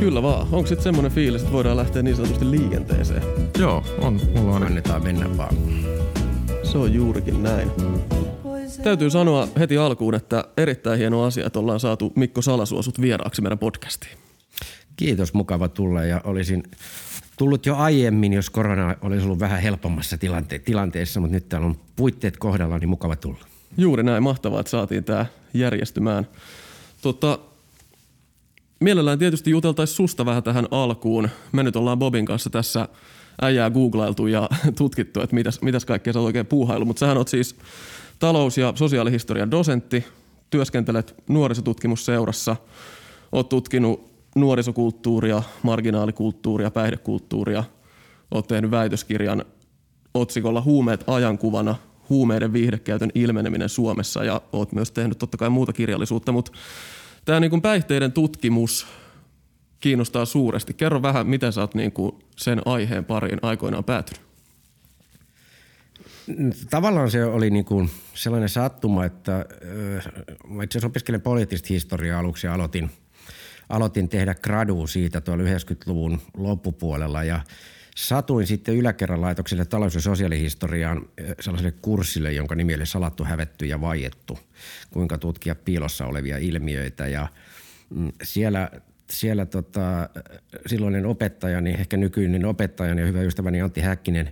Kyllä vaan. Onko sitten semmoinen fiilis, että voidaan lähteä niin sanotusti liikenteeseen? Joo, on. Mulla on. Annetaan mennä vaan. Se on juurikin näin. Täytyy sanoa heti alkuun, että erittäin hieno asia, että ollaan saatu Mikko Salasuosut vieraaksi meidän podcastiin. Kiitos, mukava tulla ja olisin tullut jo aiemmin, jos korona olisi ollut vähän helpommassa tilante- tilanteessa, mutta nyt täällä on puitteet kohdalla, niin mukava tulla. Juuri näin, mahtavaa, että saatiin tämä järjestymään. Tota, mielellään tietysti juteltaisiin susta vähän tähän alkuun. Me nyt ollaan Bobin kanssa tässä äijää googlailtu ja tutkittu, että mitäs, mitäs kaikkea sä oot oikein puuhailu. Mutta sähän oot siis talous- ja sosiaalihistorian dosentti, työskentelet nuorisotutkimusseurassa, oot tutkinut nuorisokulttuuria, marginaalikulttuuria, päihdekulttuuria, oot tehnyt väitöskirjan otsikolla Huumeet ajankuvana, huumeiden viihdekäytön ilmeneminen Suomessa ja oot myös tehnyt totta kai muuta kirjallisuutta, mutta tämä niin päihteiden tutkimus kiinnostaa suuresti. Kerro vähän, miten sä oot niin kuin sen aiheen pariin aikoinaan päätynyt. Tavallaan se oli niin kuin sellainen sattuma, että mä itse asiassa opiskelen poliittista historiaa aluksi ja aloitin, aloitin tehdä gradua siitä tuolla 90-luvun loppupuolella ja satuin sitten yläkerran laitokselle talous- ja sosiaalihistoriaan äh, sellaiselle kurssille, jonka nimi oli Salattu, hävetty ja vaiettu, kuinka tutkia piilossa olevia ilmiöitä. Ja mm, siellä siellä tota, silloinen opettajani, ehkä nykyinen opettajani ja hyvä ystäväni Antti Häkkinen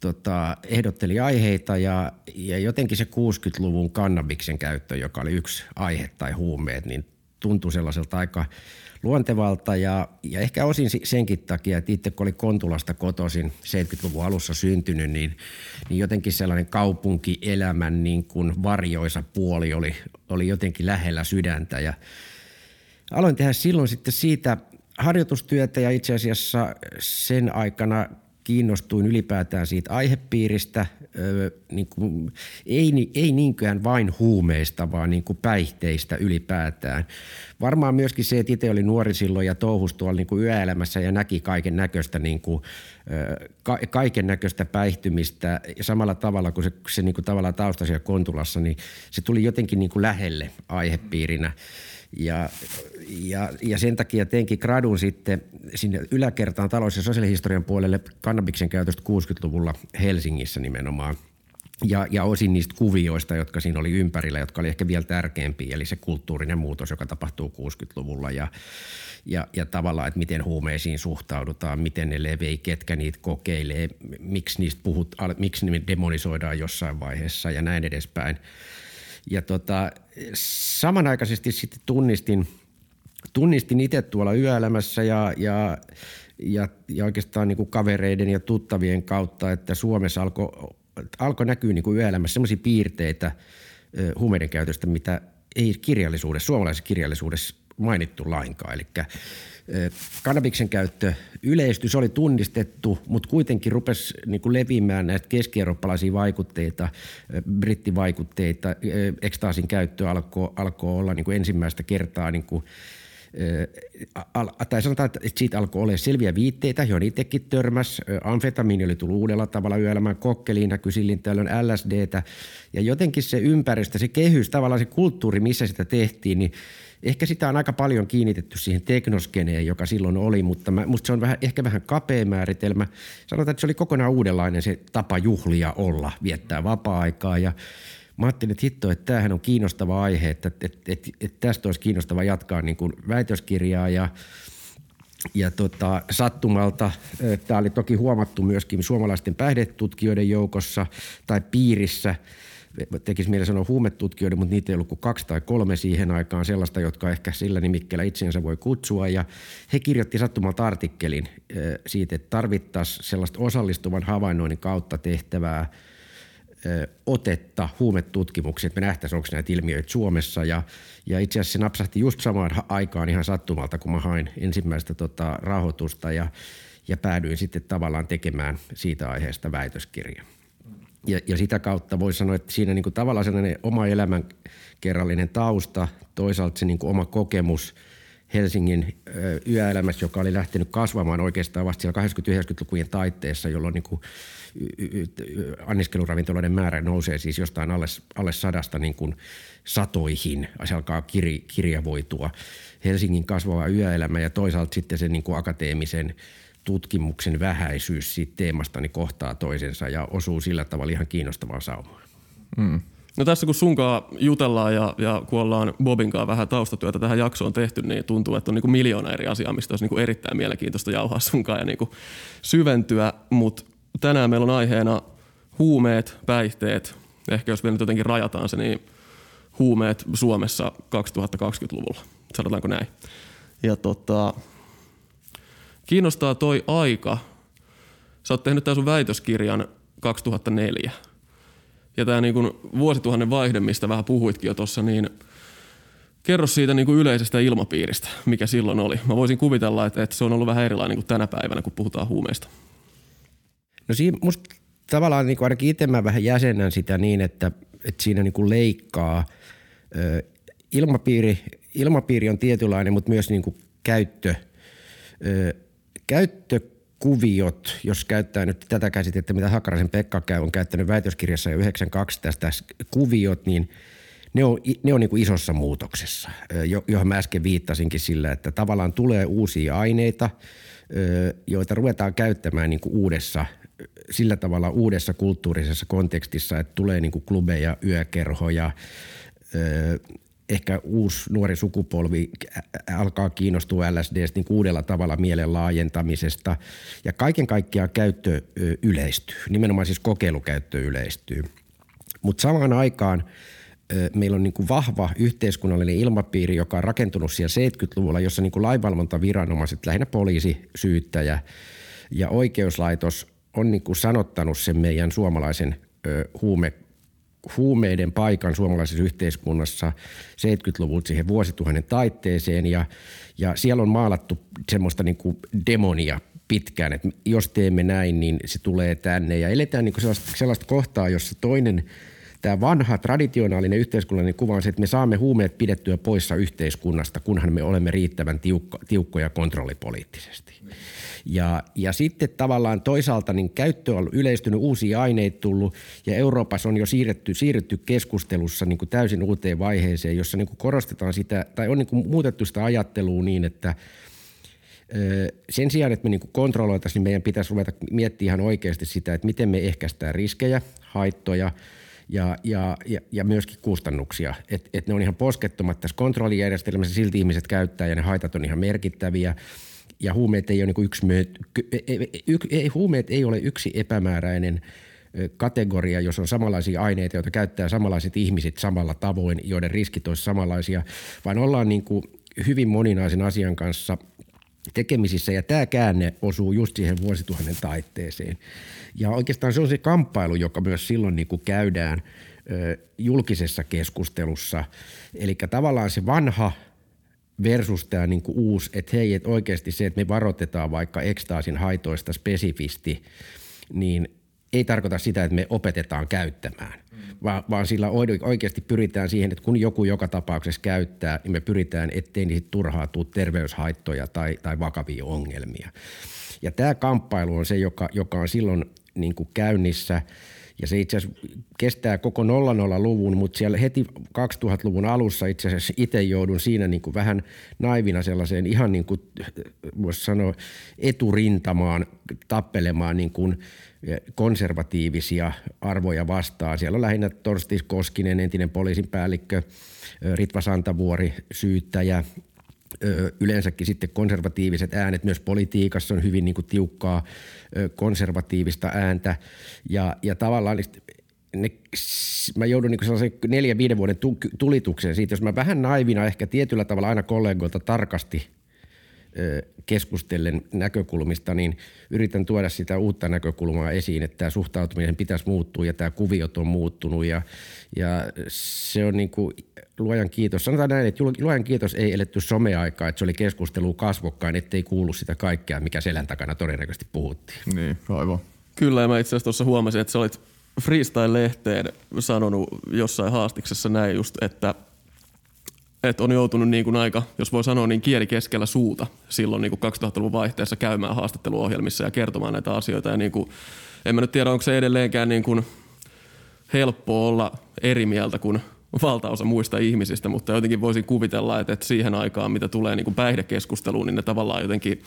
tota, ehdotteli aiheita ja, ja jotenkin se 60-luvun kannabiksen käyttö, joka oli yksi aihe tai huumeet, niin tuntui sellaiselta aika luontevalta ja, ja ehkä osin senkin takia, että itse kun oli Kontulasta kotoisin 70-luvun alussa syntynyt, niin, niin jotenkin sellainen kaupunkielämän niin kuin varjoisa puoli oli, oli jotenkin lähellä sydäntä. Ja aloin tehdä silloin sitten siitä harjoitustyötä ja itse asiassa sen aikana kiinnostuin ylipäätään siitä aihepiiristä, öö, niin kuin, ei, ei niinkään vain huumeista, vaan niin kuin päihteistä ylipäätään. Varmaan myöskin se, että itse oli nuori silloin ja touhus tuolla niin kuin yöelämässä ja näki kaiken näköistä niin kuin, ka- kaiken näköistä päihtymistä ja samalla tavalla kuin se, se niin kuin tavallaan taustasia Kontulassa, niin se tuli jotenkin niin kuin lähelle aihepiirinä. Ja, ja, ja sen takia teinkin gradun sitten sinne yläkertaan talous- ja sosiaalihistorian puolelle kannabiksen käytöstä 60-luvulla Helsingissä nimenomaan. Ja, ja osin niistä kuvioista, jotka siinä oli ympärillä, jotka oli ehkä vielä tärkeämpiä, eli se kulttuurinen muutos, joka tapahtuu 60-luvulla ja, ja, ja tavallaan, että miten huumeisiin suhtaudutaan, miten ne levei, ketkä niitä kokeilee, miksi niistä puhut, miksi ne demonisoidaan jossain vaiheessa ja näin edespäin. Ja tota, samanaikaisesti sitten tunnistin, tunnistin itse tuolla yöelämässä ja, ja, ja, ja oikeastaan niin kuin kavereiden ja tuttavien kautta, että Suomessa alkoi alko näkyä niin kuin yöelämässä sellaisia piirteitä huumeiden käytöstä, mitä ei kirjallisuudessa, suomalaisessa kirjallisuudessa mainittu lainkaan. Eli kannabiksen käyttö yleistyi, se oli tunnistettu, mutta kuitenkin rupesi niin kuin leviämään näitä keski-eurooppalaisia vaikutteita, brittivaikutteita. Ekstaasin käyttö alkoi alko olla niin kuin ensimmäistä kertaa niin kuin tai sanotaan, että siitä alkoi olla selviä viitteitä, joihin itsekin törmäs. Amfetamiini oli tullut uudella tavalla yöelämään kokkeliin, näkyi sillin tällöin LSDtä. Ja jotenkin se ympäristö, se kehys, tavallaan se kulttuuri, missä sitä tehtiin, niin Ehkä sitä on aika paljon kiinnitetty siihen teknoskeneen, joka silloin oli, mutta mä, musta se on vähän, ehkä vähän kapea määritelmä. Sanotaan, että se oli kokonaan uudenlainen se tapa juhlia olla, viettää vapaa-aikaa ja Mä ajattelin, että hitto, että tämähän on kiinnostava aihe, että, että, että, että, että tästä olisi kiinnostava jatkaa niin kuin väitöskirjaa ja ja tota, sattumalta, tämä oli toki huomattu myöskin suomalaisten päihdetutkijoiden joukossa tai piirissä – tekisi mieli sanoa huumetutkijoiden, mutta niitä ei ollut kuin kaksi tai kolme siihen aikaan sellaista, jotka ehkä sillä nimikkeellä itseensä voi kutsua. Ja he kirjoitti sattumalta artikkelin siitä, että tarvittaisiin sellaista osallistuvan havainnoinnin kautta tehtävää otetta huumetutkimuksiin, että me nähtäisiin, onko näitä ilmiöitä Suomessa. Ja, ja itse asiassa se napsahti just samaan aikaan ihan sattumalta, kun mä hain ensimmäistä tota, rahoitusta ja, ja päädyin sitten tavallaan tekemään siitä aiheesta väitöskirjan. Ja, ja sitä kautta voi sanoa, että siinä niin kuin tavallaan sellainen oma elämän kerrallinen tausta, toisaalta se niin kuin oma kokemus Helsingin yöelämässä, joka oli lähtenyt kasvamaan oikeastaan vasta siellä 80-90-lukujen taitteessa, jolloin niin kuin anniskeluravintoloiden määrä nousee siis jostain alle, alle sadasta niin kuin satoihin, se alkaa kir, kirjavoitua. Helsingin kasvava yöelämä ja toisaalta sitten se niin kuin akateemisen tutkimuksen vähäisyys siitä teemasta niin kohtaa toisensa ja osuu sillä tavalla ihan kiinnostavaan saumaan. Mm. No tässä kun sunkaan jutellaan ja, ja kun ollaan Bobinkaan vähän taustatyötä tähän jaksoon tehty, niin tuntuu, että on niin miljoona eri asiaa, mistä olisi niin erittäin mielenkiintoista jauhaa sunkaan ja niin syventyä, mutta tänään meillä on aiheena huumeet, päihteet, ehkä jos vielä nyt jotenkin rajataan se, niin huumeet Suomessa 2020-luvulla, sanotaanko näin. Ja tota, kiinnostaa toi aika. Sä oot tehnyt tämän sun väitöskirjan 2004. Ja tämä niin vuosituhannen vaihde, mistä vähän puhuitkin jo tuossa, niin kerro siitä niin kuin yleisestä ilmapiiristä, mikä silloin oli. Mä voisin kuvitella, että, että se on ollut vähän erilainen kuin tänä päivänä, kun puhutaan huumeista. No siinä musta tavallaan niin kuin ainakin itse mä vähän jäsennän sitä niin, että, että siinä niin kuin leikkaa ilmapiiri, ilmapiiri on tietynlainen, mutta myös niin kuin käyttö, käyttökuviot, jos käyttää nyt tätä käsitettä, mitä Hakkaraisen Pekka käy, on käyttänyt väitöskirjassa jo 92 tästä kuviot, niin ne on, ne on niin kuin isossa muutoksessa, johon mä äsken viittasinkin sillä, että tavallaan tulee uusia aineita, joita ruvetaan käyttämään niin kuin uudessa sillä tavalla uudessa kulttuurisessa kontekstissa, että tulee niin kuin klubeja, yökerhoja, ehkä uusi nuori sukupolvi alkaa kiinnostua LSDstä niin uudella tavalla mielen laajentamisesta ja kaiken kaikkiaan käyttö yleistyy, nimenomaan siis kokeilukäyttö yleistyy. Mutta samaan aikaan meillä on niin kuin vahva yhteiskunnallinen ilmapiiri, joka on rakentunut siellä 70-luvulla, jossa niin kuin lainvalvontaviranomaiset, lähinnä poliisi, syyttäjä ja oikeuslaitos on niin kuin sanottanut sen meidän suomalaisen ö, huume, huumeiden paikan suomalaisessa yhteiskunnassa 70-luvulta siihen vuosituhannen taitteeseen ja, ja siellä on maalattu semmoista niin kuin demonia pitkään, että jos teemme näin, niin se tulee tänne ja eletään niin kuin sellaista, sellaista kohtaa, jossa toinen Tämä vanha traditionaalinen yhteiskunnallinen kuva on se, että me saamme huumeet pidettyä poissa yhteiskunnasta, kunhan me olemme riittävän tiukko, tiukkoja kontrollipoliittisesti. Ja, ja sitten tavallaan toisaalta niin käyttö on yleistynyt, uusia aineita tullut ja Euroopassa on jo siirretty, siirretty keskustelussa niin kuin täysin uuteen vaiheeseen, jossa niin kuin korostetaan sitä, tai on niin kuin muutettu sitä ajattelua niin, että sen sijaan, että me niin kontrolloitaisiin, niin meidän pitäisi ruveta miettimään ihan oikeasti sitä, että miten me ehkäistään riskejä, haittoja ja, ja, ja, ja myöskin kustannuksia. Että et ne on ihan poskettomat tässä kontrollijärjestelmässä, silti ihmiset käyttää ja ne haitat on ihan merkittäviä – ja huumeet ei ole, niin yksi, ei, huumeet ei ole yksi epämääräinen kategoria, jos on samanlaisia aineita, joita käyttää samanlaiset ihmiset samalla tavoin, joiden riskit olisivat samanlaisia, vaan ollaan niin kuin hyvin moninaisen asian kanssa tekemisissä ja tämä käänne osuu just siihen vuosituhannen taitteeseen. Ja oikeastaan se on se kamppailu, joka myös silloin niin kuin käydään julkisessa keskustelussa. Eli tavallaan se vanha – versus tämä niin kuin uusi, että hei, että oikeasti se, että me varoitetaan vaikka ekstaasin haitoista spesifisti, niin ei tarkoita sitä, että me opetetaan käyttämään, mm. vaan, vaan sillä oikeasti pyritään siihen, että kun joku joka tapauksessa käyttää, niin me pyritään, ettei niitä turhaa tule terveyshaittoja tai, tai vakavia ongelmia. Ja tämä kamppailu on se, joka, joka on silloin niin kuin käynnissä – ja se itse asiassa kestää koko 00-luvun, mutta siellä heti 2000-luvun alussa itse asiassa itse joudun siinä niin kuin vähän naivina sellaiseen ihan niin kuin, voisi sanoa, eturintamaan tappelemaan niin kuin konservatiivisia arvoja vastaan. Siellä on lähinnä Torsti Koskinen, entinen poliisin päällikkö, Ritva Santavuori, syyttäjä, yleensäkin sitten konservatiiviset äänet. Myös politiikassa on hyvin niin kuin tiukkaa konservatiivista ääntä. Ja, ja tavallaan ne, mä joudun niin sellaisen neljän, viiden vuoden tulitukseen siitä, jos mä vähän naivina ehkä tietyllä tavalla aina kollegoilta tarkasti keskustellen näkökulmista, niin yritän tuoda sitä uutta näkökulmaa esiin, että tämä suhtautuminen pitäisi muuttua ja tämä kuviot on muuttunut ja, ja se on niin kuin luojan kiitos. Sanotaan näin, että luojan kiitos ei eletty someaikaa, että se oli keskustelu kasvokkain, ettei kuulu sitä kaikkea, mikä selän takana todennäköisesti puhuttiin. Niin, aivan. Kyllä, ja mä itse asiassa tuossa huomasin, että sä olit Freestyle-lehteen sanonut jossain haastiksessa näin just, että että on joutunut niin kuin aika, jos voi sanoa, niin kieli keskellä suuta silloin niin kuin 2000-luvun vaihteessa käymään haastatteluohjelmissa ja kertomaan näitä asioita. Ja niin kuin, en mä nyt tiedä, onko se edelleenkään niin kuin helppoa olla eri mieltä kuin valtaosa muista ihmisistä, mutta jotenkin voisin kuvitella, että, että siihen aikaan, mitä tulee niin kuin päihdekeskusteluun, niin ne tavallaan jotenkin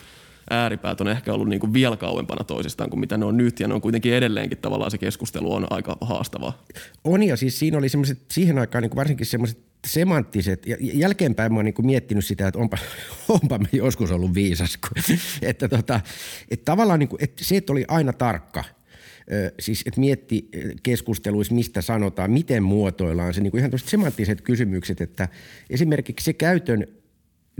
ääripäät on ehkä ollut niin kuin vielä kauempana toisistaan kuin mitä ne on nyt, ja ne on kuitenkin edelleenkin tavallaan se keskustelu on aika haastavaa. On, ja siis siinä oli semmoiset siihen aikaan niin kuin varsinkin semmoiset semanttiset, ja jälkeenpäin mä oon niin miettinyt sitä, että onpa, onpa me joskus ollut viisas, kun, että, tota, että tavallaan niin kuin, että se, että oli aina tarkka – siis että mietti keskusteluissa, mistä sanotaan, miten muotoillaan se niin kuin ihan semanttiset kysymykset, että esimerkiksi se käytön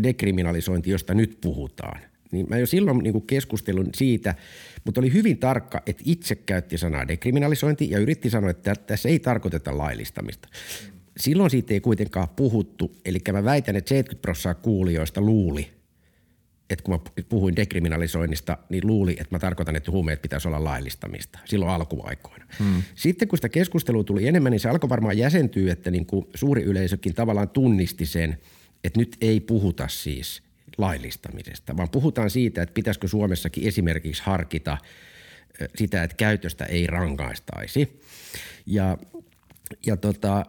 dekriminalisointi, josta nyt puhutaan, niin mä jo silloin niin keskustelun siitä, mutta oli hyvin tarkka, että itse käytti sanaa dekriminalisointi ja yritti sanoa, että tässä ei tarkoiteta laillistamista. Silloin siitä ei kuitenkaan puhuttu, eli mä väitän, että 70 prosenttia kuulijoista luuli, että kun mä puhuin dekriminalisoinnista, niin luuli, että mä tarkoitan, että huumeet pitäisi olla laillistamista silloin alkuaikoina. Hmm. Sitten kun sitä keskustelua tuli enemmän, niin se alkoi varmaan jäsentyä, että niin kuin suuri yleisökin tavallaan tunnisti sen, että nyt ei puhuta siis laillistamisesta, vaan puhutaan siitä, että pitäisikö Suomessakin esimerkiksi harkita sitä, että käytöstä ei rankaistaisi. Ja, ja tota,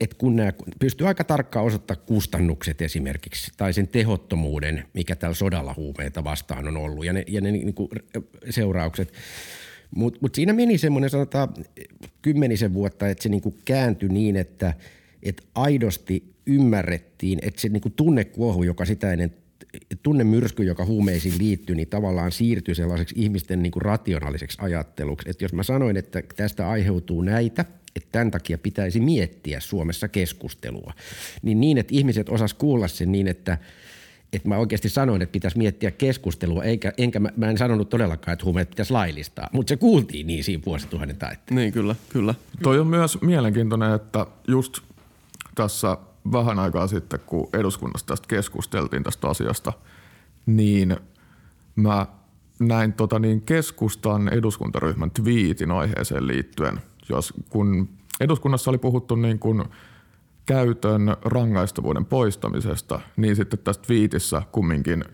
että kun nämä pystyy aika tarkkaan osoittaa kustannukset esimerkiksi tai sen tehottomuuden, mikä tällä sodalla huumeita vastaan on ollut ja ne, ja ne niin kuin seuraukset. Mutta mut siinä meni semmoinen sanotaan kymmenisen vuotta, että se niin kuin kääntyi niin, että, että aidosti ymmärrettiin, että se niin kuin tunnekuohu, joka sitä ennen tunnemyrsky, joka huumeisiin liittyy, niin tavallaan siirtyy sellaiseksi ihmisten niin kuin rationaaliseksi ajatteluksi. Että jos mä sanoin, että tästä aiheutuu näitä – että tämän takia pitäisi miettiä Suomessa keskustelua. Niin niin, että ihmiset osas kuulla sen niin, että että mä oikeasti sanoin, että pitäisi miettiä keskustelua, eikä, enkä mä, mä en sanonut todellakaan, että huumeet pitäisi laillistaa, mutta se kuultiin niin siinä vuosituhannen taitteessa. Niin, kyllä, kyllä. Toi on myös mielenkiintoinen, että just tässä vähän aikaa sitten, kun eduskunnassa tästä keskusteltiin tästä asiasta, niin mä näin tota niin keskustan eduskuntaryhmän twiitin aiheeseen liittyen, jos, kun eduskunnassa oli puhuttu niin kuin käytön rangaistavuuden poistamisesta, niin sitten tässä twiitissä kumminkin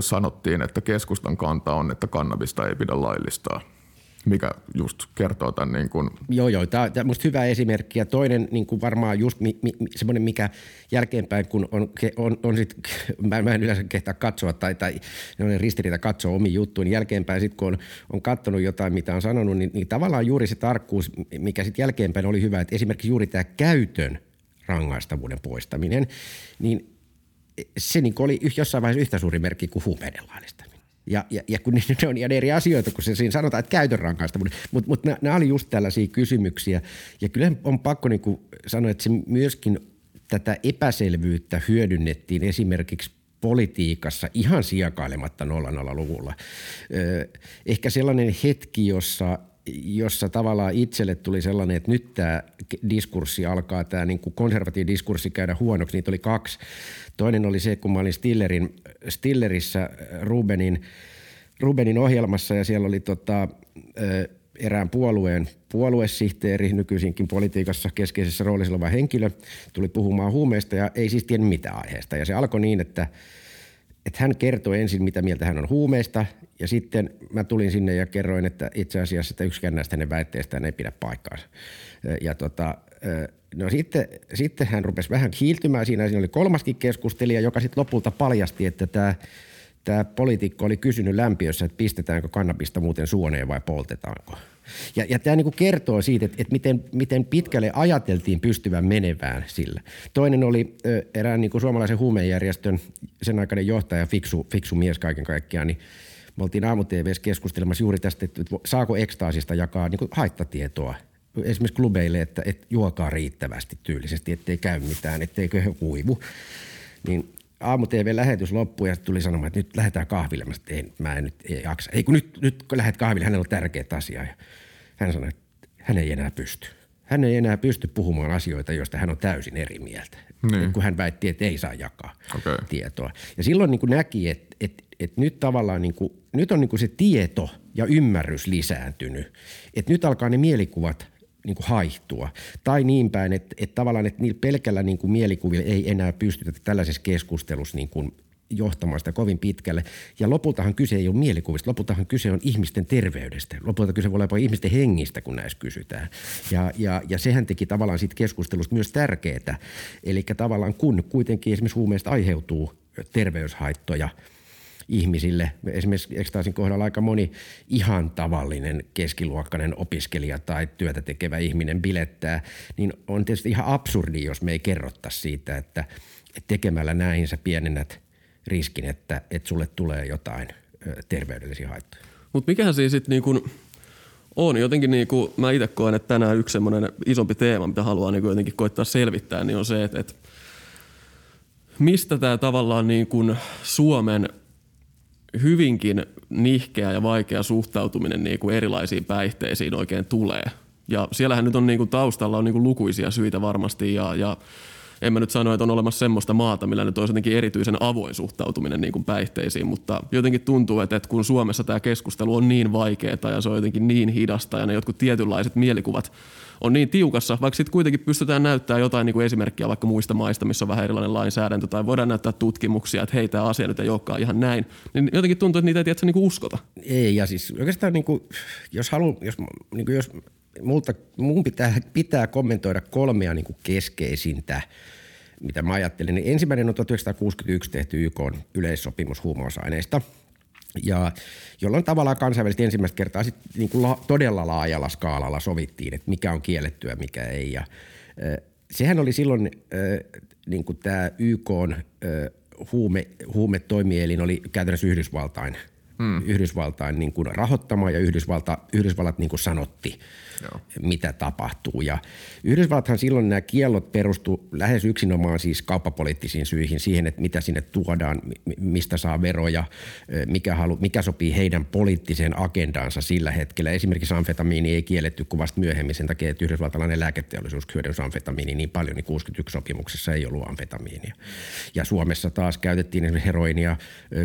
sanottiin, että keskustan kanta on, että kannabista ei pidä laillistaa mikä just kertoo tämän niin kuin. Joo, joo. Tämä on musta hyvä esimerkki. Ja toinen niin kuin varmaan just mi, mi, semmoinen, mikä jälkeenpäin, kun on, on, on sit, mä, mä en yleensä kehtaa katsoa tai, tai ristiriita katsoa omi juttuun, niin jälkeenpäin sitten kun on, on katsonut jotain, mitä on sanonut, niin, niin tavallaan juuri se tarkkuus, mikä sitten jälkeenpäin oli hyvä, että esimerkiksi juuri tämä käytön rangaistavuuden poistaminen, niin se niin oli jossain vaiheessa yhtä suuri merkki kuin huumeiden laillistaminen. Ja, ja, ja kun ne on ihan eri asioita, kun se siinä sanotaan, että käytön rangaistavuuden. Mutta mut nämä oli just tällaisia kysymyksiä. Ja kyllä on pakko niin kuin sanoa, että se myöskin tätä epäselvyyttä hyödynnettiin esimerkiksi politiikassa ihan sijakailematta 00-luvulla. Ehkä sellainen hetki, jossa jossa tavallaan itselle tuli sellainen, että nyt tämä diskurssi alkaa, tämä niin kuin konservatiivinen diskurssi käydä huonoksi. Niitä oli kaksi. Toinen oli se, kun mä olin Stillerin, Stillerissä Rubenin, Rubenin ohjelmassa ja siellä oli tota, erään puolueen puoluesihteeri, nykyisinkin politiikassa keskeisessä roolissa oleva henkilö, tuli puhumaan huumeista ja ei siis tiennyt mitään aiheesta. Ja se alkoi niin, että – että hän kertoi ensin, mitä mieltä hän on huumeista, ja sitten mä tulin sinne ja kerroin, että itse asiassa että yksikään näistä hänen väitteistään ei pidä paikkaansa. Ja tota, no sitten, sitten hän rupesi vähän kiiltymään siinä, siinä oli kolmaskin keskustelija, joka sitten lopulta paljasti, että tämä tämä poliitikko oli kysynyt lämpiössä, että pistetäänkö kannabista muuten suoneen vai poltetaanko. Ja, ja tämä niin kertoo siitä, että, että miten, miten pitkälle ajateltiin pystyvän menevään sillä. Toinen oli ö, erään niin suomalaisen huumejärjestön sen aikainen johtaja, fiksu, fiksu mies kaiken kaikkiaan, niin me oltiin aamu keskustelemassa juuri tästä, että saako ekstaasista jakaa niin haittatietoa esimerkiksi klubeille, että, että juokaa riittävästi tyylisesti, ettei käy mitään, etteikö he kuivu. Niin aamu TV-lähetys loppui ja tuli sanomaan, että nyt lähdetään kahville. Mä sanoin, että mä en nyt ei jaksa. Ei kun nyt, nyt kun lähdet kahville, hänellä on tärkeä asia. Ja hän sanoi, että hän ei enää pysty. Hän ei enää pysty puhumaan asioita, joista hän on täysin eri mieltä. Niin. Kun hän väitti, että ei saa jakaa okay. tietoa. Ja silloin niin kuin näki, että, että, että nyt tavallaan niin kuin, nyt on niin kuin se tieto ja ymmärrys lisääntynyt. Että nyt alkaa ne mielikuvat niin kuin haihtua. Tai niin päin, että, että tavallaan että niillä pelkällä niin kuin mielikuvilla ei enää pystytä tällaisessa keskustelussa niin kuin johtamaan sitä kovin pitkälle. Ja lopultahan kyse ei ole mielikuvista, lopultahan kyse on ihmisten terveydestä. Lopulta kyse voi olla ihmisten hengistä, kun näissä kysytään. Ja, ja, ja sehän teki tavallaan siitä keskustelusta myös tärkeää. Eli tavallaan kun kuitenkin esimerkiksi huumeista aiheutuu terveyshaittoja – ihmisille. Esimerkiksi ekstaasin kohdalla aika moni ihan tavallinen keskiluokkainen opiskelija tai työtä tekevä ihminen bilettää, niin on tietysti ihan absurdi, jos me ei kerrottaisi siitä, että, tekemällä näin sä pienennät riskin, että, että sulle tulee jotain terveydellisiä haittoja. Mutta mikähän siis sitten niinku on jotenkin niinku, mä itse koen, että tänään yksi semmoinen isompi teema, mitä haluaa niinku jotenkin koittaa selvittää, niin on se, että, että mistä tämä tavallaan niin kuin Suomen hyvinkin nihkeä ja vaikea suhtautuminen niin kuin erilaisiin päihteisiin oikein tulee. Ja siellähän nyt on niin kuin taustalla on niin kuin lukuisia syitä varmasti ja, ja en mä nyt sano, että on olemassa semmoista maata, millä nyt olisi jotenkin erityisen avoin suhtautuminen niin kuin päihteisiin, mutta jotenkin tuntuu, että, että kun Suomessa tämä keskustelu on niin vaikeaa ja se on jotenkin niin hidasta ja ne jotkut tietynlaiset mielikuvat on niin tiukassa, vaikka sitten kuitenkin pystytään näyttämään jotain niin kuin esimerkkiä vaikka muista maista, missä on vähän erilainen lainsäädäntö, tai voidaan näyttää tutkimuksia, että hei, tämä asia nyt ei olekaan ihan näin, niin jotenkin tuntuu, että niitä ei tiedä, niin kuin uskota. Ei, ja siis oikeastaan niin kuin, jos haluan, jos, niin kuin jos multa, mun pitää, pitää kommentoida kolmea niin kuin keskeisintä mitä mä ajattelin, niin ensimmäinen on 1961 tehty YK yleissopimus huumausaineista, ja jolloin tavallaan kansainvälisesti ensimmäistä kertaa sit niin kuin la, todella laajalla skaalalla sovittiin, että mikä on kiellettyä, mikä ei. Ja, sehän oli silloin niin kuin tämä YK äh, huume, huumetoimielin oli käytännössä Yhdysvaltain, hmm. Yhdysvaltain niin kuin rahoittama ja Yhdysvalta, Yhdysvallat niin kuin sanotti – Joo. mitä tapahtuu. Ja Yhdysvallathan silloin nämä kiellot perustu lähes yksinomaan siis kauppapoliittisiin syihin, siihen, että mitä sinne tuodaan, mistä saa veroja, mikä, halu, mikä sopii heidän poliittiseen agendaansa sillä hetkellä. Esimerkiksi amfetamiini ei kielletty kuin vasta myöhemmin sen takia, että yhdysvaltalainen lääketeollisuus hyödynsi amfetamiini niin paljon, niin 61 sopimuksessa ei ollut amfetamiinia. Ja Suomessa taas käytettiin esimerkiksi heroinia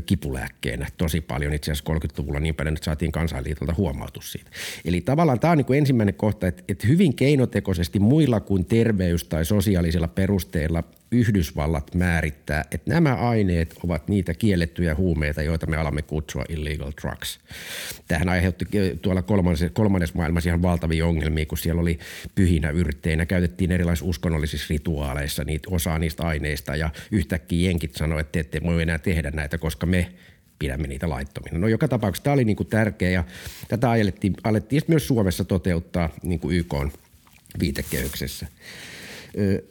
kipulääkkeenä tosi paljon, itse asiassa 30-luvulla niin paljon, että saatiin kansainliitolta huomautus siitä. Eli tavallaan tämä on niin ensimmäinen ensimmäinen kohta, että, että hyvin keinotekoisesti muilla kuin terveys- tai sosiaalisilla perusteilla Yhdysvallat määrittää, että nämä aineet ovat niitä kiellettyjä huumeita, joita me alamme kutsua illegal drugs. Tähän aiheutti tuolla kolmannessa, kolmannessa maailmassa ihan valtavia ongelmia, kun siellä oli pyhinä yrtteinä, käytettiin erilaisissa uskonnollisissa rituaaleissa niitä, osaa niistä aineista ja yhtäkkiä jenkit sanoivat, että te ette voi enää tehdä näitä, koska me pidämme niitä laittomina. No joka tapauksessa tämä oli niin kuin tärkeä ja tätä alettiin, alettiin myös Suomessa toteuttaa niin kuin YK viitekehyksessä. Ö,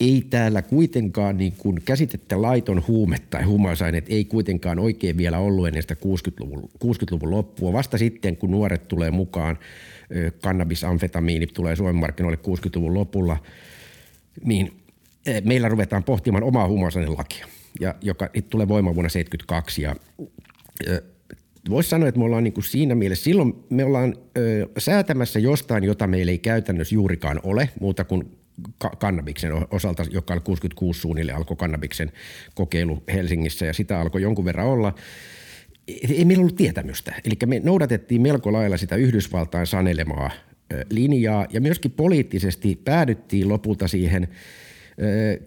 ei täällä kuitenkaan niin kuin käsitettä laiton huume tai huumausaineet ei kuitenkaan oikein vielä ollut ennen sitä 60-luvun, 60-luvun loppua. Vasta sitten, kun nuoret tulee mukaan, kannabisamfetamiini tulee Suomen markkinoille 60-luvun lopulla, niin meillä ruvetaan pohtimaan omaa huumausainelakia – ja joka tulee voimaan vuonna 1972. Ja, Voisi sanoa, että me ollaan niin kuin siinä mielessä, silloin me ollaan ö, säätämässä jostain, jota meillä ei käytännössä juurikaan ole, muuta kuin ka- kannabiksen osalta, joka oli 66 suunnilleen alkoi kannabiksen kokeilu Helsingissä ja sitä alkoi jonkun verran olla. Ei meillä ollut tietämystä. Eli me noudatettiin melko lailla sitä Yhdysvaltain sanelemaa linjaa ja myöskin poliittisesti päädyttiin lopulta siihen –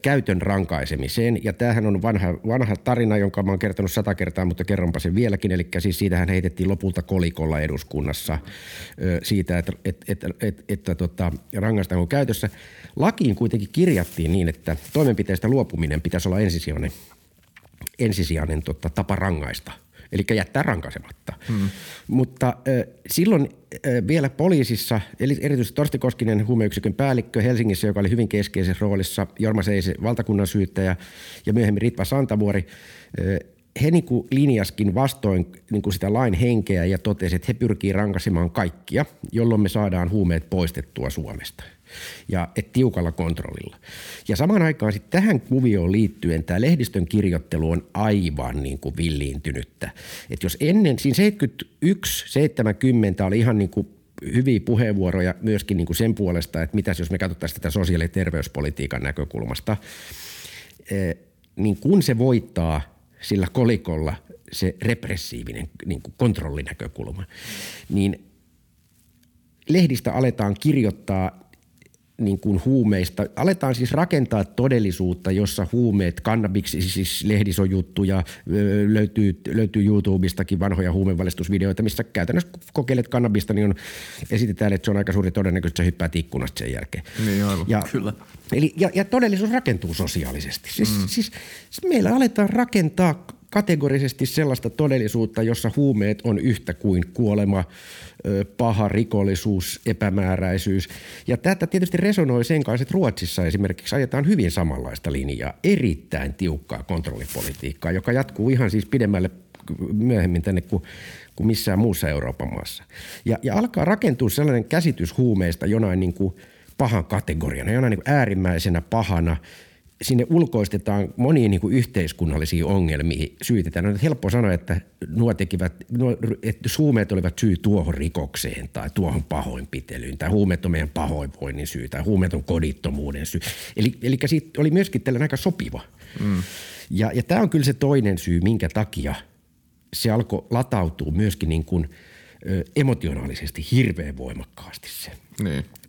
käytön rankaisemiseen. Ja tämähän on vanha, vanha tarina, jonka mä oon kertonut sata kertaa, mutta kerronpa sen vieläkin. Eli siis siitähän heitettiin lopulta kolikolla eduskunnassa siitä, että, että, että, että, että tota, rangaistaan käytössä. Lakiin kuitenkin kirjattiin niin, että toimenpiteestä luopuminen pitäisi olla ensisijainen, ensisijainen tota, tapa rangaista – eli jättää rankaisematta. Hmm. Mutta äh, silloin äh, vielä poliisissa, eli erityisesti Torsti Koskinen, huumeyksikön päällikkö Helsingissä, joka oli hyvin keskeisessä roolissa, Jorma Seise, valtakunnan syyttäjä ja myöhemmin Ritva Santavuori, äh, he niin kuin linjaskin vastoin niin kuin sitä lain henkeä ja totesi, että he pyrkii rankaisemaan kaikkia, jolloin me saadaan huumeet poistettua Suomesta – ja et tiukalla kontrollilla. Ja samaan aikaan sitten tähän kuvioon liittyen tämä lehdistön kirjoittelu on aivan niin kuin villiintynyttä. Että jos ennen, siinä 71, 70 oli ihan niin kuin hyviä puheenvuoroja myöskin niin kuin sen puolesta, että mitäs jos me katsottaisiin tätä sosiaali- ja terveyspolitiikan näkökulmasta, eh, niin kun se voittaa sillä kolikolla se repressiivinen niin kuin kontrollinäkökulma, niin lehdistä aletaan kirjoittaa niin kuin huumeista. Aletaan siis rakentaa todellisuutta, jossa huumeet, kannabiksi, siis lehdisojuttuja, löytyy, löytyy YouTubestakin vanhoja huumevalistusvideoita, missä käytännössä kokeilet kannabista, niin on, esitetään, että se on aika suuri todennäköisesti, että se hyppää ikkunasta sen jälkeen. Niin aivan. Ja, Kyllä. Eli, ja, ja todellisuus rakentuu sosiaalisesti. Siis, mm. siis, siis meillä aletaan rakentaa kategorisesti sellaista todellisuutta, jossa huumeet on yhtä kuin kuolema, paha rikollisuus, epämääräisyys. Ja tätä tietysti resonoi sen kanssa, että Ruotsissa esimerkiksi ajetaan hyvin samanlaista linjaa, erittäin tiukkaa kontrollipolitiikkaa, joka jatkuu ihan siis pidemmälle myöhemmin tänne kuin, kuin missään muussa Euroopan maassa. Ja, ja alkaa rakentua sellainen käsitys huumeista jonain niin kuin pahan kategoriana, jonain niin kuin äärimmäisenä pahana – sinne ulkoistetaan moniin niin kuin yhteiskunnallisiin ongelmiin, syytetään. On helppo sanoa, että nuo tekivät, nuo, että huumeet olivat syy tuohon rikokseen tai tuohon pahoinpitelyyn tai huumeet on meidän pahoinvoinnin syy tai huumeet on kodittomuuden syy. Eli, eli siitä oli myöskin tällainen aika sopiva. Mm. Ja, ja tämä on kyllä se toinen syy, minkä takia se alkoi latautua myöskin niin kuin – emotionaalisesti hirveän voimakkaasti se.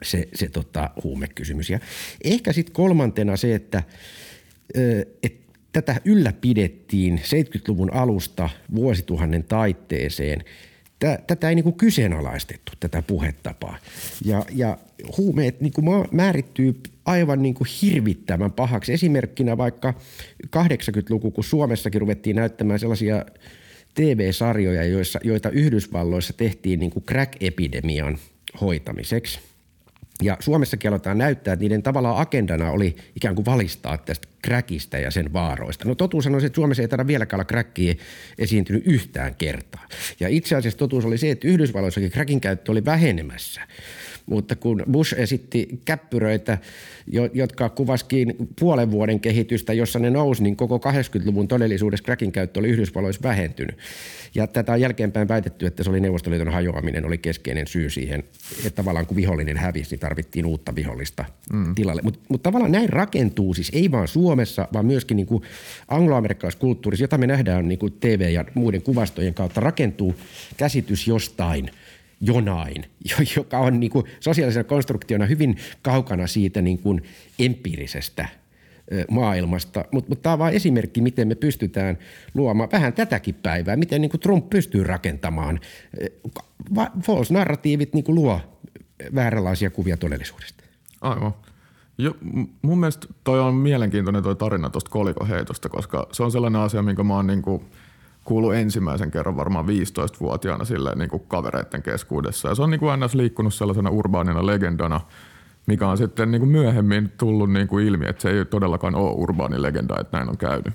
Se, se tota, huumekysymys. Ja ehkä sitten kolmantena se, että et tätä ylläpidettiin 70-luvun alusta vuosituhannen taitteeseen. Tätä ei niinku kyseenalaistettu, tätä puhetapaa. Ja, ja huumeet niinku määrittyy aivan niinku hirvittävän pahaksi. Esimerkkinä vaikka 80-luku, kun Suomessakin ruvettiin näyttämään sellaisia – TV-sarjoja, joissa, joita Yhdysvalloissa tehtiin niin kuin crack-epidemian hoitamiseksi. Ja Suomessakin aletaan näyttää, että niiden tavallaan agendana oli ikään kuin valistaa tästä crackista ja sen vaaroista. No totuus on se, että Suomessa ei taida vieläkään olla crackia esiintynyt yhtään kertaa. Ja itse asiassa totuus oli se, että Yhdysvalloissakin crackin käyttö oli vähenemässä mutta kun Bush esitti käppyröitä, jotka kuvaskin puolen vuoden kehitystä, jossa ne nousi, niin koko 80-luvun todellisuudessa crackin käyttö oli Yhdysvalloissa vähentynyt. Ja tätä on jälkeenpäin väitetty, että se oli Neuvostoliiton hajoaminen, oli keskeinen syy siihen, että tavallaan kun vihollinen hävisi, niin tarvittiin uutta vihollista mm. tilalle. Mutta mut tavallaan näin rakentuu siis ei vain Suomessa, vaan myöskin niin kuin angloamerikkalaiskulttuurissa, jota me nähdään niin kuin TV- ja muiden kuvastojen kautta, rakentuu käsitys jostain – jonain, joka on niin kuin sosiaalisena konstruktiona hyvin kaukana siitä niin kuin empiirisestä maailmasta. Mutta mut tämä on vain esimerkki, miten me pystytään luomaan vähän tätäkin päivää, miten niin kuin Trump pystyy rakentamaan. False-narratiivit niin kuin luo vääränlaisia kuvia todellisuudesta. Aivan. Jo, mun mielestä toi on mielenkiintoinen toi tarina tuosta kolikoheitosta, koska se on sellainen asia, minkä mä oon niin kuin – kuulu ensimmäisen kerran varmaan 15-vuotiaana silleen niin kuin kavereiden keskuudessa. Ja se on niin kuin ns. liikkunut sellaisena urbaanina legendana, mikä on sitten niin kuin myöhemmin tullut niin kuin ilmi, että se ei todellakaan ole urbaani legenda, että näin on käynyt.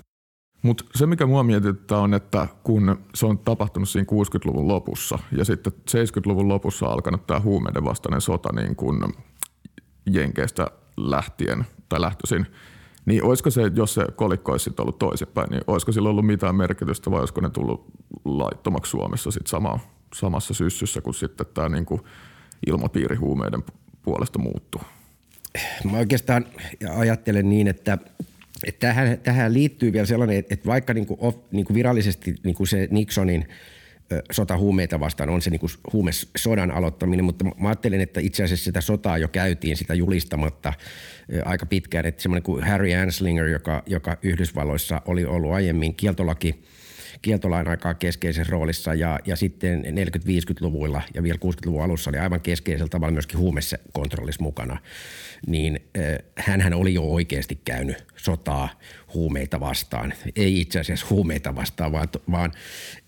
Mutta se, mikä mua mietittää on, että kun se on tapahtunut siinä 60-luvun lopussa ja sitten 70-luvun lopussa alkanut tämä huumeiden vastainen sota niin kuin Jenkeistä lähtien tai lähtöisin – niin olisiko se, jos se kolikko olisi ollut toisinpäin, niin olisiko sillä ollut mitään merkitystä vai olisiko ne tullut laittomaksi Suomessa sit sama, samassa syssyssä, kun sitten tämä niin kuin ilmapiiri huumeiden puolesta muuttuu? Mä oikeastaan ajattelen niin, että että tähän, tähän liittyy vielä sellainen, että vaikka niin kuin, niin kuin virallisesti niin kuin se Nixonin sota huumeita vastaan. On se niin huumesodan aloittaminen, mutta mä ajattelen, että itse asiassa sitä sotaa jo käytiin sitä julistamatta – aika pitkään, että semmoinen kuin Harry Anslinger, joka, joka Yhdysvalloissa oli ollut aiemmin kieltolaki, kieltolain aikaa keskeisessä roolissa ja, ja sitten 40-50-luvuilla ja vielä 60-luvun alussa oli aivan keskeisellä tavalla myöskin huumessa kontrollissa mukana, niin äh, hän oli jo oikeasti käynyt sotaa huumeita vastaan. Ei itse asiassa huumeita vastaan, vaan, vaan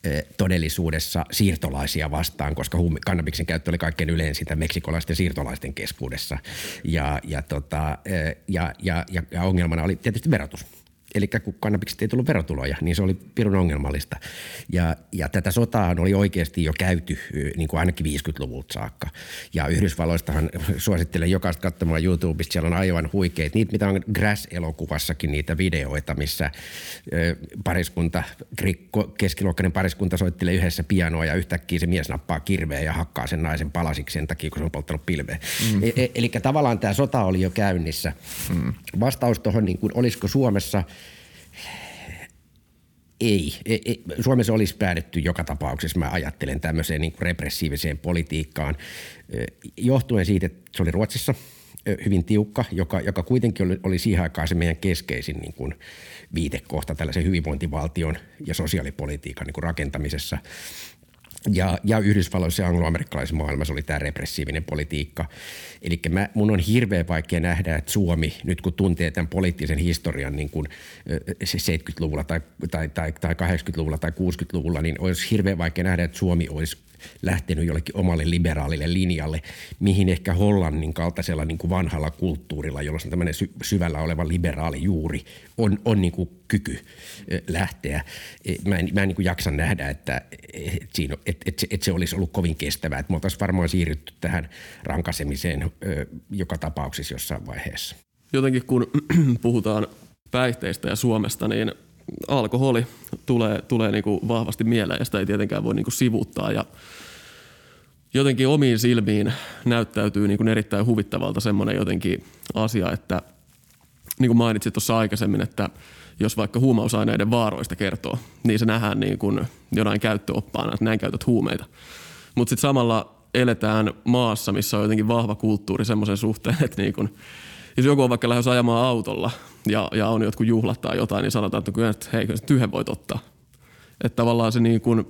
e, todellisuudessa siirtolaisia vastaan, koska huume, kannabiksen käyttö oli kaikkein yleinsintä meksikolaisten siirtolaisten keskuudessa. Ja, ja, tota, e, ja, ja, ja, ja ongelmana oli tietysti verotus Eli kun kannabikset ei tullut verotuloja, niin se oli pirun ongelmallista. Ja, ja tätä sotaa oli oikeasti jo käyty niin kuin ainakin 50-luvulta saakka. Ja Yhdysvalloistahan suosittelen jokaista katsomaan YouTubesta, siellä on aivan huikeita. Niitä, mitä on Grass-elokuvassakin niitä videoita, missä pariskunta, keskiluokkainen pariskunta soittelee yhdessä pianoa ja yhtäkkiä se mies nappaa kirveä ja hakkaa sen naisen palasiksi sen takia, kun se on polttanut pilveä. Mm. E- e- eli tavallaan tämä sota oli jo käynnissä. Mm. Vastaus tuohon, niin kuin, olisiko Suomessa – ei. ei, ei. Suomessa olisi päädytty joka tapauksessa, mä ajattelen tämmöiseen niin repressiiviseen politiikkaan, johtuen siitä, että se oli Ruotsissa hyvin tiukka, joka, joka kuitenkin oli, oli siihen aikaan se meidän keskeisin niin kuin viitekohta tällaisen hyvinvointivaltion ja sosiaalipolitiikan niin kuin rakentamisessa. Ja, ja Yhdysvalloissa ja angloamerikkalaisessa maailmassa oli tämä repressiivinen politiikka. Eli mun on hirveän vaikea nähdä, että Suomi, nyt kun tuntee tämän poliittisen historian niin kuin 70-luvulla tai, tai, tai, tai 80-luvulla tai 60-luvulla, niin olisi hirveän vaikea nähdä, että Suomi olisi lähtenyt jollekin omalle liberaalille linjalle, mihin ehkä Hollannin kaltaisella niin kuin vanhalla kulttuurilla, jolla on tämmöinen sy- syvällä oleva liberaali juuri, on, on niin kuin kyky lähteä. E, mä en, mä en niin kuin jaksa nähdä, että, et siinä, et, et, se, et se olisi ollut kovin kestävää. Että me oltaisiin varmaan siirrytty tähän rankasemiseen joka tapauksessa jossain vaiheessa. Jotenkin kun puhutaan päihteistä ja Suomesta, niin alkoholi tulee, tulee niin kuin vahvasti mieleen ja sitä ei tietenkään voi niin kuin sivuuttaa. Ja jotenkin omiin silmiin näyttäytyy niin kuin erittäin huvittavalta semmoinen jotenkin asia, että niin kuin mainitsit tuossa aikaisemmin, että jos vaikka huumausaineiden vaaroista kertoo, niin se nähdään niin kuin jonain käyttöoppaana, että näin käytät huumeita. Mutta sitten samalla eletään maassa, missä on jotenkin vahva kulttuuri semmoisen suhteen, että niin kuin, jos joku on vaikka lähes ajamaan autolla ja, ja on jotkut juhlat tai jotain, niin sanotaan, että kyllä, että hei, tyhden voit ottaa. Että tavallaan se, niin kuin,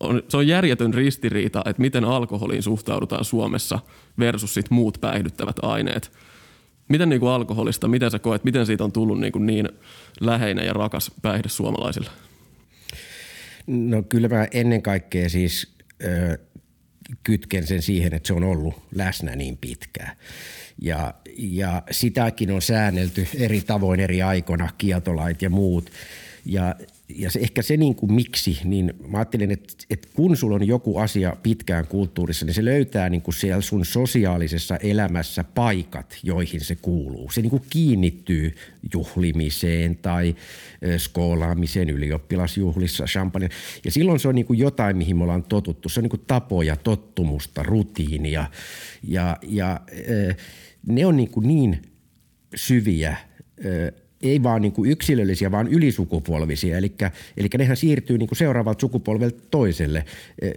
on, se on järjetön ristiriita, että miten alkoholiin suhtaudutaan Suomessa versus sit muut päihdyttävät aineet. Miten niin kuin alkoholista, miten sä koet, miten siitä on tullut niin, kuin niin läheinen ja rakas päihde suomalaisille? No kyllä mä ennen kaikkea siis ö, kytken sen siihen, että se on ollut läsnä niin pitkään. Ja, ja sitäkin on säännelty eri tavoin eri aikoina, kieltolait ja muut. Ja ja se, ehkä se niin kuin miksi, niin mä ajattelin, että, että kun sulla on joku asia pitkään kulttuurissa, niin se löytää niin kuin siellä sun sosiaalisessa elämässä paikat, joihin se kuuluu. Se niin kuin kiinnittyy juhlimiseen tai skoolaamiseen ylioppilasjuhlissa, champagne. Ja silloin se on niin kuin jotain, mihin me ollaan totuttu. Se on niin kuin tapoja, tottumusta, rutiinia ja, ja ne on niin, kuin niin syviä ei vaan niin kuin yksilöllisiä, vaan ylisukupolvisia. Eli, eli nehän siirtyy niin kuin seuraavalta sukupolvelta toiselle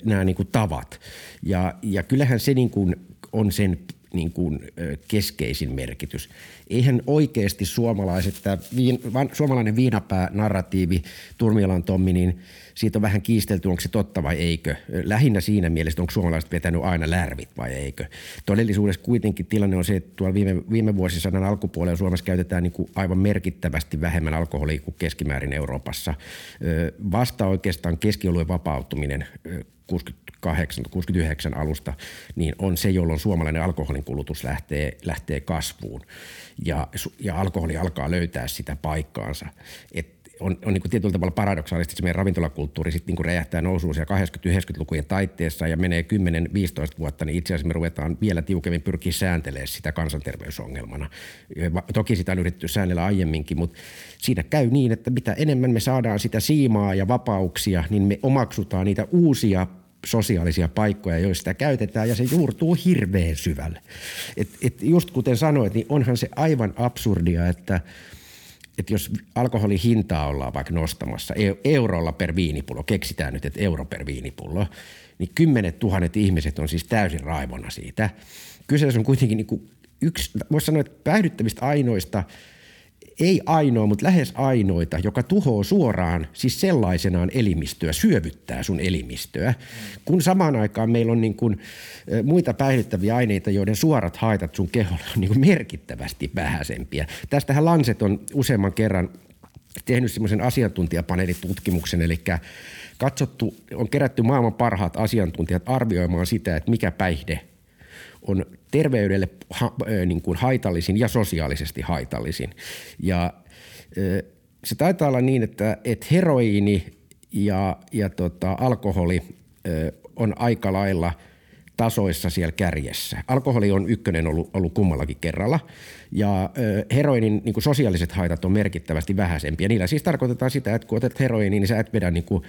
nämä niin kuin tavat. Ja, ja kyllähän se niin kuin on sen niin kuin keskeisin merkitys. Eihän oikeasti suomalaiset, tämä viin, suomalainen viinapää-narratiivi, Turmiolan Tommi, niin siitä on vähän kiistelty, onko se totta vai eikö. Lähinnä siinä mielessä, onko suomalaiset vetänyt aina lärvit vai eikö. Todellisuudessa kuitenkin tilanne on se, että tuolla viime, viime vuosisadan alkupuolella Suomessa käytetään niin kuin aivan merkittävästi vähemmän alkoholia kuin keskimäärin Euroopassa. Vasta oikeastaan keskioluen vapautuminen 68, 69 alusta, niin on se, jolloin suomalainen alkoholin kulutus lähtee, lähtee kasvuun ja, ja alkoholi alkaa löytää sitä paikkaansa. Et on, on niin kuin tietyllä tavalla paradoksaalisesti, että se meidän ravintolakulttuuri sitten niin räjähtää nousuun siellä 80-90-lukujen taitteessa ja menee 10-15 vuotta, niin itse asiassa me ruvetaan vielä tiukemmin pyrkiä sääntelemään sitä kansanterveysongelmana. Toki sitä on yritetty säännellä aiemminkin, mutta siinä käy niin, että mitä enemmän me saadaan sitä siimaa ja vapauksia, niin me omaksutaan niitä uusia sosiaalisia paikkoja, joista sitä käytetään ja se juurtuu hirveän syvälle. Et, et just kuten sanoit, niin onhan se aivan absurdia, että että jos alkoholin hintaa ollaan vaikka nostamassa eurolla per viinipullo, keksitään nyt, että euro per viinipullo, niin kymmenet tuhannet ihmiset on siis täysin raivona siitä. Kyseessä on kuitenkin niin kuin yksi, voisi sanoa, että päihdyttävistä ainoista – ei ainoa, mutta lähes ainoita, joka tuhoaa suoraan siis sellaisenaan elimistöä, syövyttää sun elimistöä, kun samaan aikaan meillä on niin kuin muita päihdyttäviä aineita, joiden suorat haitat sun keholle on niin kuin merkittävästi vähäisempiä. Tästähän Lanset on useamman kerran tehnyt semmoisen asiantuntijapaneelitutkimuksen, eli katsottu, on kerätty maailman parhaat asiantuntijat arvioimaan sitä, että mikä päihde on terveydelle ha, niin kuin haitallisin ja sosiaalisesti haitallisin. Ja se taitaa olla niin, että, että heroiini ja, ja tota, alkoholi on aika lailla tasoissa siellä kärjessä. Alkoholi on ykkönen ollut, ollut kummallakin kerralla ja heroinin niin sosiaaliset haitat on merkittävästi vähäisempiä. Niillä siis tarkoitetaan sitä, että kun otat heroiniin, niin sä et vedä niin kuin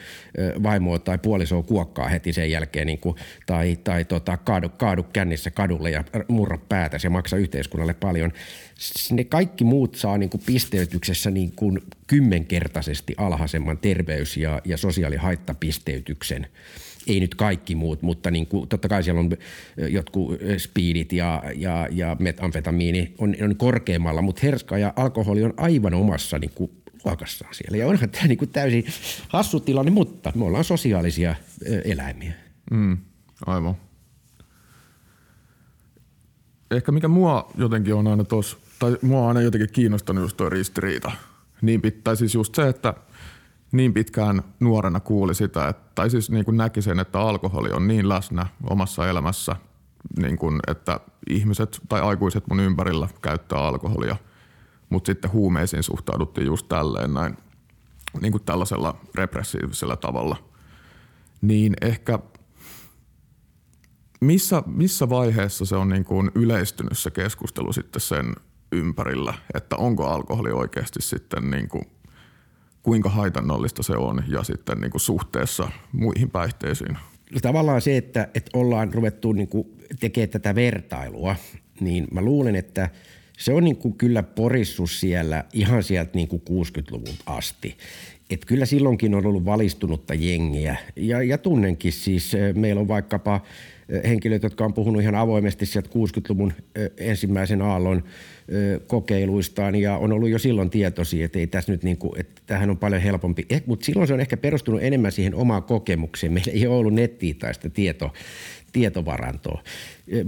vaimoa tai puolisoa kuokkaa heti sen jälkeen niin kuin, tai, tai tota, kaadu, kaadu kännissä kadulle ja murra päätä ja maksa yhteiskunnalle paljon. Ne kaikki muut saa niin kuin pisteytyksessä niin kuin kymmenkertaisesti alhaisemman terveys- ja, ja sosiaalihaittapisteytyksen ei nyt kaikki muut, mutta niin kuin, totta kai siellä on jotkut speedit ja, ja, ja metamfetamiini on, on korkeammalla, mutta herska ja alkoholi on aivan omassa niin kuin, luokassaan siellä. Ja onhan tämä niin kuin täysin hassu tilanne, mutta me ollaan sosiaalisia eläimiä. Mm, aivan. Ehkä mikä mua jotenkin on aina tuossa, tai mua on aina jotenkin kiinnostanut just tuo ristiriita. Niin, tai siis just se, että – niin pitkään nuorena kuuli sitä, että, tai siis niin kuin näki sen, että alkoholi on niin läsnä omassa elämässä, niin kuin, että ihmiset tai aikuiset mun ympärillä käyttää alkoholia, mutta sitten huumeisiin suhtauduttiin just tälleen näin, niin kuin tällaisella repressiivisellä tavalla. Niin ehkä missä, missä vaiheessa se on niin kuin yleistynyt se keskustelu sitten sen ympärillä, että onko alkoholi oikeasti sitten niin kuin kuinka haitannallista se on ja sitten niin kuin suhteessa muihin päihteisiin. Tavallaan se, että, että ollaan ruvettu niin kuin tekemään tätä vertailua, niin mä luulen, että se on niin kuin kyllä porissus siellä ihan sieltä niin kuin 60-luvun asti. Et kyllä silloinkin on ollut valistunutta jengiä ja, ja tunnenkin siis. Meillä on vaikkapa henkilöt, jotka on puhunut ihan avoimesti sieltä 60-luvun ensimmäisen aallon kokeiluistaan ja on ollut jo silloin tietoisia, että ei tässä nyt niin kuin, että tähän on paljon helpompi. Eh, mutta silloin se on ehkä perustunut enemmän siihen omaan kokemukseen. Meillä ei ole ollut nettiä tai sitä tieto, tietovarantoa.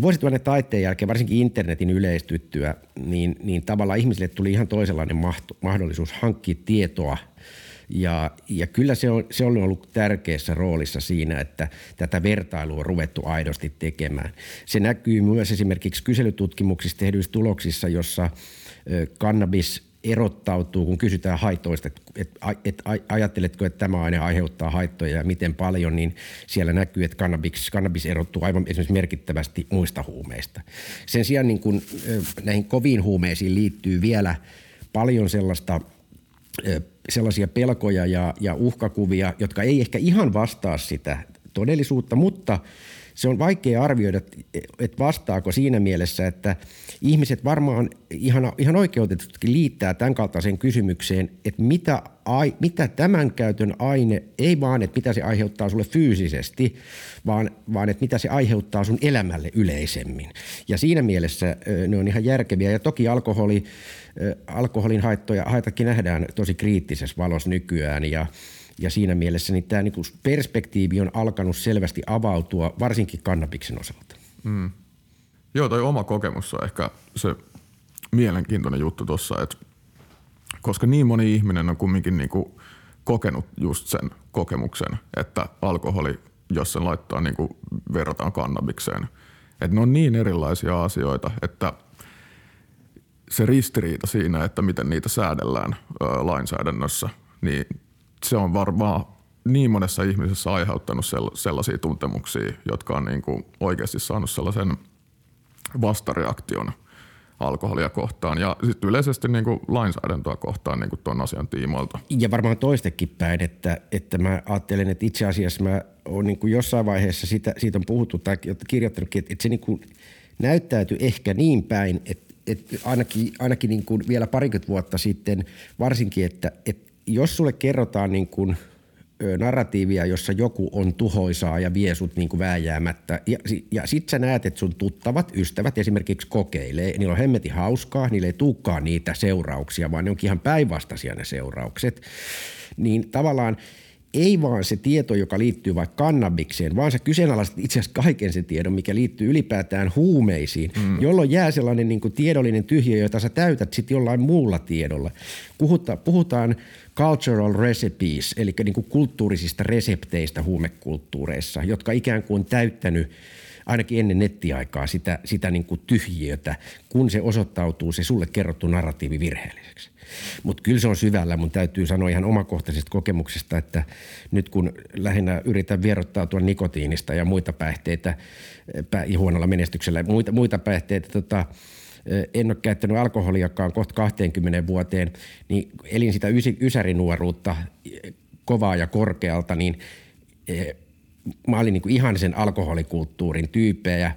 Vuosituhannen taitteen jälkeen, varsinkin internetin yleistyttyä, niin, niin tavallaan ihmisille tuli ihan toisenlainen mahdollisuus hankkia tietoa – ja, ja kyllä se on, se on ollut tärkeässä roolissa siinä, että tätä vertailua on ruvettu aidosti tekemään. Se näkyy myös esimerkiksi kyselytutkimuksissa tehdyissä tuloksissa, jossa kannabis erottautuu, kun kysytään haitoista, että et, et, ajatteletko, että tämä aine aiheuttaa haittoja ja miten paljon, niin siellä näkyy, että kannabis, kannabis erottuu aivan esimerkiksi merkittävästi muista huumeista. Sen sijaan niin kun, näihin koviin huumeisiin liittyy vielä paljon sellaista sellaisia pelkoja ja, ja uhkakuvia, jotka ei ehkä ihan vastaa sitä todellisuutta, mutta se on vaikea arvioida, että vastaako siinä mielessä, että ihmiset varmaan ihan, ihan oikeutetusti liittää tämän kaltaiseen kysymykseen, että mitä, ai, mitä tämän käytön aine, ei vaan, että mitä se aiheuttaa sulle fyysisesti, vaan, vaan että mitä se aiheuttaa sun elämälle yleisemmin. Ja siinä mielessä ne on ihan järkeviä. Ja toki alkoholi, alkoholin haittoja, haitakin nähdään tosi kriittisessä valossa nykyään ja ja siinä mielessä niin tämä niin perspektiivi on alkanut selvästi avautua, varsinkin kannabiksen osalta. Mm. Joo, toi oma kokemus on ehkä se mielenkiintoinen juttu tuossa, että koska niin moni ihminen on kumminkin niin kuin kokenut just sen kokemuksen, että alkoholi, jos sen laittaa niin kuin verrataan kannabikseen, että ne on niin erilaisia asioita, että se ristiriita siinä, että miten niitä säädellään lainsäädännössä, niin se on varmaan niin monessa ihmisessä aiheuttanut sellaisia tuntemuksia, jotka on niin kuin oikeasti saanut sellaisen vastareaktion alkoholia kohtaan ja sitten yleisesti niin kuin lainsäädäntöä kohtaan niin kuin tuon asian tiimoilta. Ja varmaan toistekin päin, että, että mä ajattelen, että itse asiassa mä oon niin kuin jossain vaiheessa sitä, siitä on puhuttu tai kirjoittanutkin, että, että se niin kuin näyttäytyy ehkä niin päin, että, että ainakin, ainakin niin kuin vielä parikymmentä vuotta sitten varsinkin, että, että jos sulle kerrotaan niin kuin narratiivia, jossa joku on tuhoisaa ja vie sut niin kuin vääjäämättä. Ja, ja sit sä näet, että sun tuttavat, ystävät esimerkiksi kokeilee. Niillä on hemmeti hauskaa, niillä ei tulekaan niitä seurauksia, vaan ne onkin ihan päinvastaisia ne seuraukset. Niin tavallaan ei vaan se tieto, joka liittyy vaikka kannabikseen, vaan sä kyseenalaiset itse asiassa kaiken sen tiedon, mikä liittyy ylipäätään huumeisiin, mm. jolloin jää sellainen niin kuin tiedollinen tyhjö, jota sä täytät sitten jollain muulla tiedolla. Puhutaan, puhutaan cultural recipes, eli niin kuin kulttuurisista resepteistä huumekulttuureissa, jotka ikään kuin on täyttänyt ainakin ennen nettiaikaa sitä, sitä niin kuin tyhjiötä, kun se osoittautuu se sulle kerrottu narratiivi virheelliseksi. Mutta kyllä se on syvällä. Mun täytyy sanoa ihan omakohtaisesta kokemuksesta, että nyt kun lähinnä yritän vierottautua nikotiinista ja muita päihteitä ja huonolla menestyksellä muita, muita päihteitä, tota, en ole käyttänyt alkoholiakaan kohta 20 vuoteen, niin elin sitä ysärinuoruutta kovaa ja korkealta, niin mä olin niin kuin ihan sen alkoholikulttuurin tyyppejä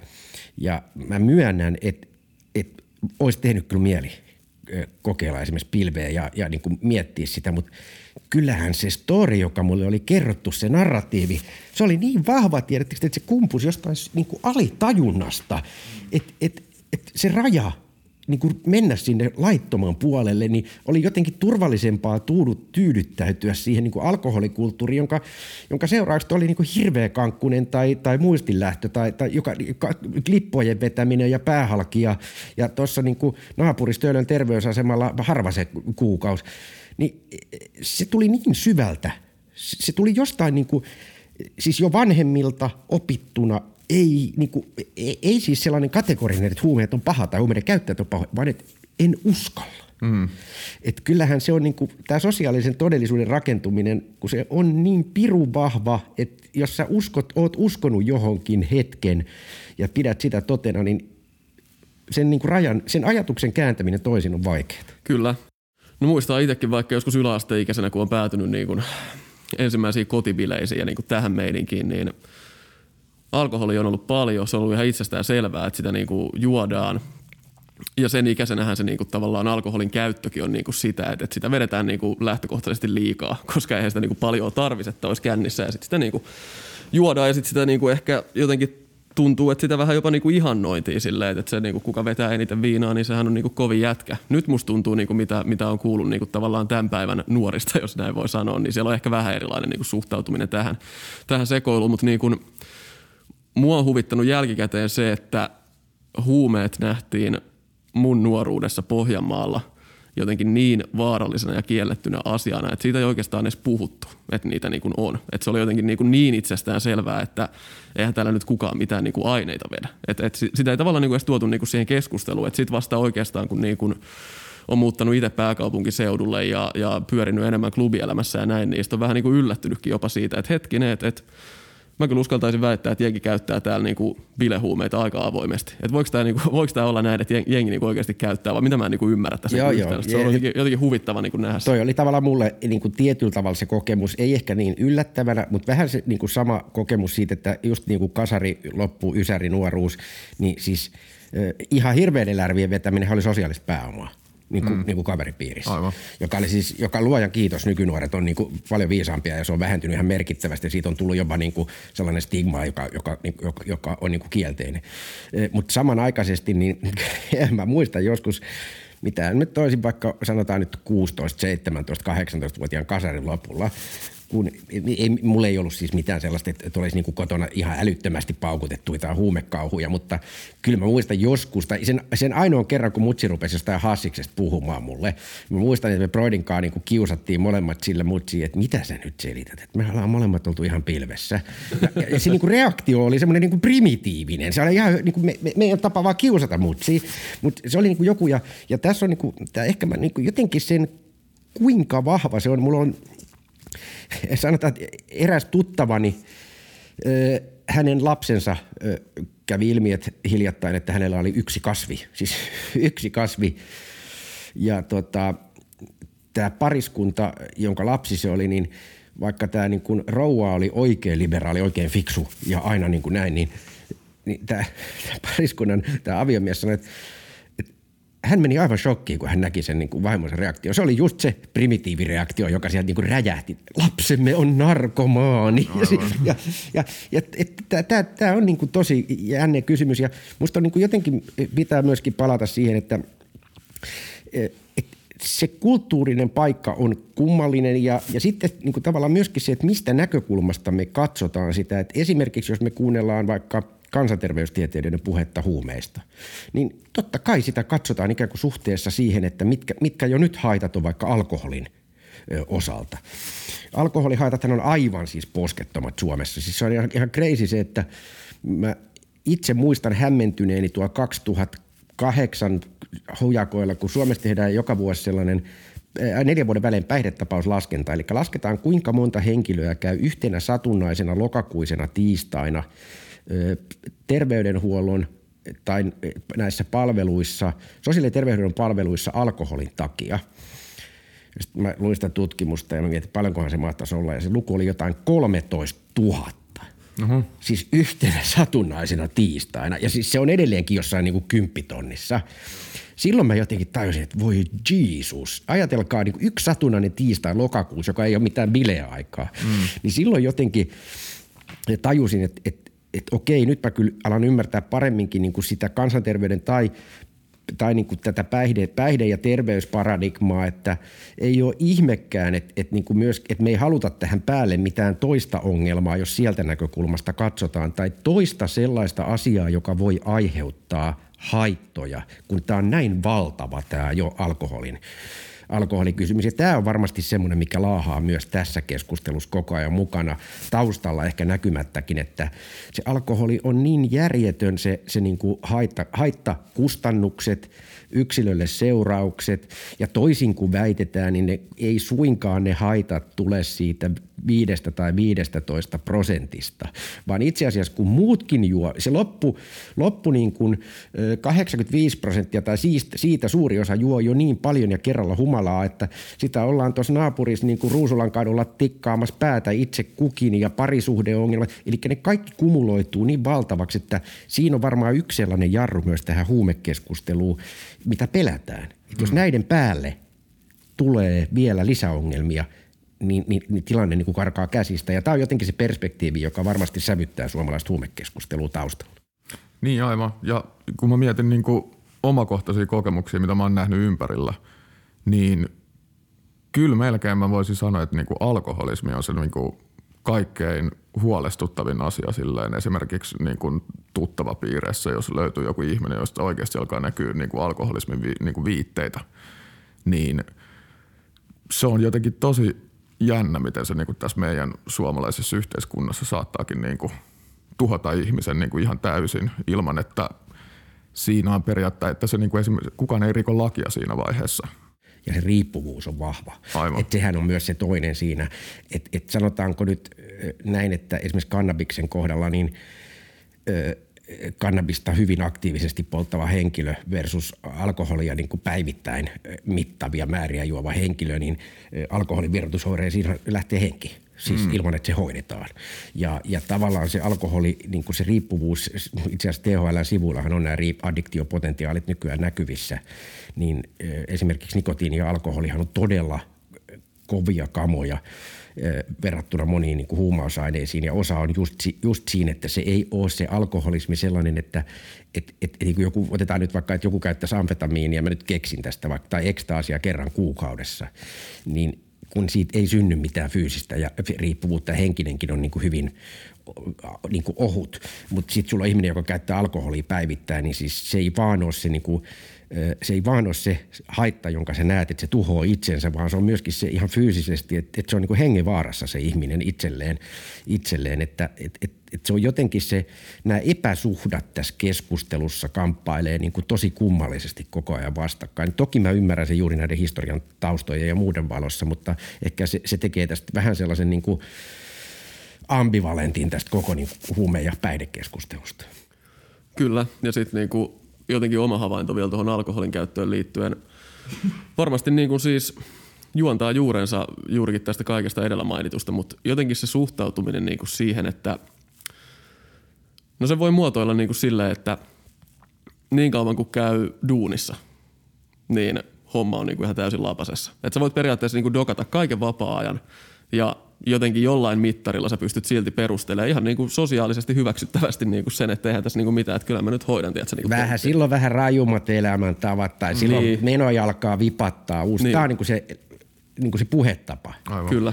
ja mä myönnän, että, että olisi tehnyt kyllä mieli kokeilla esimerkiksi pilveä ja, ja niin kuin miettiä sitä, mutta kyllähän se story, joka mulle oli kerrottu, se narratiivi, se oli niin vahva, tiedättekö, että se kumpusi jostain niin kuin alitajunnasta, että, että, että se raja – niin kuin mennä sinne laittoman puolelle, niin oli jotenkin turvallisempaa tuudut, tyydyttäytyä siihen niin kuin alkoholikulttuuriin, jonka, jonka seurauksesta oli niin kuin hirveä kankkunen tai, tai muistinlähtö tai, tai joka, klippojen vetäminen ja päähalki ja, ja tuossa niin naapuristoilön terveysasemalla harva se kuukausi. Niin se tuli niin syvältä. Se tuli jostain niin kuin, siis jo vanhemmilta opittuna ei, niin kuin, ei, ei siis sellainen kategorinen, että huumeet on paha tai huumeiden käyttäjät on paha, vaan että en uskalla. Mm. Et kyllähän se on niin kuin, tämä sosiaalisen todellisuuden rakentuminen, kun se on niin piru vahva, että jos sä uskot, oot uskonut johonkin hetken ja pidät sitä totena, niin sen, niin kuin rajan, sen ajatuksen kääntäminen toisin on vaikeaa. Kyllä. No muistaa itsekin vaikka joskus yläasteikäisenä, kun on päätynyt niin kuin ensimmäisiin kotibileisiin ja niin kuin tähän meininkiin, niin – alkoholi on ollut paljon, se on ollut ihan itsestään selvää, että sitä niin kuin juodaan. Ja sen ikäisenähän se niin kuin tavallaan alkoholin käyttökin on niin kuin sitä, että, sitä vedetään niin kuin lähtökohtaisesti liikaa, koska eihän sitä niin kuin paljon tarvitse, että olisi kännissä ja sitten sitä niin kuin juodaan ja sitten sitä niin kuin ehkä jotenkin tuntuu, että sitä vähän jopa niinku ihannointiin silleen, että se niinku, kuka vetää eniten viinaa, niin sehän on niinku kovin jätkä. Nyt musta tuntuu, niinku, mitä, mitä on kuullut niinku, tavallaan tämän päivän nuorista, jos näin voi sanoa, niin siellä on ehkä vähän erilainen niinku, suhtautuminen tähän, tähän sekoiluun, mutta niinku, mua on huvittanut jälkikäteen se, että huumeet nähtiin mun nuoruudessa Pohjanmaalla jotenkin niin vaarallisena ja kiellettynä asiana, että siitä ei oikeastaan edes puhuttu, että niitä niin kuin on. Että se oli jotenkin niin, kuin niin itsestään selvää, että eihän täällä nyt kukaan mitään niin kuin aineita vedä. Että et sitä ei tavallaan niin kuin edes tuotu niin kuin siihen keskusteluun. Että sitten vasta oikeastaan, kun niin kuin on muuttanut itse pääkaupunkiseudulle ja, ja pyörinyt enemmän klubielämässä ja näin, niin on vähän niin kuin yllättynytkin jopa siitä, että hetkinen, että, että mä kyllä uskaltaisin väittää, että jengi käyttää täällä niinku bilehuumeita aika avoimesti. Et voiko tämä niinku, olla näin, että jengi niinku oikeasti käyttää, vai mitä mä en niinku ymmärrä tässä joo, joo. Se on jotenkin, jotenkin huvittava niinku nähdä. Toi oli tavallaan mulle niinku tietyllä tavalla se kokemus, ei ehkä niin yllättävänä, mutta vähän se niinku sama kokemus siitä, että just niin kuin kasari loppu, ysäri, nuoruus, niin siis ihan hirveiden lärvien vetäminen oli sosiaalista pääomaa niin kuin, mm. niin kuin kaveripiirissä. Aivan. Joka, oli siis, joka luojan kiitos nykynuoret on niin kuin paljon viisaampia ja se on vähentynyt ihan merkittävästi. Siitä on tullut jopa niin kuin sellainen stigma, joka, joka, joka, joka on niin kuin kielteinen. E, Mutta samanaikaisesti niin mä muistan joskus, mitä nyt toisin vaikka sanotaan nyt 16, 17, 18-vuotiaan kasarin lopulla, kun ei, mulla ei ollut siis mitään sellaista, että, että olisi niin kuin kotona ihan älyttömästi paukutettu tai huumekauhuja, mutta kyllä mä muistan joskus, tai sen, sen ainoan kerran, kun mutsi rupesi jostain hassiksesta puhumaan mulle, mä muistan, että me Broidin kanssa niin kiusattiin molemmat sille mutsiin, että mitä sä nyt selität, että me ollaan molemmat oltu ihan pilvessä. Ja, ja se niin kuin reaktio oli semmoinen niin kuin primitiivinen, se oli ihan niin kuin me, me, meidän tapa vaan kiusata mutsia, mutta se oli niin kuin joku, ja, ja tässä on niin kuin, ehkä mä niin kuin jotenkin sen kuinka vahva se on. Mulla on sanotaan, että eräs tuttavani, hänen lapsensa kävi ilmi, että hiljattain, että hänellä oli yksi kasvi, siis yksi kasvi. Ja tota, tämä pariskunta, jonka lapsi se oli, niin vaikka tämä niin kuin rouva oli oikein liberaali, oikein fiksu ja aina niin kuin näin, niin, niin tämä, tämä pariskunnan tämä aviomies sanoi, että hän meni aivan shokkiin, kun hän näki sen niin kuin vaimonsa reaktio. Se oli just se primitiivireaktio, joka sieltä niin kuin räjähti. Lapsemme on narkomaani. Ja, ja, ja tämä on niin kuin tosi jänne kysymys. Ja musta on niin kuin jotenkin pitää myöskin palata siihen, että et se kulttuurinen paikka on kummallinen ja, ja sitten niin kuin tavallaan myöskin se, että mistä näkökulmasta me katsotaan sitä. Että esimerkiksi jos me kuunnellaan vaikka – kansanterveystieteiden puhetta huumeista, niin totta kai sitä katsotaan ikään kuin suhteessa siihen, että mitkä, mitkä jo nyt haitat on vaikka alkoholin osalta. Alkoholihaitathan on aivan siis poskettomat Suomessa. Siis se on ihan, ihan crazy se, että mä itse muistan hämmentyneeni tuo 2008 hujakoilla, kun Suomessa tehdään joka vuosi sellainen neljän vuoden välein päihdetapauslaskenta. Eli lasketaan kuinka monta henkilöä käy yhtenä satunnaisena lokakuisena tiistaina terveydenhuollon tai näissä palveluissa, sosiaali- ja terveydenhuollon palveluissa alkoholin takia. Sitten mä luin sitä tutkimusta ja mä mietin, paljonkohan se mahtaisi olla. Ja se luku oli jotain 13 000. Uh-huh. Siis yhtenä satunnaisena tiistaina. Ja siis se on edelleenkin jossain niin kuin kymppitonnissa. Silloin mä jotenkin tajusin, että voi Jeesus, ajatelkaa niin kuin yksi satunnainen tiistai lokakuussa, joka ei ole mitään bileaikaa. Mm. Niin silloin jotenkin tajusin, että, että, että okei, nyt mä kyllä alan ymmärtää paremminkin niin kuin sitä kansanterveyden tai tai niin kuin tätä päihde, päihde- ja terveysparadigmaa, että ei ole ihmekään, että, että, niin kuin myös, että me ei haluta tähän päälle mitään toista ongelmaa, jos sieltä näkökulmasta katsotaan, tai toista sellaista asiaa, joka voi aiheuttaa haittoja, kun tämä on näin valtava tämä jo alkoholin alkoholikysymys. Ja tämä on varmasti semmoinen, mikä laahaa myös tässä keskustelussa koko ajan mukana taustalla ehkä näkymättäkin, että se alkoholi on niin järjetön se, se niin kuin haitta, haittakustannukset, yksilölle seuraukset. Ja toisin kuin väitetään, niin ne, ei suinkaan ne haitat tule siitä viidestä tai viidestätoista prosentista, vaan itse asiassa kun muutkin juo, se loppu, loppu niin kuin 85 prosenttia tai siitä suuri osa juo jo niin paljon ja kerralla humalaa, että sitä ollaan tuossa naapurissa niin kuin Ruusulan kadulla tikkaamassa päätä itse kukin ja parisuhdeongelmat. Eli ne kaikki kumuloituu niin valtavaksi, että siinä on varmaan yksi sellainen jarru myös tähän huumekeskusteluun, mitä pelätään. Että jos mm. näiden päälle tulee vielä lisäongelmia – niin, niin, niin tilanne niin kuin karkaa käsistä. Ja tämä on jotenkin se perspektiivi, joka varmasti sävyttää suomalaista huumekeskustelua taustalla. Niin aivan. Ja kun mä mietin niin kuin omakohtaisia kokemuksia, mitä mä oon nähnyt ympärillä, niin kyllä melkein mä voisin sanoa, että niin kuin alkoholismi on se niin kuin kaikkein huolestuttavin asia silleen esimerkiksi niin kuin tuttava piireissä, jos löytyy joku ihminen, josta oikeasti alkaa näkyä niin kuin alkoholismin vi, niin kuin viitteitä, niin se on jotenkin tosi jännä, miten se niin kuin tässä meidän suomalaisessa yhteiskunnassa saattaakin niin kuin tuhota ihmisen niin kuin ihan täysin ilman, että siinä on periaatteessa, että se niin kuin kukaan ei riko lakia siinä vaiheessa. Ja se riippuvuus on vahva. Aivan. Et sehän on myös se toinen siinä, että et sanotaanko nyt näin, että esimerkiksi kannabiksen kohdalla niin kannabista hyvin aktiivisesti polttava henkilö versus alkoholia niin kuin päivittäin mittavia määriä juova henkilö, niin alkoholin siinä lähtee henki. Siis mm. ilman, että se hoidetaan. Ja, ja tavallaan se alkoholi, niin kuin se riippuvuus, itse asiassa THL-sivuillahan on nämä addiktiopotentiaalit nykyään näkyvissä, niin esimerkiksi nikotiini ja alkoholihan on todella kovia kamoja – verrattuna moniin niin kuin huumausaineisiin. Ja osa on just, just siinä, että se ei ole se alkoholismi sellainen, että et, et, et, joku, otetaan nyt vaikka, että joku käyttäisi amfetamiinia, mä nyt keksin tästä vaikka, tai ekstaasia kerran kuukaudessa, niin kun siitä ei synny mitään fyysistä ja riippuvuutta ja henkinenkin on niin kuin hyvin niin kuin ohut. Mutta sitten sulla on ihminen, joka käyttää alkoholia päivittäin, niin siis se ei vaan ole se niin kuin – se ei vaan ole se haitta, jonka sä näet, että se tuhoaa itsensä, vaan se on myöskin se ihan fyysisesti, että, että se on niin kuin hengenvaarassa se ihminen itselleen, itselleen että, että, että, että se on jotenkin se, nämä epäsuhdat tässä keskustelussa kamppailee niin kuin tosi kummallisesti koko ajan vastakkain. Toki mä ymmärrän sen juuri näiden historian taustojen ja muuden valossa, mutta ehkä se, se tekee tästä vähän sellaisen niin kuin ambivalentin tästä koko niin huume- ja päihdekeskustelusta. Kyllä, ja sitten niin kuin jotenkin oma havainto vielä tuohon alkoholin käyttöön liittyen. Varmasti niin kuin siis juontaa juurensa juurikin tästä kaikesta edellä mainitusta, mutta jotenkin se suhtautuminen niin kuin siihen, että no se voi muotoilla niin kuin silleen, että niin kauan kuin käy duunissa, niin homma on niin kuin ihan täysin lapasessa. Että sä voit periaatteessa niin kuin dokata kaiken vapaa-ajan ja jotenkin jollain mittarilla sä pystyt silti perustelemaan ihan niin kuin sosiaalisesti hyväksyttävästi niin kuin sen, että eihän tässä niin kuin mitään, että kyllä mä nyt hoidan. Tiedätkö, niin vähän pointti. silloin vähän rajummat elämäntavat tai silloin niin. menoja alkaa vipattaa uusi. Niin. Tämä on niin kuin se, niin kuin se puhetapa. Aivan. Kyllä.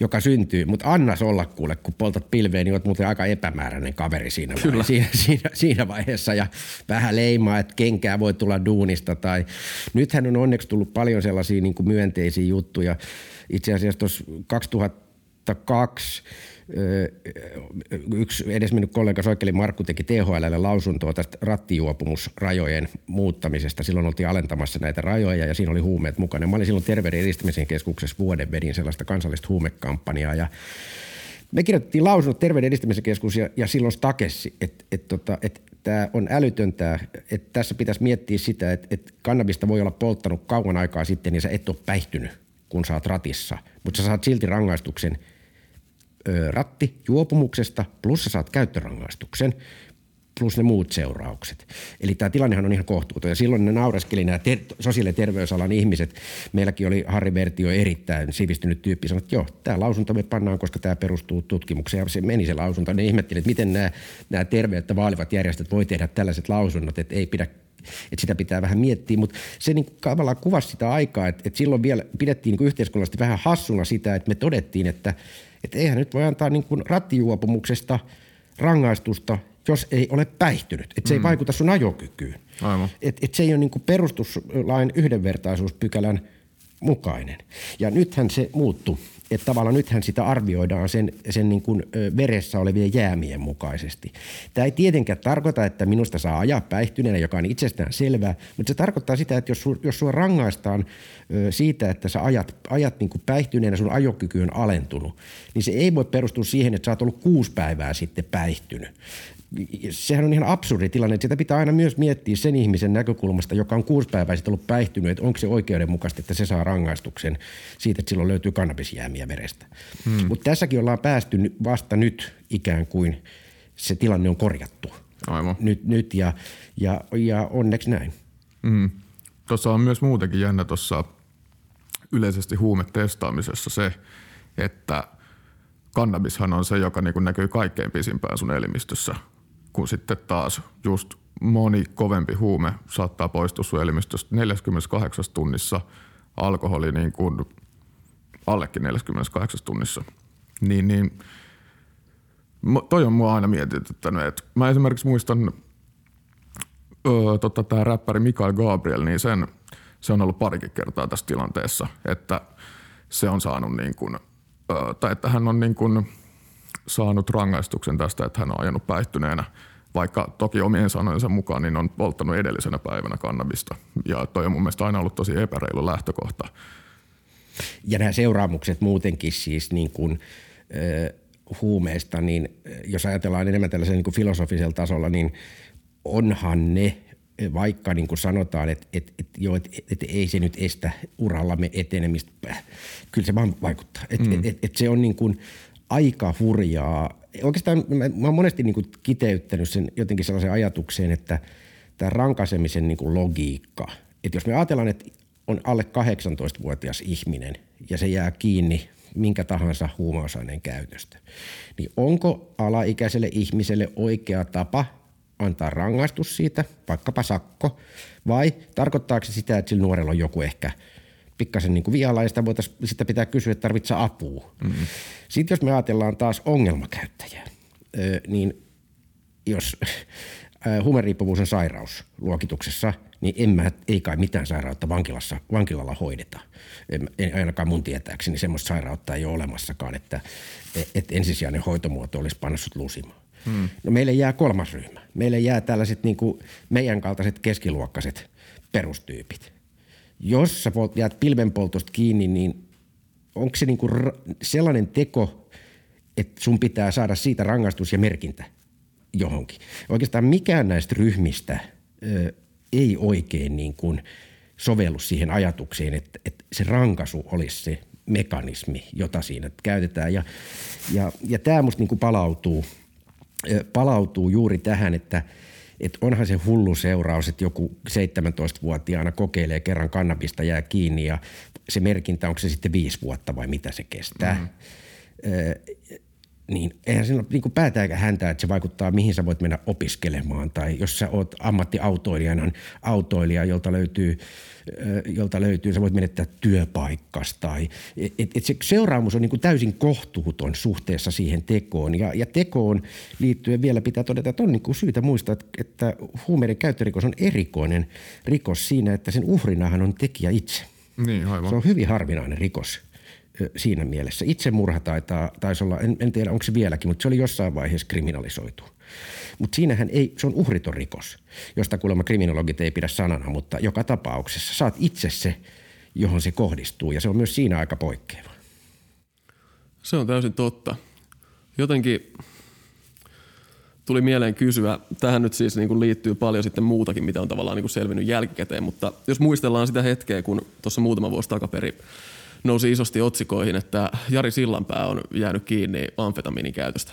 Joka syntyy, mutta annas olla kuule, kun poltat pilveen, niin oot muuten aika epämääräinen kaveri siinä, Kyllä. Vaiheessa, siinä, siinä, siinä vaiheessa ja vähän leimaa, että kenkää voi tulla duunista tai nythän on onneksi tullut paljon sellaisia niin kuin myönteisiä juttuja. Itse asiassa tuossa 2000 2002 yksi edesmennyt kollega Soikkeli Markku teki THLlle lausuntoa tästä rattijuopumusrajojen muuttamisesta. Silloin oltiin alentamassa näitä rajoja ja siinä oli huumeet mukana. Mä olin silloin Terveyden edistämisen keskuksessa vuoden vedin sellaista kansallista huumekampanjaa ja me kirjoitettiin lausunnot Terveyden edistämisen keskus ja, ja silloin stakessi, että et, tota, et tämä on älytöntä, että tässä pitäisi miettiä sitä, että, että kannabista voi olla polttanut kauan aikaa sitten ja sä et ole päihtynyt, kun sä oot ratissa, mutta sä saat silti rangaistuksen – ratti juopumuksesta, plus sä saat käyttörangaistuksen, plus ne muut seuraukset. Eli tämä tilannehan on ihan kohtuuton. Ja silloin ne naureskeli nämä ter- sosiaali- ja terveysalan ihmiset. Meilläkin oli Harri Vertio erittäin sivistynyt tyyppi, sanoi, että joo, tämä lausunto me pannaan, koska tämä perustuu tutkimukseen. Ja se meni se lausunto. Ne ihmetteli, että miten nämä, nämä terveyttä vaalivat järjestöt voi tehdä tällaiset lausunnot, että ei pidä että sitä pitää vähän miettiä, mutta se niin tavallaan kuvasi sitä aikaa, että, että silloin vielä pidettiin niin yhteiskunnallisesti vähän hassuna sitä, että me todettiin, että, että eihän nyt voi antaa niin kuin rattijuopumuksesta rangaistusta, jos ei ole päihtynyt. Että se mm. ei vaikuta sun ajokykyyn. Aivan. Et, et se ei ole niin kuin perustuslain yhdenvertaisuuspykälän mukainen. Ja nythän se muuttuu että tavallaan nythän sitä arvioidaan sen, sen niin kuin veressä olevien jäämien mukaisesti. Tämä ei tietenkään tarkoita, että minusta saa ajaa päihtyneenä, joka on itsestään selvää, mutta se tarkoittaa sitä, että jos, jos sua rangaistaan siitä, että sä ajat, ajat niin kuin päihtyneenä, sun ajokyky on alentunut, niin se ei voi perustua siihen, että sä oot ollut kuusi päivää sitten päihtynyt sehän on ihan absurdi tilanne. Sitä pitää aina myös miettiä sen ihmisen näkökulmasta, joka on sitten ollut päihtynyt, että onko se oikeudenmukaista, että se saa rangaistuksen siitä, että silloin löytyy kannabisjäämiä verestä. Hmm. Mutta tässäkin ollaan päästy vasta nyt ikään kuin se tilanne on korjattu. Aivan. Nyt, nyt ja, ja, ja onneksi näin. Hmm. Tuossa on myös muutenkin jännä tuossa yleisesti huumetestaamisessa se, että kannabishan on se, joka niin näkyy kaikkein pisimpään sun elimistössä – kun sitten taas just moni kovempi huume saattaa poistua sun elimistöstä 48 tunnissa, alkoholi niin kuin allekin 48 tunnissa. Niin, niin toi on mua aina mietityttänyt. Et mä esimerkiksi muistan öö, tota, tämä räppäri Mikael Gabriel, niin sen, se on ollut parikin kertaa tässä tilanteessa, että se on saanut niin kuin, öö, tai että hän on niin kuin saanut rangaistuksen tästä, että hän on ajanut päihtyneenä, vaikka toki omien sanojensa mukaan niin on polttanut edellisenä päivänä kannabista. Ja toi on mun mielestä aina ollut tosi epäreilu lähtökohta. Ja nämä seuraamukset muutenkin siis niin kuin, äh, huumeista, niin jos ajatellaan enemmän tällaisella niin kuin filosofisella tasolla, niin onhan ne vaikka niin kuin sanotaan, että, että, että, joo, että, että ei se nyt estä urallamme etenemistä, kyllä se vaan vaikuttaa. Että, mm. että, että, että se on niin kuin aika hurjaa. Oikeastaan mä, mä oon monesti niin kuin kiteyttänyt sen jotenkin sellaiseen ajatukseen, että tämä rankasemisen niin kuin logiikka, että jos me ajatellaan, että on alle 18-vuotias ihminen ja se jää kiinni minkä tahansa huumausaineen käytöstä, niin onko alaikäiselle ihmiselle oikea tapa antaa rangaistus siitä, vaikkapa sakko, vai tarkoittaako se sitä, että sillä nuorella on joku ehkä – pikkasen niin vialla ja sitä, sitä pitää kysyä, että tarvitsee apua. Mm-hmm. Sitten jos me ajatellaan taas ongelmakäyttäjää, niin jos huumeriippuvuus on sairaus luokituksessa, niin en mä, ei kai mitään sairautta vankilassa, vankilalla hoideta. En, en, ainakaan mun tietääkseni semmoista sairautta ei ole olemassakaan, että, että ensisijainen hoitomuoto olisi pannossut lusimaan. Hmm. No meille jää kolmas ryhmä. Meille jää tällaiset niin kuin meidän kaltaiset keskiluokkaiset perustyypit jos sä jäät pilvenpoltosta kiinni, niin onko se niinku sellainen teko, että sun pitää saada siitä rangaistus ja merkintä johonkin. Oikeastaan mikään näistä ryhmistä ö, ei oikein niin kuin sovellu siihen ajatukseen, että, että se rankaisu olisi se mekanismi, jota siinä käytetään. Ja, ja, ja tämä musta niin kuin palautuu, palautuu juuri tähän, että – että onhan se hullu seuraus, että joku 17-vuotiaana kokeilee kerran kannabista, jää kiinni ja se merkintä, onko se sitten viisi vuotta vai mitä se kestää. Mm-hmm. Öö, niin eihän ole niin kuin päätä eikä häntä, että se vaikuttaa mihin sä voit mennä opiskelemaan. Tai jos sä oot ammattiautoilijana, autoilija, jolta löytyy, jolta löytyy, sä voit menettää työpaikkas. Tai, et, et se seuraamus on niin kuin täysin kohtuuton suhteessa siihen tekoon. Ja, ja tekoon liittyen vielä pitää todeta, että on niin kuin syytä muistaa, että huumeiden käyttörikos on erikoinen rikos siinä, että sen uhrinahan on tekijä itse. Niin, aivan. Se on hyvin harvinainen rikos siinä mielessä. Itsemurha taitaa, taisi olla, en, en tiedä onko se vieläkin, mutta se oli jossain vaiheessa kriminalisoitu. Mutta siinähän ei, se on uhriton rikos, josta kuulemma kriminologit ei pidä sanana, mutta joka tapauksessa saat itse se, johon se kohdistuu ja se on myös siinä aika poikkeava. Se on täysin totta. Jotenkin tuli mieleen kysyä, tähän nyt siis niin kuin liittyy paljon sitten muutakin, mitä on tavallaan niin kuin selvinnyt jälkikäteen, mutta jos muistellaan sitä hetkeä, kun tuossa muutama vuosi takaperi nousi isosti otsikoihin, että Jari Sillanpää on jäänyt kiinni amfetamiinin käytöstä,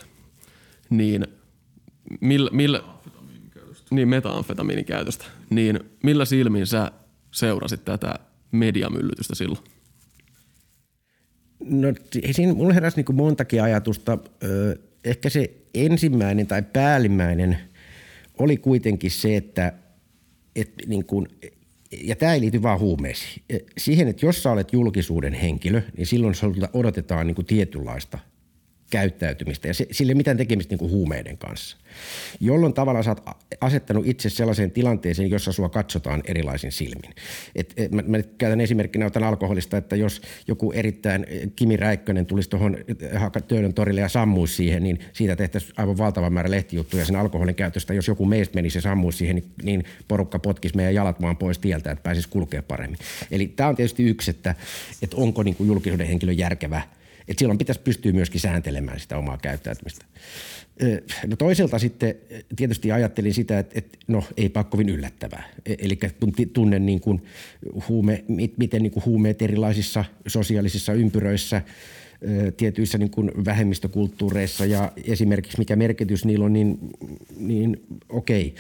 niin millä, millä, niin metaamfetamiinin käytöstä, niin millä silmin sä seurasit tätä mediamyllytystä silloin? No siinä mulla heräsi niin montakin ajatusta. Ehkä se ensimmäinen tai päällimmäinen oli kuitenkin se, että, että niin kuin, ja tämä ei liity vaan huumeisiin. Siihen, että jos sä olet julkisuuden henkilö, niin silloin odotetaan niin kuin tietynlaista käyttäytymistä ja se, sille mitään tekemistä niin kuin huumeiden kanssa. Jolloin tavallaan sä oot asettanut itse sellaiseen tilanteeseen, jossa sua katsotaan erilaisin silmin. Et, et, mä, mä käytän esimerkkinä otan alkoholista, että jos joku erittäin eh, Kimi Räikkönen tulisi tuohon eh, Töölön torille ja sammuisi siihen, niin siitä tehtäisiin aivan valtava määrä lehtijuttuja sen alkoholin käytöstä. Jos joku meistä menisi ja sammuisi siihen, niin, niin porukka potkisi meidän jalat vaan pois tieltä, että pääsisi kulkea paremmin. Eli tämä on tietysti yksi, että, että onko niin kuin julkisuuden henkilö järkevä – et silloin pitäisi pystyä myöskin sääntelemään sitä omaa käyttäytymistä. No toiselta sitten tietysti ajattelin sitä, että, että no ei kovin yllättävää. E, eli tunnen niin kuin huume, miten niin kuin huumeet erilaisissa sosiaalisissa ympyröissä tietyissä niin kuin vähemmistökulttuureissa ja esimerkiksi mikä merkitys niillä on, niin, niin okei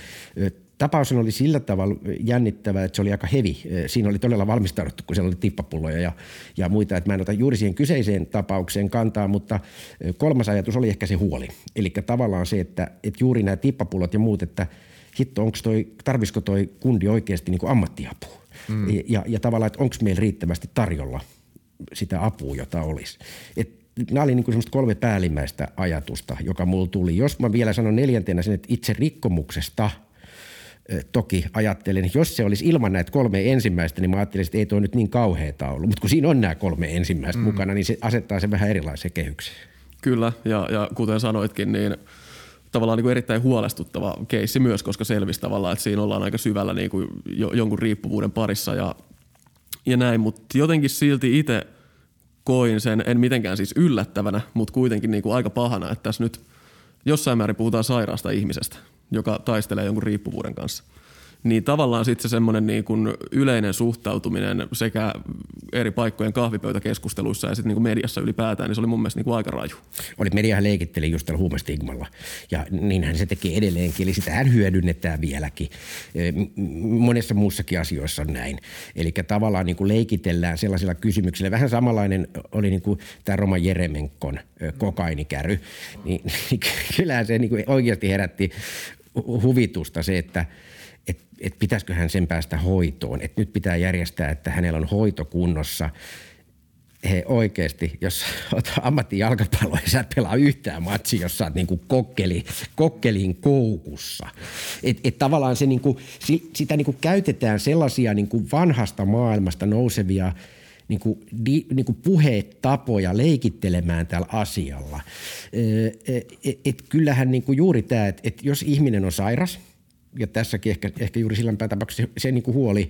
tapaus oli sillä tavalla jännittävä, että se oli aika hevi. Siinä oli todella valmistauduttu, kun siellä oli tippapulloja ja, ja muita. Että mä en ota juuri siihen kyseiseen tapaukseen kantaa, mutta kolmas ajatus oli ehkä se huoli. Eli tavallaan se, että, että juuri nämä tippapullot ja muut, että hitto, onko toi, tarvisiko toi kundi oikeasti niin ammattiapua? Mm. Ja, ja tavallaan, että onko meillä riittävästi tarjolla sitä apua, jota olisi. Et nämä oli niin kuin kolme päällimmäistä ajatusta, joka mulla tuli. Jos mä vielä sanon neljäntenä sen, että itse rikkomuksesta – toki ajattelin, että jos se olisi ilman näitä kolme ensimmäistä, niin mä ajattelin, että ei tuo nyt niin kauheata ollut. Mutta kun siinä on nämä kolme ensimmäistä mm. mukana, niin se asettaa sen vähän erilaisen kehyksen. Kyllä, ja, ja kuten sanoitkin, niin tavallaan niin kuin erittäin huolestuttava keissi myös, koska selvisi tavallaan, että siinä ollaan aika syvällä niin kuin jo, jonkun riippuvuuden parissa ja, ja näin. Mutta jotenkin silti itse koin sen, en mitenkään siis yllättävänä, mutta kuitenkin niin kuin aika pahana, että tässä nyt jossain määrin puhutaan sairaasta ihmisestä – joka taistelee jonkun riippuvuuden kanssa – niin tavallaan sitten se semmoinen niin yleinen suhtautuminen sekä eri paikkojen kahvipöytäkeskusteluissa ja sitten niin mediassa ylipäätään, niin se oli mun mielestä niin kuin aika raju. Oli mediahan leikitteli just tällä huumestigmalla ja niinhän se tekee edelleenkin, eli sitähän hyödynnetään vieläkin. Monessa muussakin asioissa on näin. Eli tavallaan niin kuin leikitellään sellaisilla kysymyksillä. Vähän samanlainen oli niin kuin tämä Roma Jeremenkon kokainikäry. Niin, niin kyllähän se niin kuin oikeasti herätti huvitusta se, että – et pitäisikö hän sen päästä hoitoon. Että nyt pitää järjestää, että hänellä on hoito kunnossa. He oikeasti, jos olet ammattijalkapallo ja sä et pelaa yhtään matsia, jos sä oot niinku kokkeli, kokkelin koukussa. Et, et tavallaan se niinku, sitä niinku käytetään sellaisia niinku vanhasta maailmasta nousevia niin kuin, di, niin kuin puhetapoja leikittelemään tällä asialla. Et, et, kyllähän niin kuin juuri tämä, että et jos ihminen on sairas – ja tässäkin ehkä, ehkä juuri sillä tapauksessa se, se niin kuin huoli,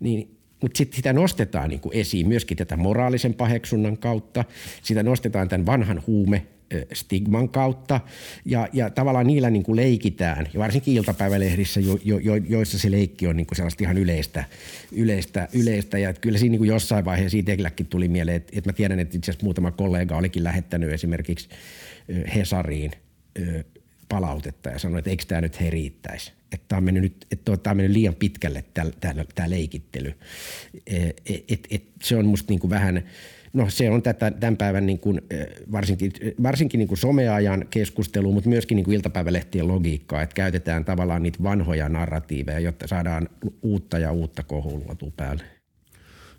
niin mutta sitten sitä nostetaan niin kuin esiin myöskin tätä moraalisen paheksunnan kautta. Sitä nostetaan tämän vanhan huume stigman kautta ja, ja tavallaan niillä niin kuin leikitään, ja varsinkin iltapäivälehdissä, jo, jo, jo, joissa se leikki on niin kuin sellaista ihan yleistä, yleistä, yleistä ja kyllä siinä niin kuin jossain vaiheessa itselläkin tuli mieleen, että, että mä tiedän, että itse asiassa muutama kollega olikin lähettänyt esimerkiksi Hesariin palautetta ja sanoi, että eikö tämä nyt he riittäisi. Että tämä on mennyt, nyt, että tämä on mennyt liian pitkälle tämä, tämä leikittely. Et, et, et se on musta niin kuin vähän, no se on tätä, tämän päivän niin kuin, varsinkin, varsinkin niin kuin someajan keskustelu, mutta myöskin niin kuin iltapäivälehtien logiikkaa, että käytetään tavallaan niitä vanhoja narratiiveja, jotta saadaan uutta ja uutta kohulua päälle.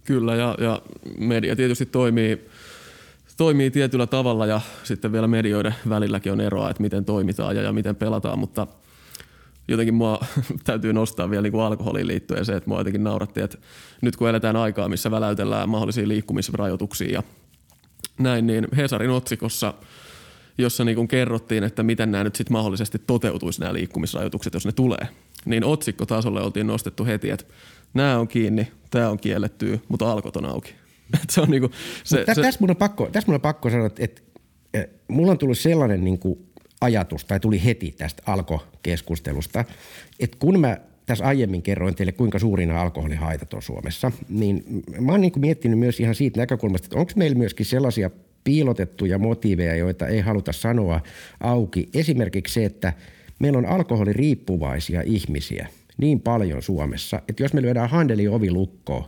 Kyllä ja, ja media tietysti toimii – toimii tietyllä tavalla ja sitten vielä medioiden välilläkin on eroa, että miten toimitaan ja, ja miten pelataan, mutta jotenkin mua täytyy nostaa vielä niin kuin alkoholiin liittyen se, että mua jotenkin nauratti, että nyt kun eletään aikaa, missä väläytellään mahdollisia liikkumisrajoituksia ja näin, niin Hesarin otsikossa, jossa niin kuin kerrottiin, että miten nämä nyt sitten mahdollisesti toteutuisi nämä liikkumisrajoitukset, jos ne tulee, niin otsikkotasolle oltiin nostettu heti, että nämä on kiinni, tämä on kielletty, mutta alkot on auki. se on se, se, tässä, mun on pakko, tässä mun on pakko sanoa, että, että, että mulla on tullut sellainen niin kuin ajatus, tai tuli heti tästä alkokeskustelusta, että kun mä tässä aiemmin kerroin teille, kuinka suurina alkoholihaitat on Suomessa, niin mä oon niin kuin miettinyt myös ihan siitä näkökulmasta, että onko meillä myöskin sellaisia piilotettuja motiiveja, joita ei haluta sanoa auki. Esimerkiksi se, että meillä on alkoholiriippuvaisia ihmisiä niin paljon Suomessa, että jos me lyödään handeli ovi lukkoon,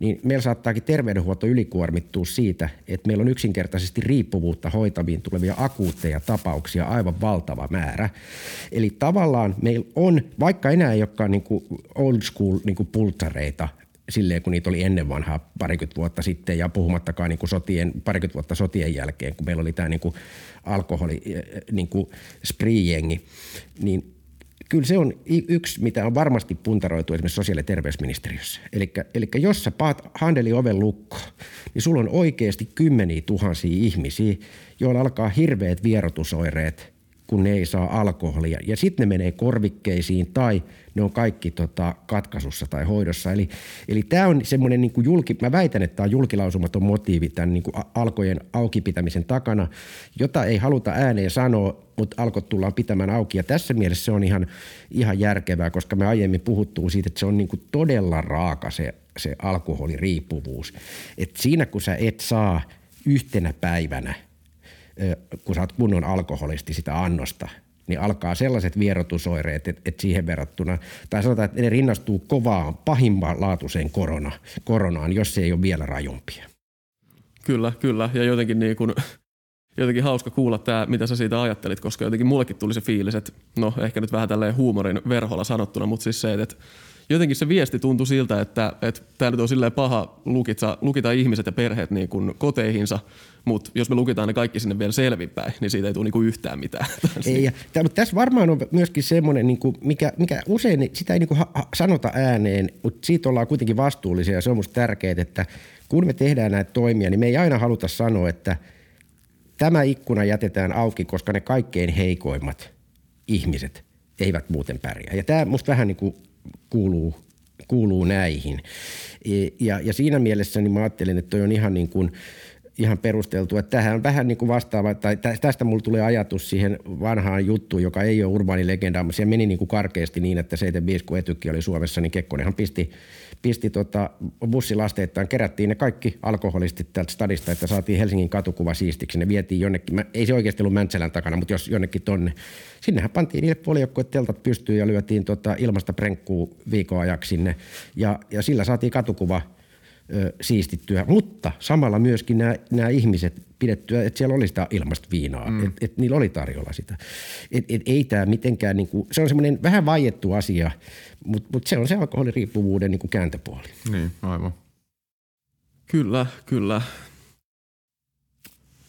niin meillä saattaakin terveydenhuolto ylikuormittua siitä, että meillä on yksinkertaisesti riippuvuutta hoitaviin tulevia akuutteja tapauksia aivan valtava määrä. Eli tavallaan meillä on, vaikka enää ei olekaan niin kuin old school niin kuin pultsareita, silleen, kun niitä oli ennen vanhaa parikymmentä vuotta sitten ja puhumattakaan niin kuin sotien, parikymmentä vuotta sotien jälkeen, kun meillä oli tämä niin kuin alkoholi, niin kuin spree-jengi, niin kyllä se on yksi, mitä on varmasti puntaroitu esimerkiksi sosiaali- ja terveysministeriössä. Eli jos sä paat handeli oven lukko, niin sulla on oikeasti kymmeniä tuhansia ihmisiä, joilla alkaa hirveät vierotusoireet, kun ne ei saa alkoholia. Ja sitten ne menee korvikkeisiin tai ne on kaikki tota, katkaisussa tai hoidossa. Eli, eli tämä on semmoinen niin mä väitän, että tämä on julkilausumaton motiivi tämän niin alkojen auki pitämisen takana, jota ei haluta ääneen sanoa, mutta alkot tullaan pitämään auki. Ja tässä mielessä se on ihan, ihan järkevää, koska me aiemmin puhuttuu siitä, että se on niin todella raaka se, se alkoholiriippuvuus. Et siinä kun sä et saa yhtenä päivänä, kun sä oot kunnon alkoholisti sitä annosta, niin alkaa sellaiset vierotusoireet, että, että siihen verrattuna, tai sanotaan, että ne rinnastuu kovaan, pahimman laatuiseen korona, koronaan, jos se ei ole vielä rajumpia. Kyllä, kyllä. Ja jotenkin niin kuin jotenkin hauska kuulla tämä, mitä sä siitä ajattelit, koska jotenkin mullekin tuli se fiilis, että no ehkä nyt vähän tälleen huumorin verholla sanottuna, mutta siis se, että jotenkin se viesti tuntui siltä, että, että tämä nyt on silleen paha lukita, lukita ihmiset ja perheet niin kuin koteihinsa, mutta jos me lukitaan ne kaikki sinne vielä selvinpäin, niin siitä ei tule niin yhtään mitään. Ei, ja, mutta tässä varmaan on myöskin semmoinen, niin kuin, mikä, mikä usein, sitä ei niin kuin ha- sanota ääneen, mutta siitä ollaan kuitenkin vastuullisia ja se on minusta tärkeää, että kun me tehdään näitä toimia, niin me ei aina haluta sanoa, että – Tämä ikkuna jätetään auki, koska ne kaikkein heikoimmat ihmiset eivät muuten pärjää. Ja tämä musta vähän niin kuin kuuluu, kuuluu näihin. E, ja, ja siinä mielessä niin mä ajattelin, että toi on ihan niin kuin – ihan perusteltu. Että tähän on vähän niin kuin vastaava, tai tästä mulla tulee ajatus siihen vanhaan juttuun, joka ei ole urbaani legenda, mutta se meni niin kuin karkeasti niin, että 75 kun etykki oli Suomessa, niin Kekkonenhan pisti, pisti tota bussilasteittain, kerättiin ne kaikki alkoholistit täältä stadista, että saatiin Helsingin katukuva siistiksi. Ne vietiin jonnekin, ei se oikeasti ollut Mäntsälän takana, mutta jos jonnekin tonne. Sinnehän pantiin niille poliokkoet teltat pystyyn ja lyötiin tota ilmasta prenkkuu viikon ajaksi sinne. Ja, ja sillä saatiin katukuva – ö, siistittyä, mutta samalla myöskin nämä, nämä ihmiset pidettyä, että siellä oli sitä ilmasta viinaa, mm. että et niillä oli tarjolla sitä. Et, et ei tämä mitenkään, niin kuin, se on semmoinen vähän vaiettu asia, mutta mut se on se alkoholiriippuvuuden niin kuin kääntöpuoli. Niin, aivan. Kyllä, kyllä.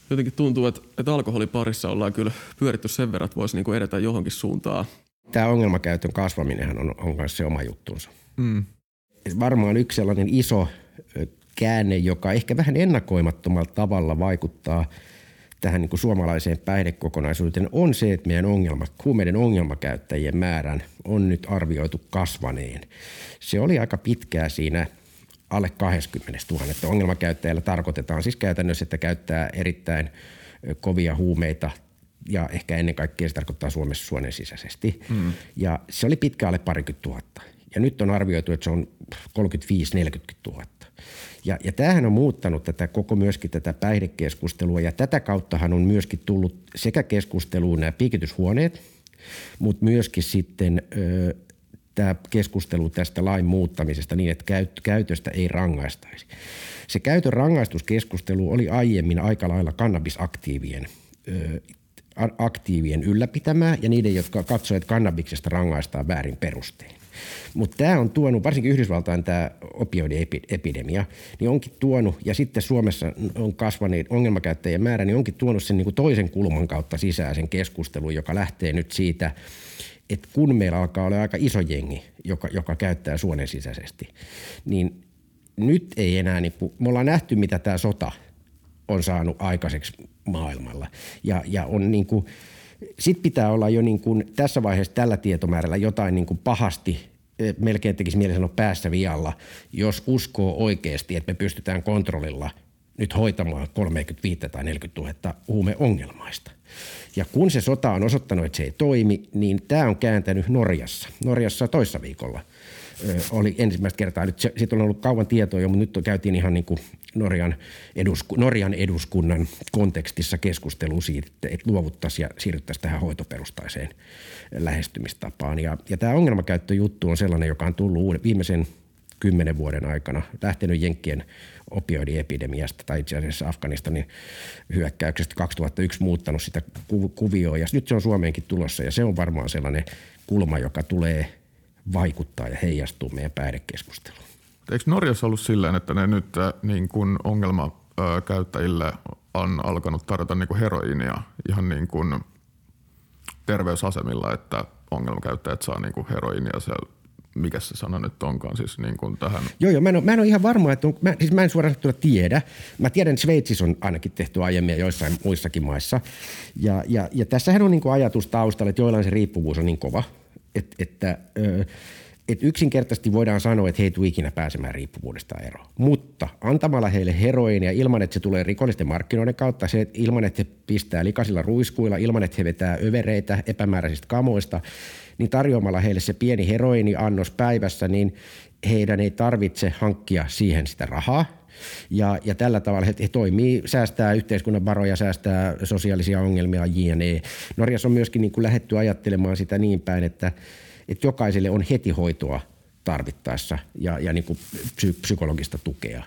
Jotenkin tuntuu, että, että alkoholiparissa ollaan kyllä pyöritty sen verran, että voisi niin kuin edetä johonkin suuntaan. Tämä ongelmakäytön kasvaminen on, on myös se oma juttunsa. Mm. Varmaan yksi sellainen iso käänne, joka ehkä vähän ennakoimattomalla tavalla vaikuttaa tähän niin kuin suomalaiseen päihdekokonaisuuteen, on se, että meidän ongelma, huumeiden ongelmakäyttäjien määrän on nyt arvioitu kasvaneen. Se oli aika pitkää siinä alle 20 000. Ongelmakäyttäjällä tarkoitetaan siis käytännössä, että käyttää erittäin kovia huumeita ja ehkä ennen kaikkea se tarkoittaa Suomessa suonen sisäisesti. Mm. Ja se oli pitkä alle parikymmentä tuhatta. Ja nyt on arvioitu, että se on 35-40 000. Ja, ja tämähän on muuttanut tätä koko myöskin tätä päihdekeskustelua ja tätä kauttahan on myöskin tullut sekä keskusteluun nämä piikityshuoneet, mutta myöskin sitten ö, tämä keskustelu tästä lain muuttamisesta niin, että käyt, käytöstä ei rangaistaisi. Se käytön rangaistuskeskustelu oli aiemmin aika lailla kannabisaktiivien ö, aktiivien ylläpitämää ja niiden, jotka katsoivat, että kannabiksesta rangaistaan väärin perustein. Mutta tämä on tuonut, varsinkin Yhdysvaltain tämä opioidiepidemia, niin onkin tuonut, ja sitten Suomessa on kasvaneet ongelmakäyttäjien määrä, niin onkin tuonut sen niin kuin toisen kulman kautta sisäisen keskustelun, joka lähtee nyt siitä, että kun meillä alkaa olla aika iso jengi, joka, joka käyttää suonen sisäisesti, niin nyt ei enää, niin kuin, me ollaan nähty mitä tämä sota on saanut aikaiseksi maailmalla. Ja, ja on niin kuin, sit pitää olla jo niin kuin tässä vaiheessa tällä tietomäärällä jotain niin kuin pahasti eh, melkein tekisi mieli sanoa päässä vialla, jos uskoo oikeasti, että me pystytään kontrollilla nyt hoitamaan 35 tai 40 000 huumeongelmaista. Ja kun se sota on osoittanut, että se ei toimi, niin tämä on kääntänyt Norjassa. Norjassa toissa viikolla oli ensimmäistä kertaa. Nyt siitä on ollut kauan tietoa jo, mutta nyt käytiin ihan niin kuin Norjan, edusku, Norjan eduskunnan kontekstissa keskustelu siitä, että luovuttaisiin ja siirryttäisiin tähän hoitoperustaiseen lähestymistapaan. Ja, ja tämä ongelmakäyttöjuttu on sellainen, joka on tullut viimeisen kymmenen vuoden aikana, lähtenyt Jenkkien opioidiepidemiasta tai itse asiassa Afganistanin hyökkäyksestä 2001 muuttanut sitä kuvioa ja nyt se on Suomeenkin tulossa ja se on varmaan sellainen kulma, joka tulee vaikuttaa ja heijastuu meidän päihdekeskusteluun. Eikö Norjassa ollut silleen, että ne nyt äh, niin kuin ongelmakäyttäjille on alkanut tarjota niin kuin heroinia ihan niin kuin terveysasemilla, että ongelmakäyttäjät saa niin kuin heroinia se mikä se sana nyt onkaan siis niin kuin tähän. Joo, joo, mä en, ole, mä en ole ihan varma, että on, mä, siis mä en suoraan tiedä. Mä tiedän, että Sveitsissä on ainakin tehty aiemmin ja joissain muissakin maissa. Ja, ja, ja tässähän on niin kuin ajatus taustalla, että joillain se riippuvuus on niin kova, että, että että yksinkertaisesti voidaan sanoa, että he ei tule ikinä pääsemään riippuvuudesta eroon. Mutta antamalla heille heroinia ilman, että se tulee rikollisten markkinoiden kautta, se, että ilman, että he pistää likaisilla ruiskuilla, ilman, että he vetää övereitä epämääräisistä kamoista, niin tarjoamalla heille se pieni heroiniannos päivässä, niin heidän ei tarvitse hankkia siihen sitä rahaa. Ja, ja tällä tavalla he, he toimii, säästää yhteiskunnan varoja, säästää sosiaalisia ongelmia, jne. Norjassa on myöskin niin kuin lähetty ajattelemaan sitä niin päin, että, että jokaiselle on heti hoitoa tarvittaessa ja, ja niin kuin psy- psykologista tukea.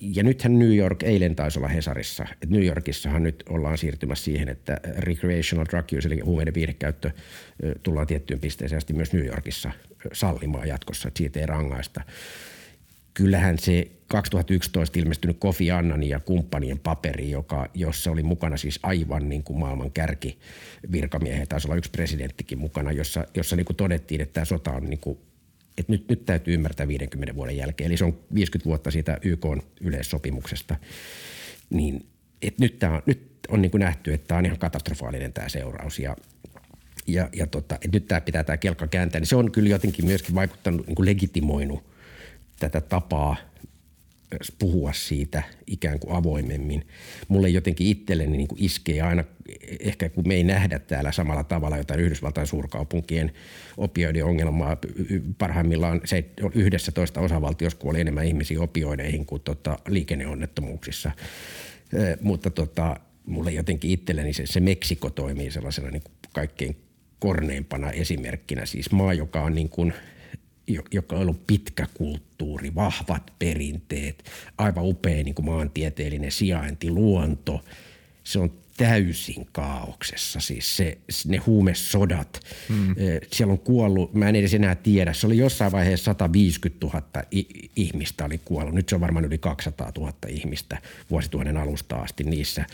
Ja nythän New York eilen taisi olla Hesarissa, että New Yorkissahan nyt ollaan siirtymässä siihen, että recreational drug use, eli huumeiden viihdekäyttö, tullaan tiettyyn pisteeseen asti myös New Yorkissa sallimaan jatkossa, että siitä ei rangaista. Kyllähän se 2011 ilmestynyt Kofi Annan ja kumppanien paperi, joka, jossa oli mukana siis aivan niin kuin maailman kärki virkamiehiä, taisi olla yksi presidenttikin mukana, jossa, jossa niin kuin todettiin, että tämä sota on niin kuin että nyt, nyt täytyy ymmärtää 50 vuoden jälkeen, eli se on 50 vuotta siitä YK yleissopimuksesta, niin että nyt, tämä on, nyt on niin kuin nähty, että tämä on ihan katastrofaalinen tämä seuraus. Ja, ja, ja tota, että nyt tämä pitää tämä kelkka kääntää, niin se on kyllä jotenkin myöskin vaikuttanut, niin kuin legitimoinut tätä tapaa puhua siitä ikään kuin avoimemmin. Mulle jotenkin itselleni niin kuin iskee aina, ehkä kun me ei nähdä täällä samalla tavalla jotain Yhdysvaltain suurkaupunkien opioidin ongelmaa. Parhaimmillaan se 11 osavaltiossa kuoli enemmän ihmisiä opioideihin kuin tota, liikenneonnettomuuksissa. E, mutta tota, mulle jotenkin itselleni se, se Meksiko toimii sellaisena niin kuin kaikkein korneimpana esimerkkinä. Siis maa, joka on niin kuin – joka on ollut pitkä kulttuuri, vahvat perinteet, aivan upea niin kuin maantieteellinen sijainti, luonto. Se on täysin kaauksessa, siis se, ne huumesodat. Mm. Siellä on kuollut, mä en edes enää tiedä, se oli jossain vaiheessa 150 000 ihmistä oli kuollut. Nyt se on varmaan yli 200 000 ihmistä vuosituhannen alusta asti niissä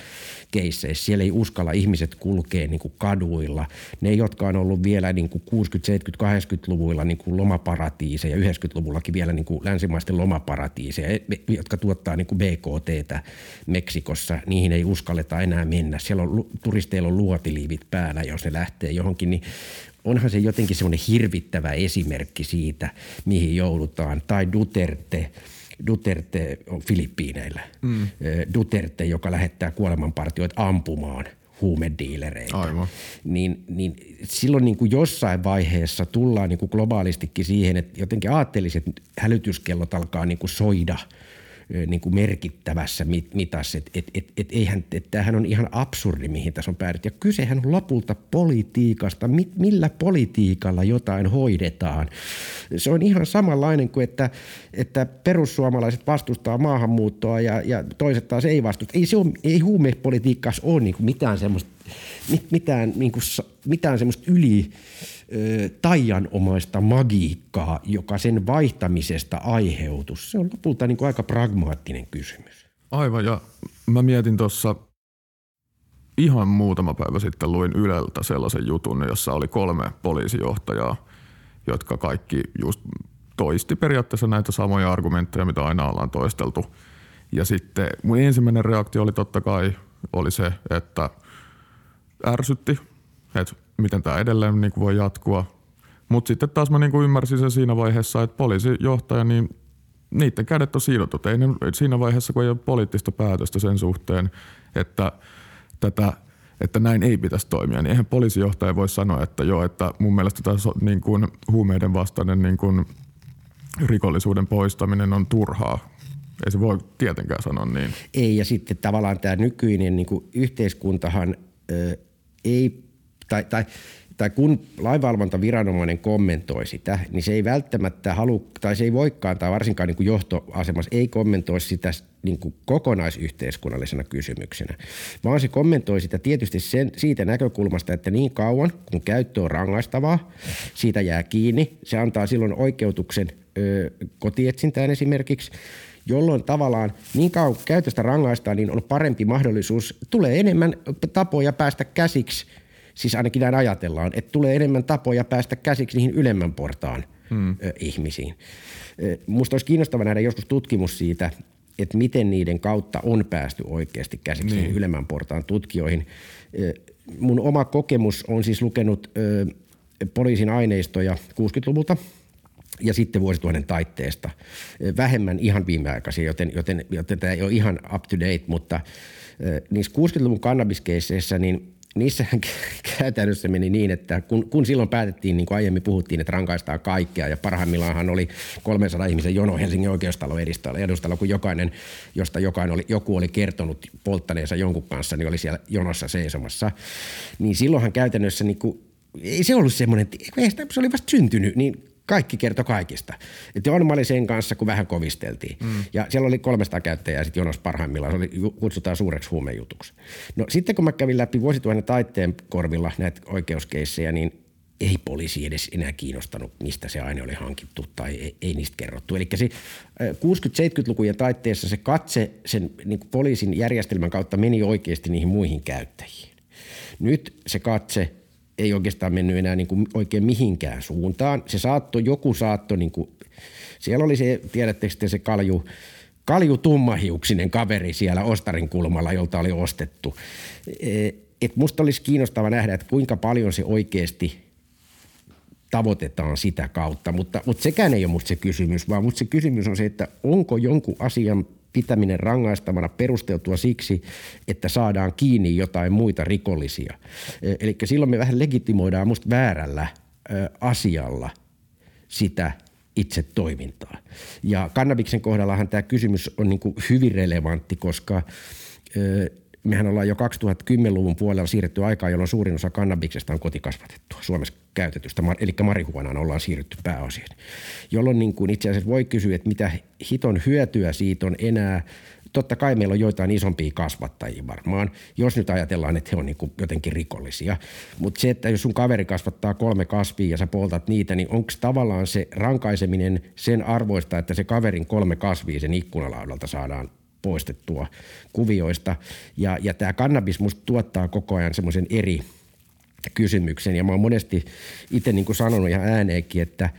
keisseissä. Siellä ei uskalla ihmiset kulkea niin kuin kaduilla. Ne, jotka on ollut vielä niin kuin 60, 70, 80-luvuilla niin kuin lomaparatiiseja, 90-luvullakin vielä niin kuin länsimaisten lomaparatiiseja, e, jotka tuottaa niin kuin BKTtä Meksikossa, niihin ei uskalleta enää mennä mennä. Siellä on, turisteilla on luotiliivit päällä, jos ne lähtee johonkin, niin onhan se jotenkin semmoinen hirvittävä esimerkki siitä, mihin joudutaan. Tai Duterte, Duterte on Filippiineillä. Mm. Duterte, joka lähettää kuolemanpartioita ampumaan huumediilereitä. Aivan. Niin, niin silloin niin kuin jossain vaiheessa tullaan niin kuin globaalistikin siihen, että jotenkin ajattelisin, että hälytyskellot alkaa niin kuin soida – niin kuin merkittävässä mitassa. Et, et, et, et eihän, et tämähän on ihan absurdi, mihin tässä on päädytty. Ja kysehän on lopulta politiikasta, mi, millä politiikalla jotain hoidetaan. Se on ihan samanlainen kuin, että, että perussuomalaiset vastustaa maahanmuuttoa ja, ja toiset taas ei vastusta. Ei, se ole, ei huumepolitiikassa ole niin kuin mitään semmoista, mitään, niin kuin, mitään semmoista yli taianomaista magiikkaa, joka sen vaihtamisesta aiheutuu. Se on lopulta niin kuin aika pragmaattinen kysymys. Aivan, ja mä mietin tuossa ihan muutama päivä sitten luin Yleltä sellaisen jutun, jossa oli kolme poliisijohtajaa, jotka kaikki just toisti periaatteessa näitä samoja argumentteja, mitä aina ollaan toisteltu. ja sitten mun ensimmäinen reaktio oli totta kai oli se, että ärsytti, että miten tämä edelleen niin voi jatkua. Mutta sitten taas mä niin ymmärsin sen siinä vaiheessa, että poliisijohtaja, niin niiden kädet on sidotut. Ei ne, siinä vaiheessa, kun ei ole poliittista päätöstä sen suhteen, että tätä että näin ei pitäisi toimia, niin eihän poliisijohtaja voi sanoa, että joo, että mun mielestä tässä niin kuin huumeiden vastainen niin kuin rikollisuuden poistaminen on turhaa. Ei se voi tietenkään sanoa niin. Ei, ja sitten tavallaan tämä nykyinen niin kuin yhteiskuntahan ö, ei, tai, tai tai kun lainvalvontaviranomainen kommentoi sitä, niin se ei välttämättä halu, tai se ei voikaan, tai varsinkaan niin kuin johtoasemassa ei kommentoi sitä niin kuin kokonaisyhteiskunnallisena kysymyksenä, vaan se kommentoi sitä tietysti sen, siitä näkökulmasta, että niin kauan kun käyttö on rangaistavaa, siitä jää kiinni. Se antaa silloin oikeutuksen ö, kotietsintään esimerkiksi, jolloin tavallaan niin kauan käytöstä rangaistaan, niin on parempi mahdollisuus, tulee enemmän tapoja päästä käsiksi – siis ainakin näin ajatellaan, että tulee enemmän tapoja päästä käsiksi niihin ylemmän portaan hmm. ihmisiin. Musta olisi kiinnostava nähdä joskus tutkimus siitä, että miten niiden kautta on päästy oikeasti käsiksi niin. ylemmän portaan tutkijoihin. Mun oma kokemus on siis lukenut poliisin aineistoja 60-luvulta ja sitten vuosituhannen taitteesta. Vähemmän ihan viimeaikaisia, joten, joten, joten tämä ei ole ihan up to date, mutta niissä 60-luvun kannabiskeisseissä niin niissähän käytännössä meni niin, että kun, kun silloin päätettiin, niin kuin aiemmin puhuttiin, että rankaistaan kaikkea ja parhaimmillaanhan oli 300 ihmisen jono Helsingin oikeustalon edustalla, edustalla kun jokainen, josta jokainen oli, joku oli kertonut polttaneensa jonkun kanssa, niin oli siellä jonossa seisomassa. Niin silloinhan käytännössä niin kuin, ei se ollut semmoinen, se oli vasta syntynyt, niin kaikki kertoi kaikista. Että on mä olin sen kanssa, kun vähän kovisteltiin. Mm. Ja siellä oli 300 käyttäjää sitten jonossa parhaimmillaan. Se oli, kutsutaan suureksi huumejutuksi. No sitten kun mä kävin läpi vuosituhannen taitteen korvilla näitä oikeuskeissejä, niin ei poliisi edes enää kiinnostanut, mistä se aine oli hankittu tai ei, ei niistä kerrottu. Eli se 60-70-lukujen taitteessa se katse sen niin poliisin järjestelmän kautta meni oikeasti niihin muihin käyttäjiin. Nyt se katse – ei oikeastaan mennyt enää niin kuin oikein mihinkään suuntaan. Se saatto, joku saatto, niin kuin, siellä oli se, tiedättekö se kalju, kalju tummahiuksinen kaveri siellä Ostarin kulmalla, jolta oli ostettu. E, et musta olisi kiinnostava nähdä, että kuinka paljon se oikeasti tavoitetaan sitä kautta, mutta, mutta sekään ei ole musta se kysymys, vaan musta se kysymys on se, että onko jonkun asian pitäminen rangaistavana perusteltua siksi, että saadaan kiinni jotain muita rikollisia. E, Eli silloin me vähän legitimoidaan musta väärällä asialla sitä itse toimintaa. Ja kannabiksen kohdallahan tämä kysymys on niin hyvin relevantti, koska mehän ollaan jo 2010-luvun puolella siirretty aikaa, jolloin suurin osa kannabiksesta on kotikasvatettua Suomessa käytetystä, eli marihuonaan ollaan siirrytty pääosin. Jolloin niin kuin itse asiassa voi kysyä, että mitä hiton hyötyä siitä on enää totta kai meillä on joitain isompia kasvattajia varmaan, jos nyt ajatellaan, että he on niin kuin jotenkin rikollisia. Mutta se, että jos sun kaveri kasvattaa kolme kasvia ja sä poltat niitä, niin onko tavallaan se rankaiseminen sen arvoista, että se kaverin kolme kasvia sen ikkunalaudalta saadaan poistettua kuvioista. Ja, ja tämä kannabis musta tuottaa koko ajan semmoisen eri kysymyksen. Ja mä oon monesti itse niin sanonut ihan ääneenkin, että –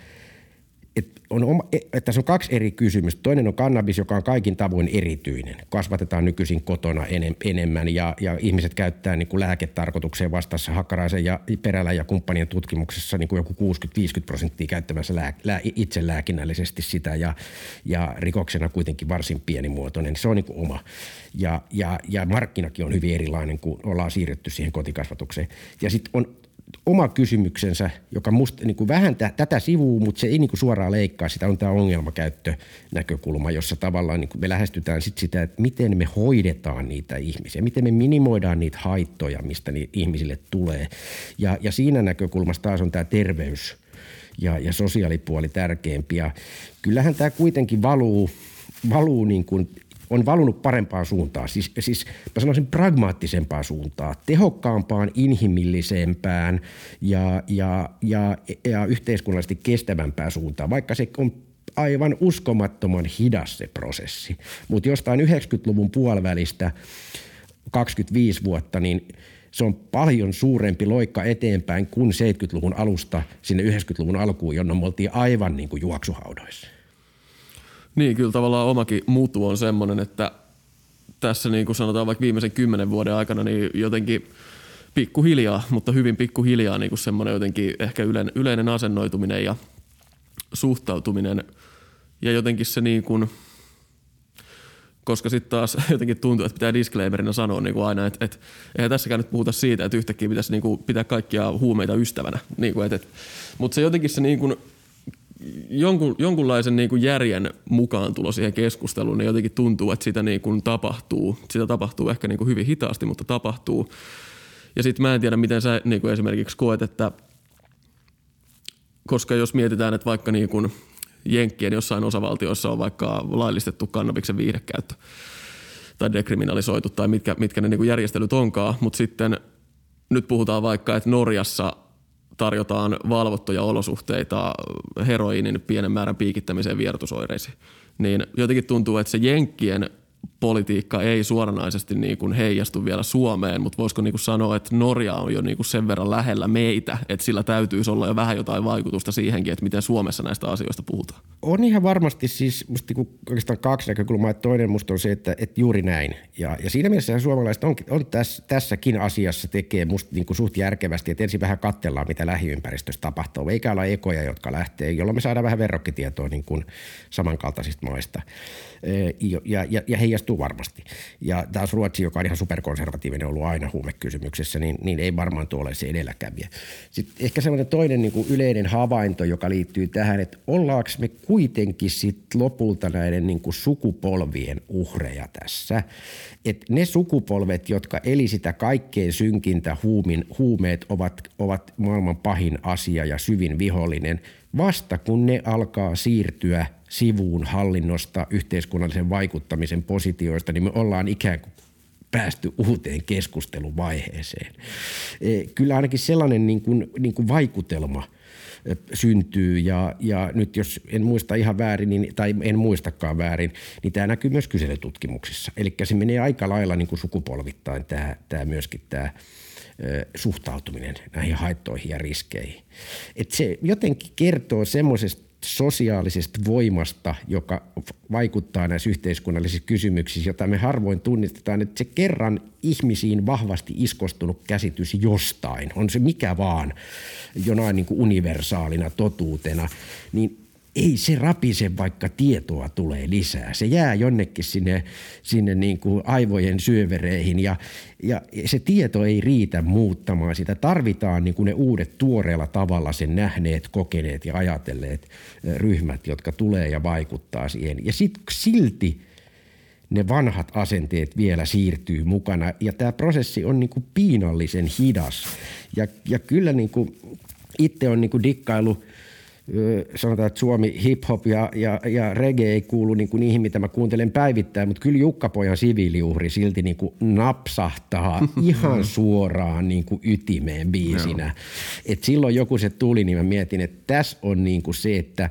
että, on oma, e, että tässä on kaksi eri kysymystä. Toinen on kannabis, joka on kaikin tavoin erityinen. Kasvatetaan nykyisin kotona enem, enemmän ja, ja ihmiset käyttää niin kuin lääketarkoitukseen vastassa Hakkaraisen ja Perälä ja kumppanien tutkimuksessa niin kuin joku 60-50 prosenttia käyttämässä lää, lää, itse lääkinnällisesti sitä ja, ja rikoksena kuitenkin varsin pienimuotoinen. Se on niin kuin oma. Ja, ja, ja markkinakin on hyvin erilainen, kun ollaan siirrytty siihen kotikasvatukseen. Ja sitten on oma kysymyksensä, joka musta niin kuin vähän t- tätä sivuu, mutta se ei niin kuin suoraan leikkaa. Sitä on tämä ongelmakäyttönäkökulma, jossa tavallaan niin kuin me lähestytään sit sitä, että miten me hoidetaan niitä ihmisiä, miten me minimoidaan niitä haittoja, mistä niitä ihmisille tulee. Ja, ja siinä näkökulmassa taas on tämä terveys ja, ja sosiaalipuoli tärkeämpi. Ja kyllähän tämä kuitenkin valuu, valuu niin kuin on valunut parempaan suuntaan, siis, siis mä sanoisin pragmaattisempaan suuntaan, tehokkaampaan, inhimillisempään ja, ja, ja, ja yhteiskunnallisesti kestävämpään suuntaan, vaikka se on aivan uskomattoman hidas se prosessi. Mutta jostain 90-luvun puolivälistä 25 vuotta, niin se on paljon suurempi loikka eteenpäin kuin 70-luvun alusta sinne 90-luvun alkuun, jonne me oltiin aivan niin kuin juoksuhaudoissa. Niin, kyllä tavallaan omakin mutu on semmoinen, että tässä niin kuin sanotaan vaikka viimeisen kymmenen vuoden aikana niin jotenkin pikkuhiljaa, mutta hyvin pikkuhiljaa niin kuin semmoinen jotenkin ehkä yleinen, yleinen asennoituminen ja suhtautuminen ja jotenkin se niin kuin, koska sitten taas jotenkin tuntuu, että pitää disclaimerina sanoa niin kuin aina, että, että eihän tässäkään nyt puhuta siitä, että yhtäkkiä pitäisi niin kuin pitää kaikkia huumeita ystävänä. Niin kuin, että, että, mutta se jotenkin se niin kuin, jonkun, jonkunlaisen niin kuin järjen mukaan tulo siihen keskusteluun, niin jotenkin tuntuu, että sitä niin kuin tapahtuu. Sitä tapahtuu ehkä niin kuin hyvin hitaasti, mutta tapahtuu. Ja sitten mä en tiedä, miten sä niin kuin esimerkiksi koet, että koska jos mietitään, että vaikka niin kuin Jenkkien jossain osavaltioissa on vaikka laillistettu kannabiksen viihdekäyttö tai dekriminalisoitu tai mitkä, mitkä ne niin kuin järjestelyt onkaan, mutta sitten nyt puhutaan vaikka, että Norjassa tarjotaan valvottuja olosuhteita heroinin pienen määrän piikittämiseen vierotusoireisiin. Niin jotenkin tuntuu, että se Jenkkien politiikka ei suoranaisesti niin kuin heijastu vielä Suomeen, mutta voisiko niin kuin sanoa, että Norja on jo niin kuin sen verran lähellä meitä, että sillä täytyisi olla jo vähän jotain vaikutusta siihenkin, että miten Suomessa näistä asioista puhutaan? On ihan varmasti siis musta niin oikeastaan kaksi näkökulmaa. Toinen musta on se, että, että juuri näin. Ja, ja siinä mielessä suomalaiset on, on tässä, tässäkin asiassa tekee musta niin kuin suht järkevästi, että ensin vähän katsellaan, mitä lähiympäristössä tapahtuu. Eikä olla ekoja, jotka lähtee, jolloin me saadaan vähän verrokkitietoa niin kuin samankaltaisista maista. Ja, ja, ja heijastuu varmasti. Ja taas Ruotsi, joka on ihan superkonservatiivinen ollut aina huumekysymyksessä, niin, niin ei varmaan tuolle se edelläkävijä. Sitten ehkä semmoinen toinen niin kuin yleinen havainto, joka liittyy tähän, että ollaanko me kuitenkin sit lopulta näiden niin kuin sukupolvien uhreja tässä. Et ne sukupolvet, jotka eli sitä kaikkein synkintä huumin, huumeet ovat, ovat maailman pahin asia ja syvin vihollinen, vasta kun ne alkaa siirtyä sivuun hallinnosta, yhteiskunnallisen vaikuttamisen positioista, niin me ollaan ikään kuin päästy uuteen keskusteluvaiheeseen. E, kyllä ainakin sellainen niin kuin, niin kuin vaikutelma e, syntyy ja, ja nyt jos en muista ihan väärin, niin, tai en muistakaan väärin, niin tämä näkyy myös kyselytutkimuksissa. Eli se menee aika lailla niin kuin sukupolvittain tämä, tämä myöskin tämä e, suhtautuminen näihin haittoihin ja riskeihin. Et se jotenkin kertoo semmoisesta sosiaalisesta voimasta, joka vaikuttaa näissä yhteiskunnallisissa kysymyksissä, jota me harvoin tunnistetaan, että se kerran ihmisiin vahvasti iskostunut käsitys jostain, on se mikä vaan jonain niin kuin universaalina totuutena, niin ei se rapise, vaikka tietoa tulee lisää. Se jää jonnekin sinne, sinne niin kuin aivojen syövereihin ja, ja se tieto ei riitä muuttamaan sitä. Tarvitaan niin kuin ne uudet tuoreella tavalla sen nähneet, kokeneet ja ajatelleet ryhmät, jotka tulee ja vaikuttaa siihen. Ja sitten silti ne vanhat asenteet vielä siirtyy mukana ja tämä prosessi on niin kuin piinallisen hidas. Ja, ja kyllä niin kuin itse on niin kuin dikkailu – sanotaan, että Suomi hip-hop ja, ja, ja reggae ei kuulu niin kuin niihin, mitä mä kuuntelen päivittäin, mutta kyllä Jukka-pojan siviiliuhri silti niin kuin napsahtaa ihan suoraan niin kuin ytimeen biisinä. Et silloin joku se tuli, niin mä mietin, että tässä on niin kuin se, että,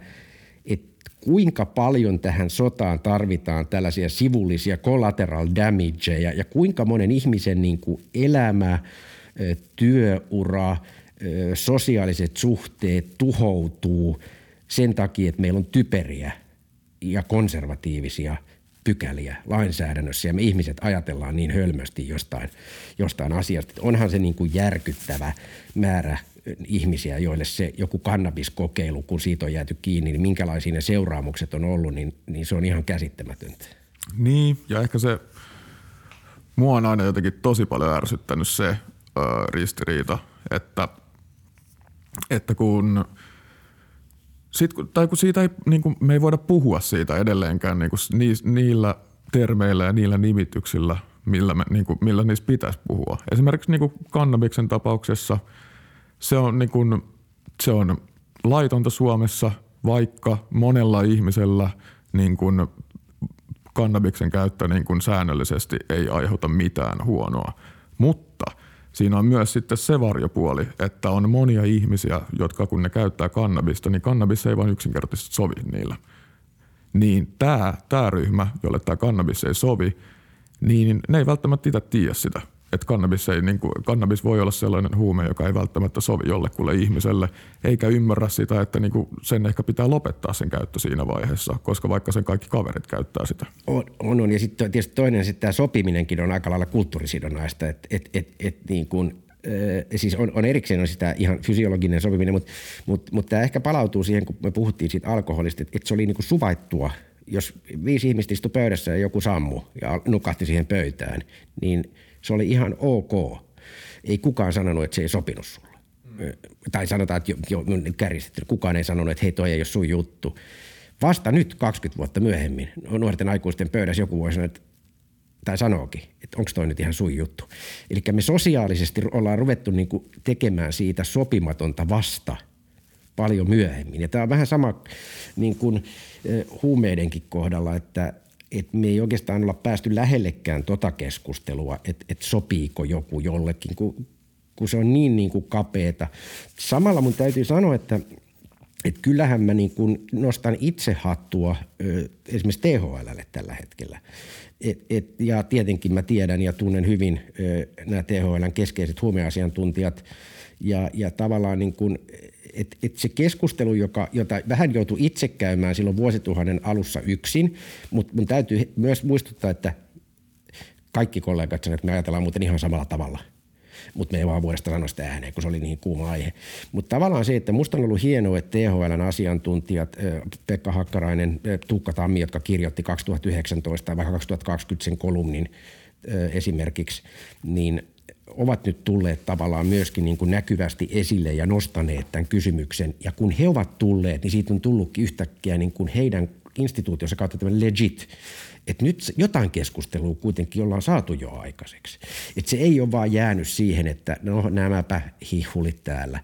että kuinka paljon tähän sotaan tarvitaan tällaisia sivullisia collateral damageja ja kuinka monen ihmisen niin kuin elämä, työura – sosiaaliset suhteet tuhoutuu sen takia, että meillä on typeriä ja konservatiivisia pykäliä lainsäädännössä ja me ihmiset ajatellaan niin hölmösti jostain, jostain asiasta. Onhan se niin kuin järkyttävä määrä ihmisiä, joille se joku kannabiskokeilu, kun siitä on jääty kiinni, niin minkälaisia ne seuraamukset on ollut, niin, niin se on ihan käsittämätöntä. Niin, ja ehkä se, mua on aina jotenkin tosi paljon ärsyttänyt se ö, ristiriita, että – että kun, sit, tai kun siitä ei, niin kuin, me ei voida puhua siitä edelleenkään niin kuin niillä termeillä ja niillä nimityksillä, millä, me, niin kuin, millä niistä pitäisi puhua. Esimerkiksi niin kuin kannabiksen tapauksessa se on, niin kuin, se on laitonta Suomessa, vaikka monella ihmisellä niin kuin kannabiksen käyttö niin kuin säännöllisesti ei aiheuta mitään huonoa. Mutta – siinä on myös sitten se varjopuoli, että on monia ihmisiä, jotka kun ne käyttää kannabista, niin kannabis ei vain yksinkertaisesti sovi niillä. Niin tämä, tämä ryhmä, jolle tämä kannabis ei sovi, niin ne ei välttämättä itse tiedä sitä. Että kannabis, ei, niin kuin, kannabis voi olla sellainen huume, joka ei välttämättä sovi jollekulle ihmiselle, eikä ymmärrä sitä, että niin kuin sen ehkä pitää lopettaa sen käyttö siinä vaiheessa, koska vaikka sen kaikki kaverit käyttää sitä. On, on, on. ja sitten tietysti toinen, että tämä sopiminenkin on aika lailla kulttuurisidonnaista, että et, et, et, niin kuin siis on, on erikseen on sitä ihan fysiologinen sopiminen, mutta, mutta, mutta tämä ehkä palautuu siihen, kun me puhuttiin siitä alkoholista, että, että se oli niin kuin suvaittua – jos viisi ihmistä istui pöydässä ja joku sammu ja nukahti siihen pöytään, niin se oli ihan ok. Ei kukaan sanonut, että se ei sopinut sulle. Mm. Tai sanotaan, että jo, jo kärjistetty. Kukaan ei sanonut, että hei toi ei ole sun juttu. Vasta nyt 20 vuotta myöhemmin nuorten aikuisten pöydässä joku voi sanoa, että tai sanookin, että onko toi nyt ihan sun juttu. Eli me sosiaalisesti ollaan ruvettu niin tekemään siitä sopimatonta vasta paljon myöhemmin. Ja tämä on vähän sama niin kuin huumeidenkin kohdalla, että että me ei oikeastaan olla päästy lähellekään tota keskustelua, että, että sopiiko joku jollekin, kun, kun se on niin, niin kuin kapeeta. Samalla mun täytyy sanoa, että, että kyllähän mä niin kuin nostan itse hattua esimerkiksi THLlle tällä hetkellä. Et, et, ja tietenkin mä tiedän ja tunnen hyvin nämä THLn keskeiset huumeasiantuntijat ja, ja tavallaan niin kuin, et, et se keskustelu, joka, jota vähän joutui itse käymään silloin vuosituhannen alussa yksin, mutta mun täytyy myös muistuttaa, että kaikki kollegat sanoivat, että me ajatellaan muuten ihan samalla tavalla – mutta me ei vaan vuodesta sanoa sitä ääneen, kun se oli niin kuuma aihe. Mutta tavallaan se, että musta on ollut hienoa, että THLn asiantuntijat, Pekka Hakkarainen, Tuukka Tammi, jotka kirjoitti 2019 tai vaikka 2020 sen kolumnin esimerkiksi, niin ovat nyt tulleet tavallaan myöskin niin kuin näkyvästi esille ja nostaneet tämän kysymyksen. Ja kun he ovat tulleet, niin siitä on tullutkin yhtäkkiä niin kuin heidän instituutiossa kautta tämä legit että nyt jotain keskustelua kuitenkin ollaan saatu jo aikaiseksi. Että se ei ole vaan jäänyt siihen, että no nämäpä hihulit täällä.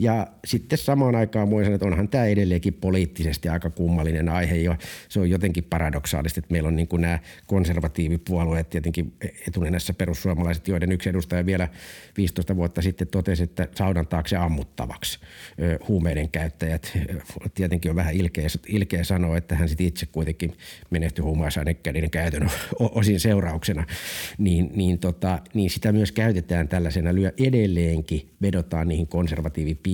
Ja sitten samaan aikaan voi sanoa, että onhan tämä edelleenkin poliittisesti aika kummallinen aihe ja se on jotenkin paradoksaalista, että meillä on niin kuin nämä konservatiivipuolueet, tietenkin etunenässä perussuomalaiset, joiden yksi edustaja vielä 15 vuotta sitten totesi, että saudan taakse ammuttavaksi huumeiden käyttäjät. Tietenkin on vähän ilkeä, ilkeä sanoa, että hän sitten itse kuitenkin menehtyi huumausainekäden käytön osin seurauksena, niin, niin, tota, niin sitä myös käytetään tällaisena lyö edelleenkin, vedotaan niihin konservatiivipiireihin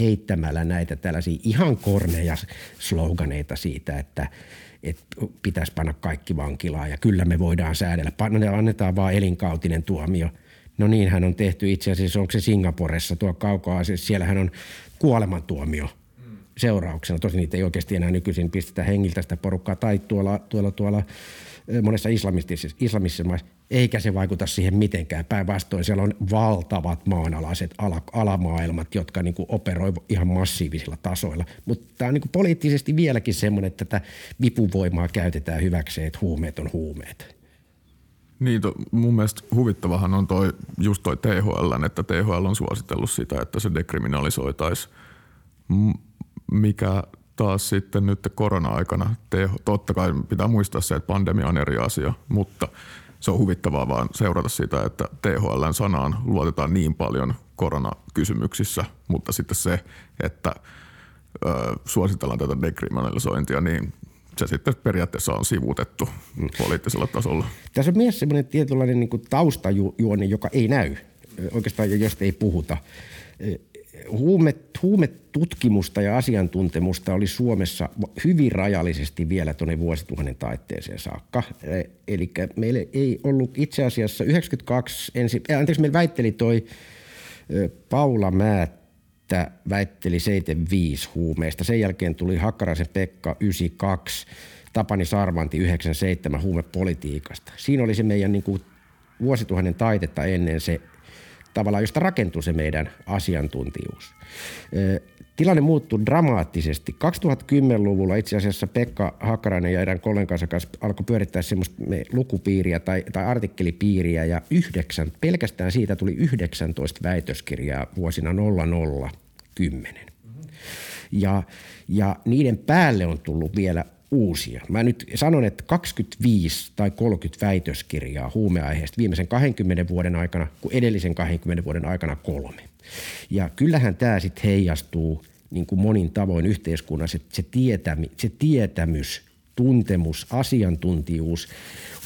heittämällä näitä tällaisia ihan korneja sloganeita siitä, että että pitäisi panna kaikki vankilaan ja kyllä me voidaan säädellä. Annetaan vaan elinkautinen tuomio – No niin, hän on tehty itse asiassa, onko se Singaporessa tuo kaukaa, siellähän on kuolemantuomio seurauksena. Tosin niitä ei oikeasti enää nykyisin pistetä hengiltä sitä porukkaa tai tuolla, tuolla, tuolla monessa islamistisissa, islamistisissa maissa, eikä se vaikuta siihen mitenkään. Päinvastoin siellä on valtavat maanalaiset ala, alamaailmat, jotka niin operoi ihan massiivisilla tasoilla. Mutta tämä on niin poliittisesti vieläkin semmoinen, että tätä vipuvoimaa käytetään hyväkseen, että huumeet on huumeet. Niin, to, mun mielestä huvittavahan on toi, just toi THL, että THL on suositellut sitä, että se dekriminalisoitaisiin, mikä taas sitten nyt korona-aikana, teho, totta kai pitää muistaa se, että pandemia on eri asia, mutta se on huvittavaa vaan seurata sitä, että THLn sanaan luotetaan niin paljon koronakysymyksissä, mutta sitten se, että ö, suositellaan tätä dekriminalisointia, niin se sitten periaatteessa on sivuutettu poliittisella tasolla. Tässä on myös semmoinen tietynlainen niin taustajuoni, joka ei näy oikeastaan, josta ei puhuta. Huume, huumetutkimusta ja asiantuntemusta oli Suomessa hyvin rajallisesti vielä tuonne vuosituhannen taitteeseen saakka. Eli meillä ei ollut itse asiassa 92, ensi, anteeksi, meillä väitteli toi Paula Määt että väitteli 75 huumeista. Sen jälkeen tuli Hakkaraisen Pekka 92, Tapani Sarvanti 97 huumepolitiikasta. Siinä oli se meidän niin kuin vuosituhannen taitetta ennen se tavallaan, josta rakentui se meidän asiantuntijuus. Tilanne muuttui dramaattisesti. 2010-luvulla itse asiassa Pekka Hakkarainen ja erään kollegansa kanssa alkoi pyörittää semmoista lukupiiriä tai, tai artikkelipiiriä ja yhdeksän, pelkästään siitä tuli 19 väitöskirjaa vuosina 00 10. Ja, ja niiden päälle on tullut vielä uusia. Mä nyt sanon, että 25 tai 30 väitöskirjaa huumeaiheesta viimeisen 20 vuoden aikana, kuin edellisen 20 vuoden aikana kolme. Ja kyllähän tämä sitten heijastuu niin kuin monin tavoin yhteiskunnassa, että se, tietämi, se tietämys, tuntemus, asiantuntijuus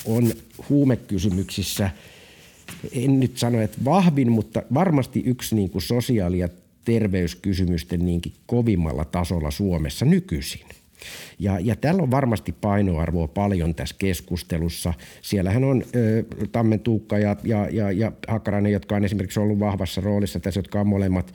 on huumekysymyksissä en nyt sano, että vahvin, mutta varmasti yksi niin kuin sosiaali- ja terveyskysymysten niinkin kovimmalla tasolla Suomessa nykyisin. Ja, ja tällä on varmasti painoarvoa paljon tässä keskustelussa. Siellähän on ö, Tammen Tuukka ja, ja, ja, ja Hakkarainen, jotka on esimerkiksi ollut vahvassa roolissa tässä, jotka on molemmat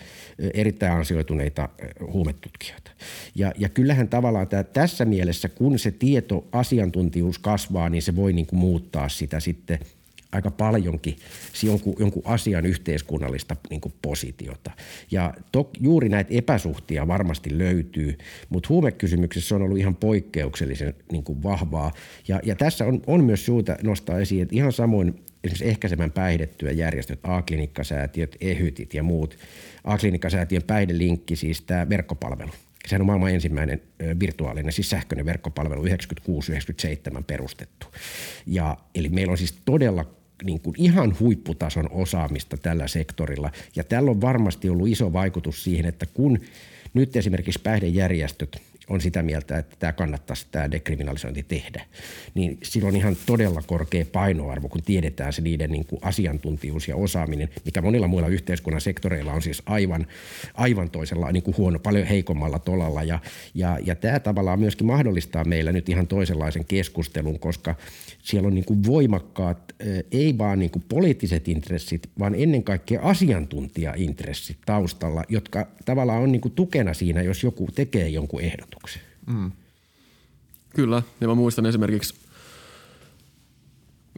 erittäin ansioituneita huumetutkijoita. Ja, ja kyllähän tavallaan tämä, tässä mielessä, kun se tieto, asiantuntijuus kasvaa, niin se voi niin kuin muuttaa sitä sitten – aika paljonkin jonkun, jonkun asian yhteiskunnallista niin positiota. Ja to, juuri näitä epäsuhtia varmasti löytyy, mutta huumekysymyksessä on ollut ihan poikkeuksellisen niin vahvaa. Ja, ja tässä on, on myös syytä nostaa esiin, että ihan samoin esimerkiksi ehkäisemään päihdettyä järjestöt, A-klinikkasäätiöt, EHYTit ja muut. A-klinikkasäätiön päihdelinkki, siis tämä verkkopalvelu. Sehän on maailman ensimmäinen virtuaalinen, siis sähköinen verkkopalvelu, 96-97 perustettu. Ja, eli meillä on siis todella niin kuin ihan huipputason osaamista tällä sektorilla. Ja tällä on varmasti ollut iso vaikutus siihen, että kun nyt esimerkiksi päihdejärjestöt on sitä mieltä, että tämä kannattaisi tämä dekriminalisointi tehdä, niin silloin ihan todella korkea painoarvo, kun tiedetään se niiden niin kuin asiantuntijuus ja osaaminen, mikä monilla muilla yhteiskunnan sektoreilla on siis aivan, aivan toisella niin kuin huono, paljon heikommalla tolalla. Ja, ja, ja tämä tavallaan myöskin mahdollistaa meillä nyt ihan toisenlaisen keskustelun, koska siellä on niin kuin voimakkaat, ei vaan niin kuin poliittiset intressit, vaan ennen kaikkea asiantuntijaintressit taustalla, jotka tavallaan on niin kuin tukena siinä, jos joku tekee jonkun ehdotuksen. Mm. Kyllä, ja mä muistan esimerkiksi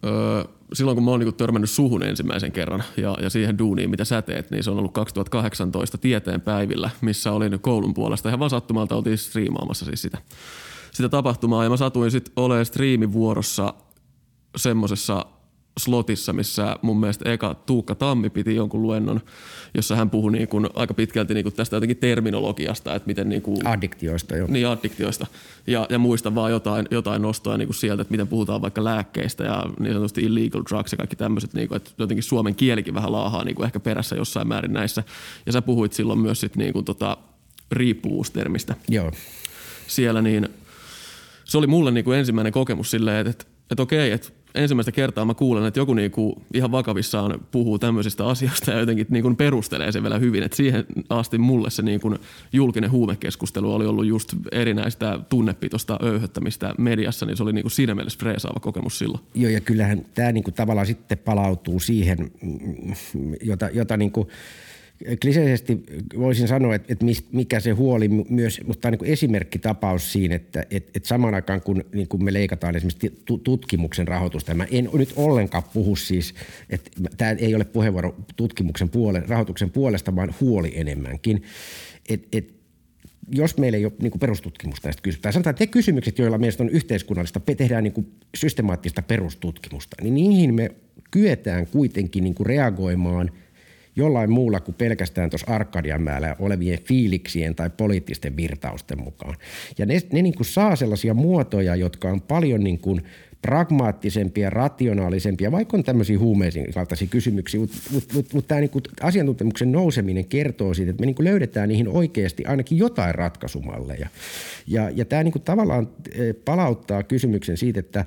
öö, silloin, kun mä oon niin törmännyt suhun ensimmäisen kerran ja, ja siihen duuniin, mitä sä teet, niin se on ollut 2018 tieteen päivillä, missä olin koulun puolesta. Ihan vaan sattumalta oltiin striimaamassa siis sitä, sitä tapahtumaa ja mä satuin sitten olemaan striimivuorossa semmoisessa slotissa, missä mun mielestä eka Tuukka Tammi piti jonkun luennon, jossa hän puhui niin kuin aika pitkälti niin kuin tästä jotenkin terminologiasta, että miten niin kuin, Addiktioista jo. Niin, addiktioista. Ja, ja muistan vaan jotain, jotain nostoa niin kuin sieltä, että miten puhutaan vaikka lääkkeistä ja niin sanotusti illegal drugs ja kaikki tämmöiset, niin kuin, että jotenkin suomen kielikin vähän laahaa niin kuin ehkä perässä jossain määrin näissä. Ja sä puhuit silloin myös sit niin kuin tota, riippuvuustermistä. Joo. Siellä niin se oli mulle niin kuin ensimmäinen kokemus silleen, että, että okei, että ensimmäistä kertaa mä kuulen, että joku niinku ihan vakavissaan puhuu tämmöisistä asioista ja jotenkin niinku perustelee sen vielä hyvin. Et siihen asti mulle se niinku julkinen huumekeskustelu oli ollut just erinäistä tunnepitosta öyhöttämistä mediassa, niin se oli niinku siinä mielessä freesaava kokemus silloin. Joo, ja kyllähän tämä niinku tavallaan sitten palautuu siihen, jota, jota niinku kliseisesti voisin sanoa, että, että mikä se huoli myös, mutta on niin esimerkkitapaus siinä, että, että, että samaan aikaan kun, niin kun me leikataan esimerkiksi tutkimuksen rahoitusta, mä en nyt ollenkaan puhu siis, että tämä ei ole puheenvuoro tutkimuksen puole, rahoituksen puolesta, vaan huoli enemmänkin, että, että jos meillä ei ole niin perustutkimusta näistä kysymyksistä, tai sanotaan, että te kysymykset, joilla mielestä on yhteiskunnallista, tehdään niin systemaattista perustutkimusta, niin niihin me kyetään kuitenkin niin reagoimaan – jollain muulla kuin pelkästään tuossa Arkadianmäellä olevien fiiliksien tai poliittisten virtausten mukaan. Ja ne, ne niin kuin saa sellaisia muotoja, jotka on paljon niin kuin pragmaattisempia, rationaalisempia, vaikka on tämmöisiä huumeisiin kaltaisia kysymyksiä, mutta mut, mut, mut tämä niinku asiantuntemuksen nouseminen kertoo siitä, että me niinku löydetään niihin oikeasti ainakin jotain ratkaisumalleja. Ja, ja tämä niinku tavallaan eh, palauttaa kysymyksen siitä, että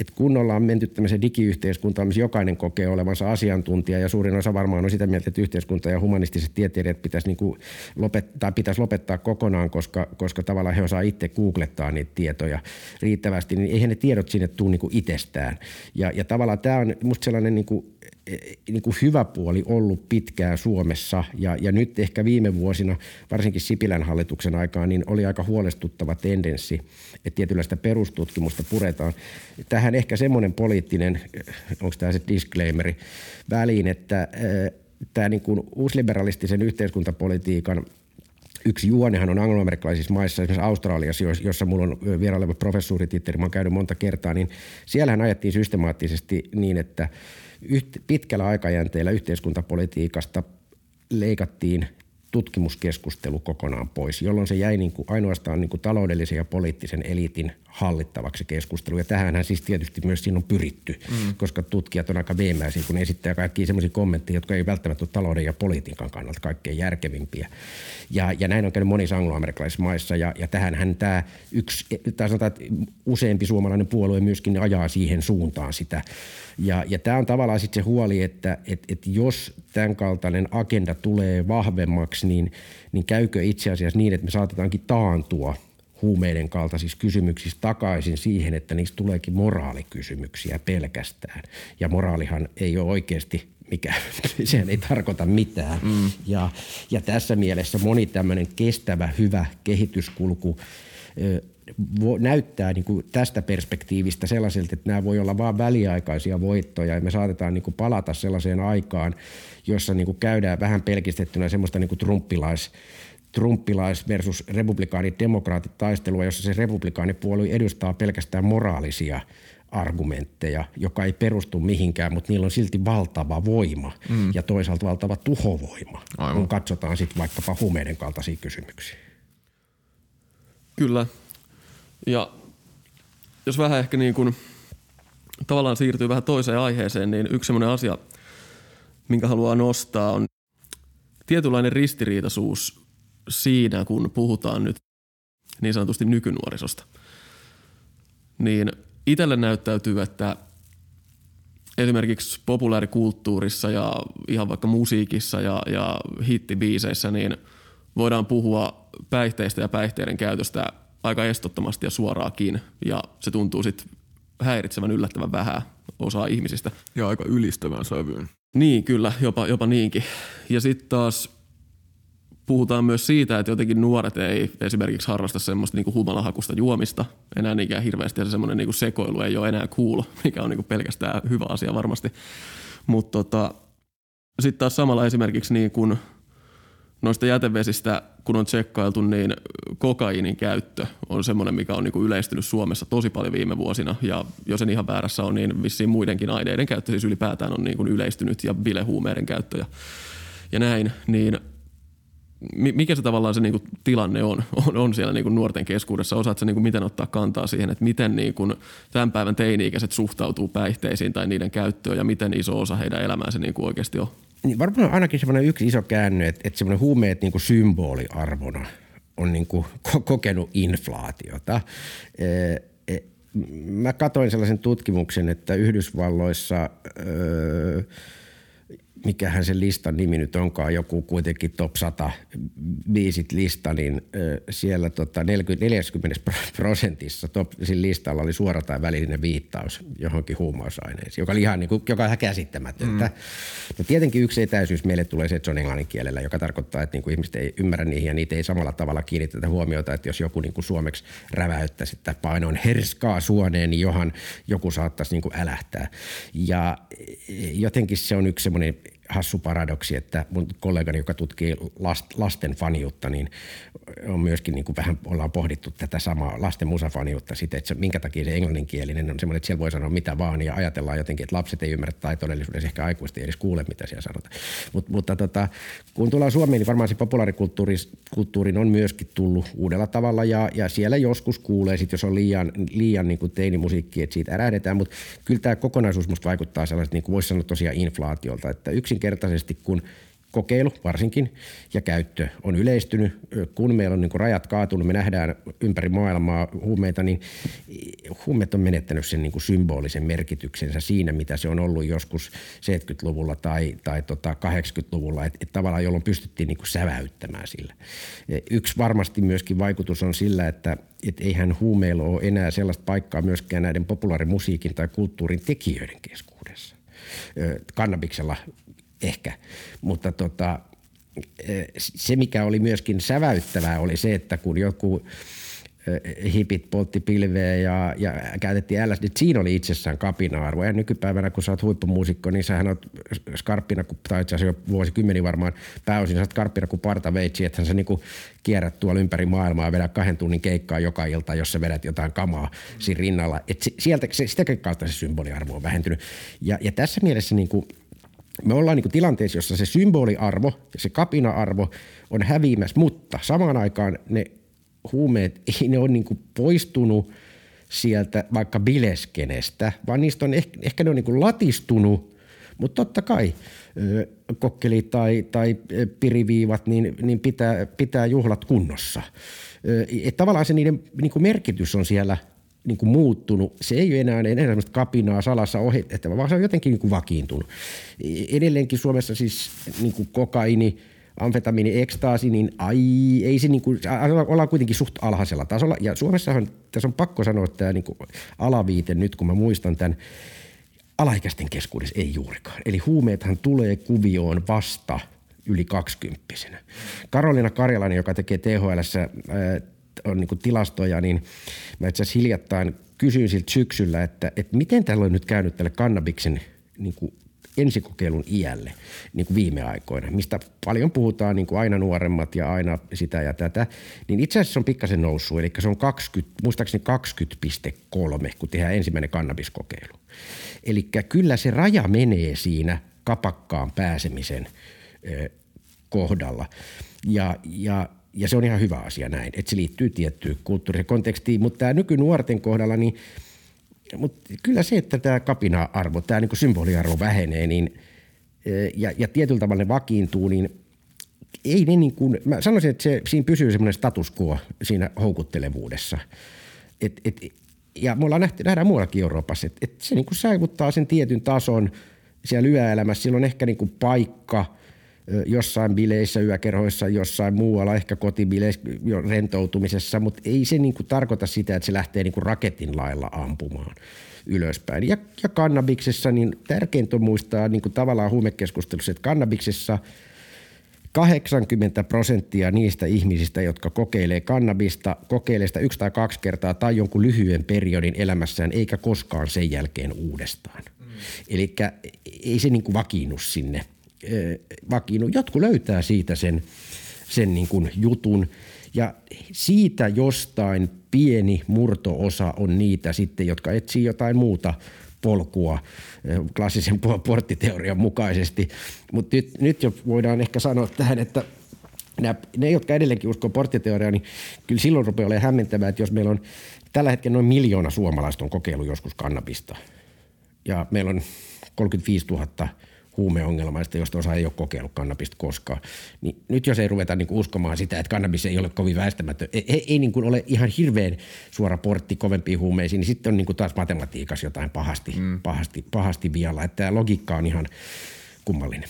että kun ollaan menty tämmöiseen digiyhteiskuntaan, missä jokainen kokee olevansa asiantuntija ja suurin osa varmaan on sitä mieltä, että yhteiskunta ja humanistiset tieteilijät pitäisi, niin kuin lopettaa, pitäisi lopettaa kokonaan, koska, koska tavallaan he osaa itse googlettaa niitä tietoja riittävästi, niin eihän ne tiedot sinne tule niin kuin itsestään. Ja, ja tavallaan tämä on musta sellainen niin kuin niin kuin hyvä puoli ollut pitkään Suomessa ja, ja nyt ehkä viime vuosina, varsinkin Sipilän hallituksen aikaan, niin oli aika huolestuttava tendenssi, että tietynlaista perustutkimusta puretaan. Tähän ehkä semmoinen poliittinen, onko tämä se disclaimeri, väliin, että tämä niin kuin uusliberalistisen yhteiskuntapolitiikan yksi juonehan on angloamerikkalaisissa maissa, esimerkiksi Australiassa, jossa mulla on vieraileva professuurititteri, mä oon käynyt monta kertaa, niin siellähän ajettiin systemaattisesti niin, että – pitkällä aikajänteellä yhteiskuntapolitiikasta leikattiin tutkimuskeskustelu kokonaan pois, jolloin se jäi niin kuin ainoastaan niin kuin taloudellisen ja poliittisen eliitin hallittavaksi keskustelu. Ja tähänhän siis tietysti myös siinä on pyritty, mm. koska tutkijat on aika veemäisiä, kun esittää kaikkia sellaisia kommentteja, jotka ei välttämättä ole talouden ja politiikan kannalta kaikkein järkevimpiä. Ja, ja näin on käynyt monissa angloamerikkalaisissa maissa. Ja, ja tähänhän tämä yksi, tai sanotaan, että useampi suomalainen puolue myöskin ajaa siihen suuntaan sitä. Ja, ja tämä on tavallaan sitten se huoli, että et, et jos tämän kaltainen agenda tulee vahvemmaksi, niin, niin käykö itse asiassa niin, että me saatetaankin taantua huumeiden kaltaisissa kysymyksissä takaisin siihen, että niistä tuleekin moraalikysymyksiä pelkästään. Ja moraalihan ei ole oikeasti mikä, sehän ei tarkoita mitään. Mm. Ja, ja tässä mielessä moni tämmöinen kestävä, hyvä kehityskulku näyttää niin kuin tästä perspektiivistä sellaiselta, että nämä voi olla vain väliaikaisia voittoja ja me saatetaan niin kuin palata sellaiseen aikaan, jossa niin kuin käydään vähän pelkistettynä semmoista niin kuin trumppilais, trumppilais versus republikaanit demokraatit taistelua, jossa se republikaanipuolue edustaa pelkästään moraalisia argumentteja, joka ei perustu mihinkään, mutta niillä on silti valtava voima mm. ja toisaalta valtava tuhovoima, Aivan. kun katsotaan sitten vaikkapa huumeiden kaltaisia kysymyksiä. Kyllä, ja jos vähän ehkä niin kuin tavallaan siirtyy vähän toiseen aiheeseen, niin yksi sellainen asia, minkä haluaa nostaa, on tietynlainen ristiriitaisuus siinä, kun puhutaan nyt niin sanotusti nykynuorisosta. Niin itselle näyttäytyy, että esimerkiksi populaarikulttuurissa ja ihan vaikka musiikissa ja, ja hittibiiseissä, niin voidaan puhua päihteistä ja päihteiden käytöstä aika estottomasti ja suoraakin ja se tuntuu sitten häiritsevän yllättävän vähän osaa ihmisistä. Ja aika ylistävän sävyyn. Niin, kyllä, jopa, jopa niinkin. Ja sitten taas puhutaan myös siitä, että jotenkin nuoret ei esimerkiksi harrasta semmoista niinku humalahakusta juomista enää niinkään hirveästi ja se semmoinen niinku sekoilu ei ole enää cool, mikä on niinku pelkästään hyvä asia varmasti. Mutta tota, sitten taas samalla esimerkiksi niin kun noista jätevesistä, kun on tsekkailtu, niin kokaiinin käyttö on semmoinen, mikä on niin kuin yleistynyt Suomessa tosi paljon viime vuosina. Ja jos en ihan väärässä on, niin vissiin muidenkin aineiden käyttö siis ylipäätään on niin kuin yleistynyt ja bilehuumeiden käyttö ja, ja näin. Niin mikä se tavallaan se niin kuin tilanne on, on, on siellä niin kuin nuorten keskuudessa? Osaatko niin kuin miten ottaa kantaa siihen, että miten niin kuin tämän päivän teini-ikäiset suhtautuu päihteisiin tai niiden käyttöön ja miten iso osa heidän elämäänsä niin kuin oikeasti on? Niin varmaan ainakin semmoinen yksi iso käänne, että, että semmoinen huumeet niin kuin symboliarvona on niin kuin kokenut inflaatiota. E, e, mä katoin sellaisen tutkimuksen, että Yhdysvalloissa öö, – mikähän se listan nimi nyt onkaan, joku kuitenkin top 100 biisit lista, niin siellä tota 40, 40 prosentissa top, siinä listalla oli suora tai välinen viittaus johonkin huumausaineisiin, joka oli ihan, niin kuin, joka on käsittämätöntä. Mm. No tietenkin yksi etäisyys meille tulee se, että se on englannin kielellä, joka tarkoittaa, että niin kuin ihmiset ei ymmärrä niihin ja niitä ei samalla tavalla kiinnitetä huomiota, että jos joku niin kuin suomeksi räväyttäisi, että painoin herskaa suoneen, niin johan joku saattaisi niin kuin älähtää. Ja jotenkin se on yksi semmoinen hassu paradoksi, että mun kollegani, joka tutkii last, lasten faniutta, niin on myöskin niin kuin vähän ollaan pohdittu tätä samaa lasten musafaniutta sitä, että se, minkä takia se englanninkielinen on semmoinen, että siellä voi sanoa mitä vaan ja ajatellaan jotenkin, että lapset ei ymmärrä tai todellisuudessa ehkä aikuiset ei edes kuule, mitä siellä sanotaan. Mut, mutta tota, kun tullaan Suomeen, niin varmaan se populaarikulttuurin on myöskin tullut uudella tavalla ja, ja siellä joskus kuulee, sit jos on liian, liian niin kuin teinimusiikki, että siitä ärähdetään, mutta kyllä tämä kokonaisuus musta vaikuttaa sellaiset, niin kuin voisi sanoa tosiaan inflaatiolta, että yksinkertaisesti kun kokeilu varsinkin ja käyttö on yleistynyt. Kun meillä on niin rajat kaatunut, me nähdään ympäri maailmaa huumeita, niin huumeet on menettänyt sen niin symbolisen merkityksensä siinä, mitä se on ollut joskus 70-luvulla tai, tai tota 80-luvulla, että et tavallaan jolloin pystyttiin niin säväyttämään sillä. Yksi varmasti myöskin vaikutus on sillä, että et eihän huumeilla ole enää sellaista paikkaa myöskään näiden populaarimusiikin tai kulttuurin tekijöiden keskuudessa. Kannabiksella ehkä. Mutta tota, eh, se, mikä oli myöskin säväyttävää, oli se, että kun joku eh, hipit poltti pilveä ja, ja käytettiin LSD. Siinä oli itsessään kapina-arvo. Ja nykypäivänä, kun sä oot huippumuusikko, niin sä oot skarppina, tai itse asiassa jo vuosikymmeni varmaan pääosin, sä oot skarppina kuin partaveitsi, että sä niinku kierrät tuolla ympäri maailmaa ja vedät kahden tunnin keikkaa joka ilta, jos sä vedät jotain kamaa siinä rinnalla. Et sieltä, se, kautta se symboliarvo on vähentynyt. Ja, ja tässä mielessä niinku – me ollaan niin tilanteessa, jossa se symboliarvo ja se kapina-arvo on häviämässä, mutta samaan aikaan ne huumeet, ei ne ole niin poistunut sieltä vaikka bileskenestä, vaan niistä on ehkä, ehkä ne on niin latistunut, mutta totta kai kokkeli tai, tai piriviivat, niin, niin pitää, pitää juhlat kunnossa. Et tavallaan se niiden niin merkitys on siellä niin kuin muuttunut. Se ei ole enää, enää sellaista kapinaa salassa ohitettava, vaan se on jotenkin niin kuin vakiintunut. Edelleenkin Suomessa siis niin kuin kokaini, amfetamiini, ekstaasi, niin ai, ei se niin kuin, ollaan kuitenkin suht alhaisella tasolla. Ja Suomessahan, tässä on pakko sanoa tämä niin kuin alaviite nyt, kun mä muistan tämän, alaikäisten keskuudessa ei juurikaan. Eli huumeethan tulee kuvioon vasta yli kaksikymppisenä. Karolina Karjalainen, joka tekee THL on niin tilastoja, niin mä itse asiassa hiljattain kysyin siltä syksyllä, että, että miten tällä on nyt käynyt tälle kannabiksen niin ensikokeilun iälle niin kuin viime aikoina, mistä paljon puhutaan niin kuin aina nuoremmat ja aina sitä ja tätä, niin itse asiassa on pikkasen noussut, eli se on 20, muistaakseni 20,3, kun tehdään ensimmäinen kannabiskokeilu. Eli kyllä se raja menee siinä kapakkaan pääsemisen kohdalla. Ja, ja, ja se on ihan hyvä asia näin, että se liittyy tiettyyn kulttuuriseen kontekstiin, mutta tämä nykynuorten kohdalla, niin mutta kyllä se, että tämä kapina-arvo, tämä niin symboliarvo vähenee niin, ja, ja tietyllä tavalla ne vakiintuu, niin ei ne niin kuin, mä sanoisin, että se, siinä pysyy semmoinen status quo siinä houkuttelevuudessa. Et, et, ja me ollaan nähty, nähdään muuallakin Euroopassa, että, että se niin kuin saavuttaa sen tietyn tason siellä yöelämässä. Sillä on ehkä niin kuin paikka jossain bileissä, yökerhoissa, jossain muualla, ehkä kotibileissä, rentoutumisessa, mutta ei se niin kuin tarkoita sitä, että se lähtee niin kuin raketin lailla ampumaan ylöspäin. Ja, ja kannabiksessa, niin tärkeintä on muistaa niin kuin tavallaan huumekeskustelussa, että kannabiksessa – 80 prosenttia niistä ihmisistä, jotka kokeilee kannabista, kokeilee sitä yksi tai kaksi kertaa tai jonkun lyhyen periodin elämässään, eikä koskaan sen jälkeen uudestaan. Mm. Eli ei se niin kuin vakiinnu sinne. Vakiinnu. Jotkut löytää siitä sen, sen niin kuin jutun ja siitä jostain pieni murtoosa on niitä sitten, jotka etsii jotain muuta polkua eh, klassisen porttiteorian mukaisesti. Mutta nyt, nyt jo voidaan ehkä sanoa tähän, että nämä, ne, jotka edelleenkin uskoo porttiteoriaa, niin kyllä silloin rupeaa olemaan hämmentävää, että jos meillä on tällä hetkellä noin miljoona suomalaista on kokeillut joskus kannabista ja meillä on 35 000 huumeongelmaista, josta osa ei ole kokeillut kannabista koskaan. Niin nyt jos ei ruveta niin kuin uskomaan sitä, että kannabis ei ole kovin väistämätön, ei, ei, niin kuin ole ihan hirveän suora portti kovempiin huumeisiin, niin sitten on niin kuin taas matematiikassa jotain pahasti, mm. pahasti, pahasti vialla. Että tämä logiikka on ihan kummallinen.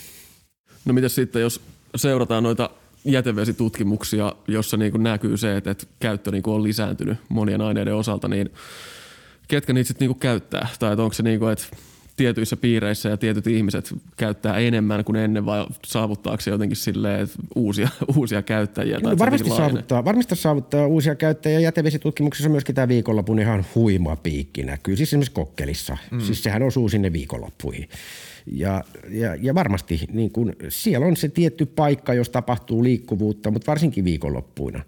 No mitä sitten, jos seurataan noita jätevesitutkimuksia, jossa niin kuin näkyy se, että, että käyttö niin kuin on lisääntynyt monien aineiden osalta, niin ketkä niitä sitten niin kuin käyttää? Tai että onko se niin kuin, että tietyissä piireissä ja tietyt ihmiset käyttää enemmän kuin ennen vai saavuttaako se jotenkin silleen, uusia, uusia käyttäjiä? Tai varmasti, saavuttaa, varmasti saavuttaa uusia käyttäjiä. Jätevesitutkimuksessa myöskin tämä viikonlopun ihan huima piikki näkyy. Siis esimerkiksi kokkelissa. Mm. Siis sehän osuu sinne viikonloppuihin. Ja, ja, ja varmasti niin kun, siellä on se tietty paikka, jos tapahtuu liikkuvuutta, mutta varsinkin viikonloppuina.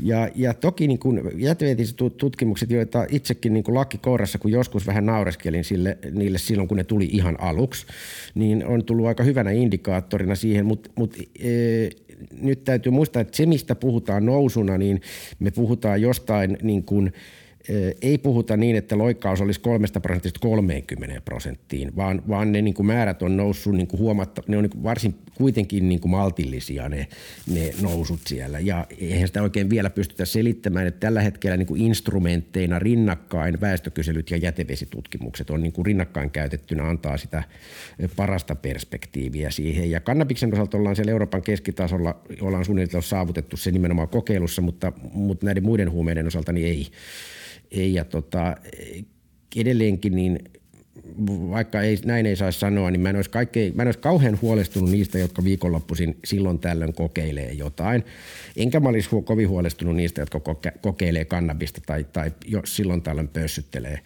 Ja, ja toki niin kun tutkimukset, joita itsekin niin lakki kourassa, kun joskus vähän naureskelin sille, niille silloin, kun ne tuli ihan aluksi, niin on tullut aika hyvänä indikaattorina siihen, mutta mut, e, nyt täytyy muistaa, että se, mistä puhutaan nousuna, niin me puhutaan jostain niin kuin – ei puhuta niin, että loikkaus olisi kolmesta prosentista 30 prosenttiin, vaan, vaan ne niin kuin määrät on noussut niin kuin huomatta, ne on niin kuin varsin kuitenkin niin kuin maltillisia ne, ne nousut siellä. Ja eihän sitä oikein vielä pystytä selittämään, että tällä hetkellä niin kuin instrumentteina rinnakkain väestökyselyt ja jätevesitutkimukset on niin kuin rinnakkain käytettynä antaa sitä parasta perspektiiviä siihen. Ja kannabiksen osalta ollaan siellä Euroopan keskitasolla, ollaan suunniteltu saavutettu se nimenomaan kokeilussa, mutta, mutta näiden muiden huumeiden osalta niin ei, ja tota, edelleenkin niin vaikka ei, näin ei saisi sanoa, niin mä en, olisi kaikkein, mä en olisi kauhean huolestunut niistä, jotka viikonloppuisin silloin tällöin kokeilee jotain. Enkä mä olisi kovin huolestunut niistä, jotka koke, kokeilee kannabista tai, tai jo silloin tällöin pössyttelee.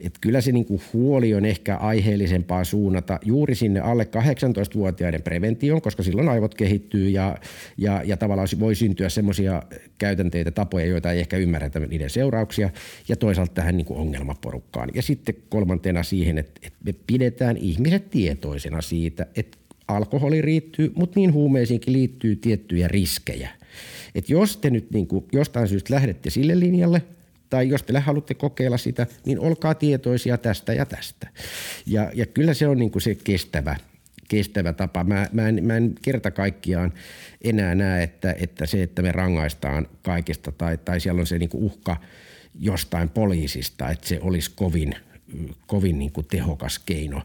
Et kyllä se niinku huoli on ehkä aiheellisempaa suunnata juuri sinne alle 18-vuotiaiden preventioon, koska silloin aivot kehittyy ja, ja, ja tavallaan voi syntyä semmoisia käytänteitä, tapoja, joita ei ehkä ymmärretä niiden seurauksia, ja toisaalta tähän niinku ongelmaporukkaan. Ja sitten kolmantena siihen, että, että me pidetään ihmiset tietoisena siitä, että alkoholi riittyy, mutta niin huumeisiinkin liittyy tiettyjä riskejä. Että jos te nyt niin kuin jostain syystä lähdette sille linjalle, tai jos te haluatte kokeilla sitä, niin olkaa tietoisia tästä ja tästä. Ja, ja kyllä se on niin kuin se kestävä, kestävä tapa. Mä, mä, en, mä en kerta kaikkiaan enää näe, että, että se, että me rangaistaan kaikesta tai, tai siellä on se niin kuin uhka jostain poliisista, että se olisi kovin, kovin niin kuin tehokas keino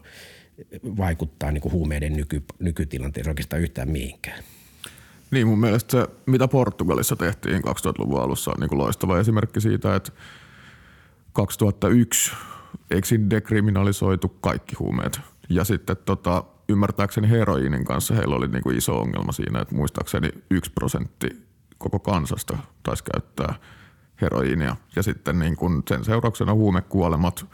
vaikuttaa niin kuin huumeiden nyky, nykytilanteeseen oikeastaan yhtään mihinkään. Niin mun mielestä se, mitä Portugalissa tehtiin 2000-luvun alussa on niin kuin loistava esimerkki siitä, että 2001 eikö siinä dekriminalisoitu kaikki huumeet. Ja sitten tota, ymmärtääkseni heroiinin kanssa heillä oli niin kuin iso ongelma siinä, että muistaakseni yksi prosentti koko kansasta taisi käyttää heroiinia. Ja sitten niin kuin sen seurauksena huumekuolemat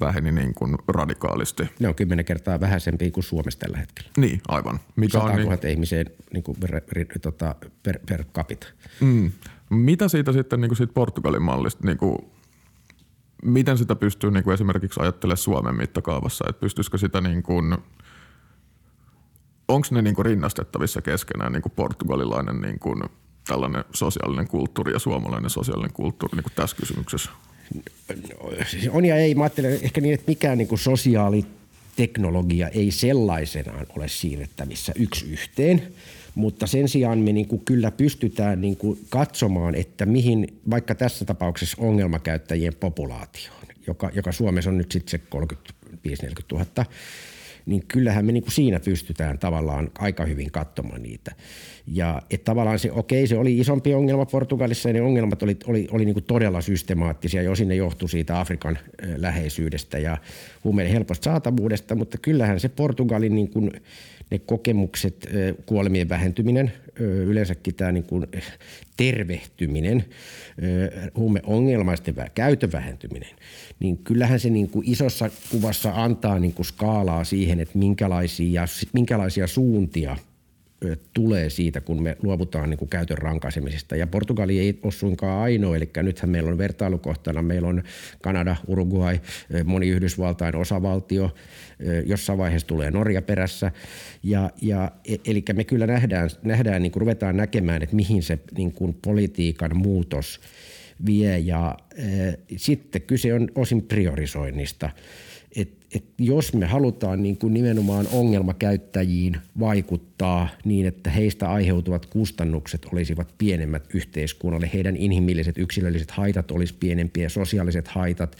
väheni niin kuin radikaalisti. Ne on kymmenen kertaa vähäisempi kuin Suomessa tällä hetkellä. Niin, aivan. Mikä on niin... ihmiseen niin kuin per, tota, per, per capita. Mm. Mitä siitä sitten niin kuin siitä Portugalin mallista, niin kuin, miten sitä pystyy niin kuin esimerkiksi ajattelemaan Suomen mittakaavassa, että pystyisikö sitä niin kuin, onko ne niin kuin rinnastettavissa keskenään niin kuin portugalilainen niin kuin tällainen sosiaalinen kulttuuri ja suomalainen sosiaalinen kulttuuri niin kuin tässä kysymyksessä? On ja ei. Mä ajattelen ehkä niin, että mikään niin kuin sosiaaliteknologia ei sellaisenaan ole siirrettävissä yksi yhteen, mutta sen sijaan me niin kuin kyllä pystytään niin kuin katsomaan, että mihin vaikka tässä tapauksessa ongelmakäyttäjien populaatioon, joka, joka Suomessa on nyt sitten se 35-40 000, niin kyllähän me niin kuin siinä pystytään tavallaan aika hyvin katsomaan niitä. Ja että tavallaan se, okei, se oli isompi ongelma Portugalissa ja ne ongelmat oli, oli, oli niin kuin todella systemaattisia ja osin ne johtui siitä Afrikan läheisyydestä ja huumeiden helposta saatavuudesta, mutta kyllähän se Portugalin niin kuin, ne kokemukset, kuolemien vähentyminen, yleensäkin tämä niin kuin tervehtyminen, huumeongelmaisten käytön vähentyminen, niin kyllähän se niin kuin isossa kuvassa antaa niin kuin skaalaa siihen, että minkälaisia, minkälaisia suuntia – tulee siitä, kun me luovutaan niin kuin käytön rankaisemisesta. Ja Portugali ei ole suinkaan ainoa, eli nythän meillä on vertailukohtana, meillä on Kanada, Uruguay, moni Yhdysvaltain osavaltio, jossain vaiheessa tulee Norja perässä. Ja, ja, e, eli me kyllä nähdään, nähdään niin kuin ruvetaan näkemään, että mihin se niin kuin politiikan muutos vie. Ja e, sitten kyse on osin priorisoinnista et jos me halutaan niin kuin nimenomaan ongelmakäyttäjiin vaikuttaa niin, että heistä aiheutuvat kustannukset olisivat pienemmät yhteiskunnalle, heidän inhimilliset yksilölliset haitat olisi pienempiä, sosiaaliset haitat,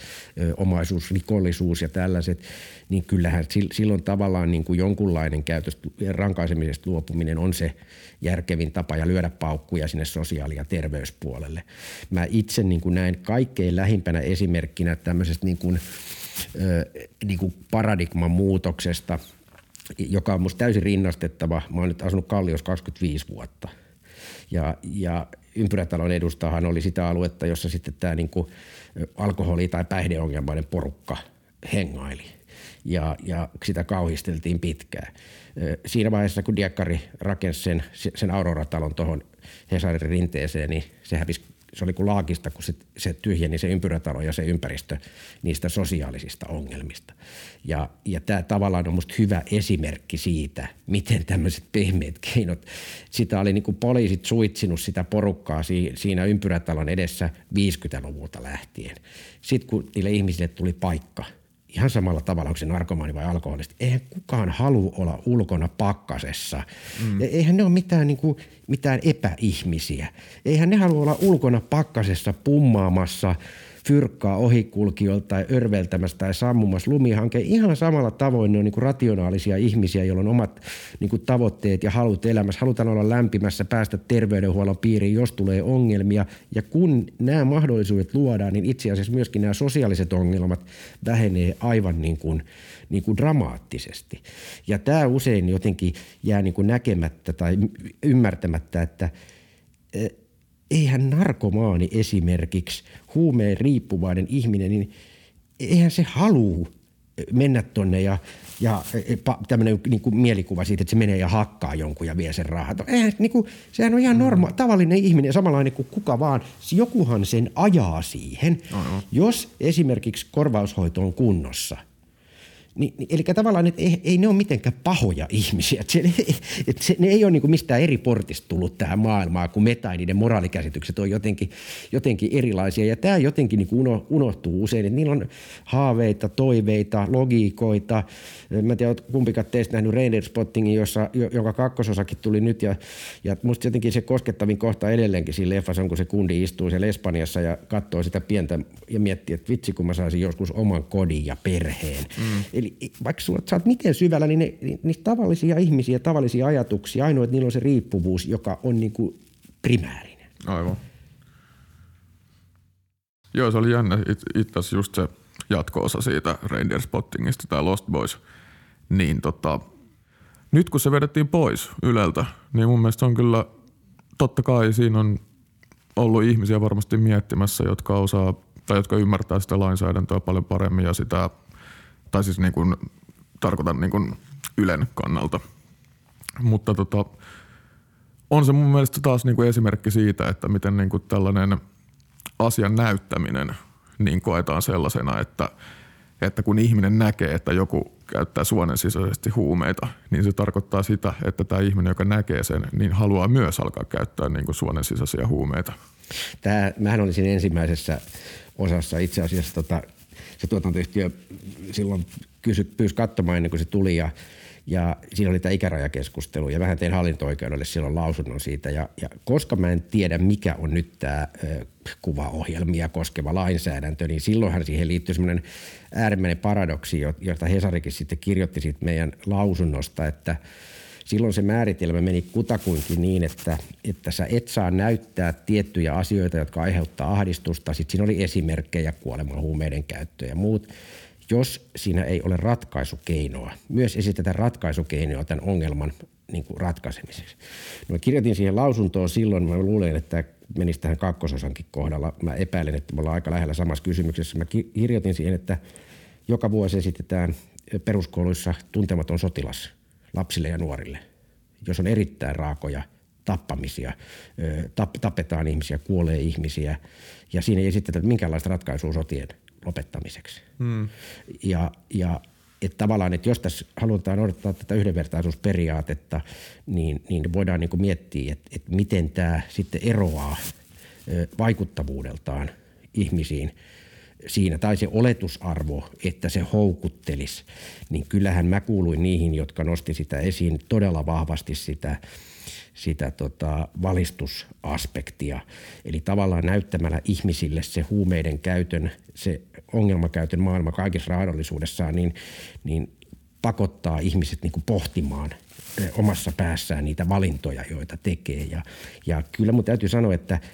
omaisuus, rikollisuus ja tällaiset, niin kyllähän silloin tavallaan niin kuin jonkunlainen käytöstä rankaisemisesta luopuminen on se järkevin tapa ja lyödä paukkuja sinne sosiaali- ja terveyspuolelle. Mä itse niin kuin näen kaikkein lähimpänä esimerkkinä tämmöisestä niin kuin – niin kuin paradigman muutoksesta, joka on musta täysin rinnastettava. Mä oon nyt asunut Kalliossa 25 vuotta. Ja, ja ympyrätalon edustajahan oli sitä aluetta, jossa sitten tämä niin kuin alkoholi- tai päihdeongelmainen porukka hengaili. Ja, ja sitä kauhisteltiin pitkään. Siinä vaiheessa, kun Diekkari rakensi sen, sen Aurora-talon tuohon Hesarin rinteeseen, niin se hävisi se oli kuin laakista, kun se, se tyhjeni se ympyrätalo ja se ympäristö niistä sosiaalisista ongelmista. Ja, ja tämä tavallaan on musta hyvä esimerkki siitä, miten tämmöiset pehmeät keinot, sitä oli niin kuin poliisit suitsinut sitä porukkaa siinä ympyrätalon edessä 50-luvulta lähtien. Sitten kun niille ihmisille tuli paikka – ihan samalla tavalla, onko se narkomaani vai alkoholisti. Eihän kukaan halua olla ulkona pakkasessa. Mm. Eihän ne ole mitään, niin kuin, mitään epäihmisiä. Eihän ne halua olla ulkona pakkasessa pummaamassa – fyrkkaa ohikulkijoilta tai örveltämässä tai sammumassa lumihanke. Ihan samalla tavoin ne on niin kuin rationaalisia ihmisiä, joilla on omat niin kuin tavoitteet ja halut elämässä. Halutaan olla lämpimässä, päästä terveydenhuollon piiriin, jos tulee ongelmia. Ja kun nämä mahdollisuudet luodaan, niin itse asiassa myöskin nämä sosiaaliset ongelmat vähenee aivan niin kuin, niin kuin dramaattisesti. Ja tämä usein jotenkin jää niin kuin näkemättä tai ymmärtämättä, että eihän narkomaani esimerkiksi, huumeen riippuvainen ihminen, niin eihän se halua mennä tonne ja, ja tämmöinen niin kuin mielikuva siitä, että se menee ja hakkaa jonkun ja vie sen rahat. Eihän, niin kuin, sehän on ihan norma, mm. tavallinen ihminen, samanlainen kuin kuka vaan. Jokuhan sen ajaa siihen. No, no. Jos esimerkiksi korvaushoito on kunnossa, Niin, eli tavallaan, että ei, ei ne ole mitenkään pahoja ihmisiä. Että se, että se, ne ei ole niin kuin mistään eri portista tullut tähän maailmaan, kun me tai niiden moraalikäsitykset on jotenkin, jotenkin erilaisia. Ja tämä jotenkin niin kuin unohtuu usein, että niillä on haaveita, toiveita, logiikoita. Mä en tiedä, kumpikaan teistä nähnyt Rainer Spottingin, jossa, jonka kakkososakin tuli nyt. Ja, ja musta jotenkin se koskettavin kohta edelleenkin siinä leffassa on, kun se kundi istuu siellä Espanjassa ja katsoo sitä pientä ja miettii, että vitsi kun mä saisin joskus oman kodin ja perheen. Mm Eli vaikka sulla, sä oot miten syvällä, niin ne, niin tavallisia ihmisiä, tavallisia ajatuksia, ainoa, että niillä on se riippuvuus, joka on niin kuin primäärinen. Aivan. Joo, se oli jännä. Itse asiassa just se jatko-osa siitä Reindeer Spottingista, tämä Lost Boys. Niin tota, nyt kun se vedettiin pois Yleltä, niin mun mielestä on kyllä, totta kai siinä on ollut ihmisiä varmasti miettimässä, jotka osaa tai jotka ymmärtää sitä lainsäädäntöä paljon paremmin ja sitä tai siis niin kuin, tarkoitan niin kuin Ylen kannalta. Mutta tota, on se mun mielestä taas niin kuin esimerkki siitä, että miten niin kuin tällainen asian näyttäminen niin koetaan sellaisena, että, että kun ihminen näkee, että joku käyttää suonen sisäisesti huumeita, niin se tarkoittaa sitä, että tämä ihminen, joka näkee sen, niin haluaa myös alkaa käyttää niin kuin suonen sisäisiä huumeita. Tämä, mähän olisin ensimmäisessä osassa itse asiassa tota, se tuotantoyhtiö silloin kysy, pyysi katsomaan ennen kuin se tuli ja, ja siinä oli tämä ikärajakeskustelu ja vähän tein hallinto-oikeudelle silloin lausunnon siitä ja, ja koska mä en tiedä mikä on nyt tämä kuvaohjelmia koskeva lainsäädäntö, niin silloinhan siihen liittyy semmoinen äärimmäinen paradoksi, jota Hesarikin sitten kirjoitti siitä meidän lausunnosta, että – silloin se määritelmä meni kutakuinkin niin, että, että sä et saa näyttää tiettyjä asioita, jotka aiheuttaa ahdistusta. Sitten siinä oli esimerkkejä, kuoleman huumeiden käyttöä ja muut. Jos siinä ei ole ratkaisukeinoa, myös esitetään ratkaisukeinoa tämän ongelman niin kuin ratkaisemiseksi. No, kirjoitin siihen lausuntoon silloin, mä luulen, että menisi tähän kakkososankin kohdalla. Mä epäilen, että me ollaan aika lähellä samassa kysymyksessä. Mä kirjoitin siihen, että joka vuosi esitetään peruskouluissa tuntematon sotilas – lapsille ja nuorille, jos on erittäin raakoja tappamisia, tap, tapetaan ihmisiä, kuolee ihmisiä ja siinä ei esitetä minkäänlaista ratkaisua sotien lopettamiseksi. Hmm. Ja, ja että tavallaan, että jos tässä halutaan odottaa tätä yhdenvertaisuusperiaatetta, niin, niin voidaan niin kuin miettiä, että, että miten tämä sitten eroaa vaikuttavuudeltaan ihmisiin – siinä, tai se oletusarvo, että se houkuttelisi, niin kyllähän mä kuuluin niihin, jotka nosti sitä esiin todella vahvasti sitä, sitä tota valistusaspektia. Eli tavallaan näyttämällä ihmisille se huumeiden käytön, se ongelmakäytön maailma kaikissa raadollisuudessaan, niin, niin pakottaa ihmiset niin kuin pohtimaan omassa päässään niitä valintoja, joita tekee. Ja, ja kyllä mun täytyy sanoa, että –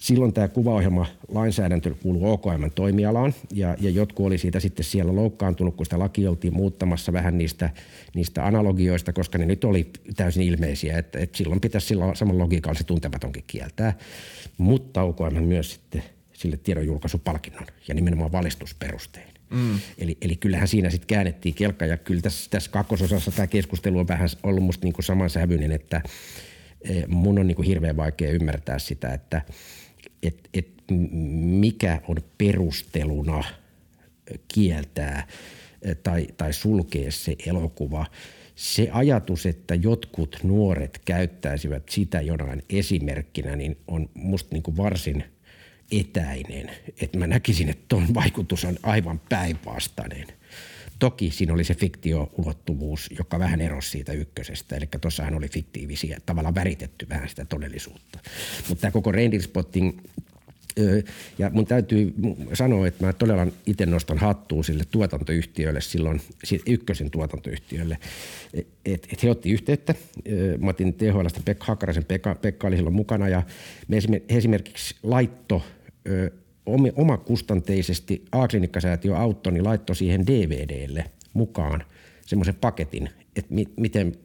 Silloin tämä kuvaohjelma lainsäädäntö kuuluu OKM toimialaan ja, ja jotkut oli siitä sitten siellä loukkaantunut, kun sitä laki oltiin muuttamassa vähän niistä, niistä analogioista, koska ne nyt oli täysin ilmeisiä, että, että silloin pitäisi sillä saman logiikalla se tuntematonkin kieltää. Mutta OKM myös sitten sille tiedonjulkaisupalkinnon ja nimenomaan valistusperustein. Mm. Eli, eli kyllähän siinä sitten käännettiin kelkka ja kyllä tässä, tässä kakkososassa tämä keskustelu on vähän ollut musta niin samansävyinen, että eh, mun on niin kuin hirveän vaikea ymmärtää sitä, että – että et mikä on perusteluna kieltää tai, tai sulkea se elokuva. Se ajatus, että jotkut nuoret käyttäisivät sitä jonain esimerkkinä, niin on musta niin kuin varsin etäinen. Että mä näkisin, että tuon vaikutus on aivan päinvastainen. Toki siinä oli se fiktio-ulottuvuus, joka vähän erosi siitä ykkösestä. Eli tuossahan oli fiktiivisiä, tavallaan väritetty vähän sitä todellisuutta. Mutta tämä koko Reindeer Spotting ja mun täytyy sanoa, että mä todella itse nostan hattua sille tuotantoyhtiölle silloin, ykkösen tuotantoyhtiölle, että et he otti yhteyttä. Mä otin THLstä Pekka Hakkaraisen, Pekka, Pekka oli silloin mukana ja me esimerkiksi laitto omakustanteisesti A-klinikkasäätiö auttoi, niin laittoi siihen DVDlle mukaan semmoisen paketin, että mi- miten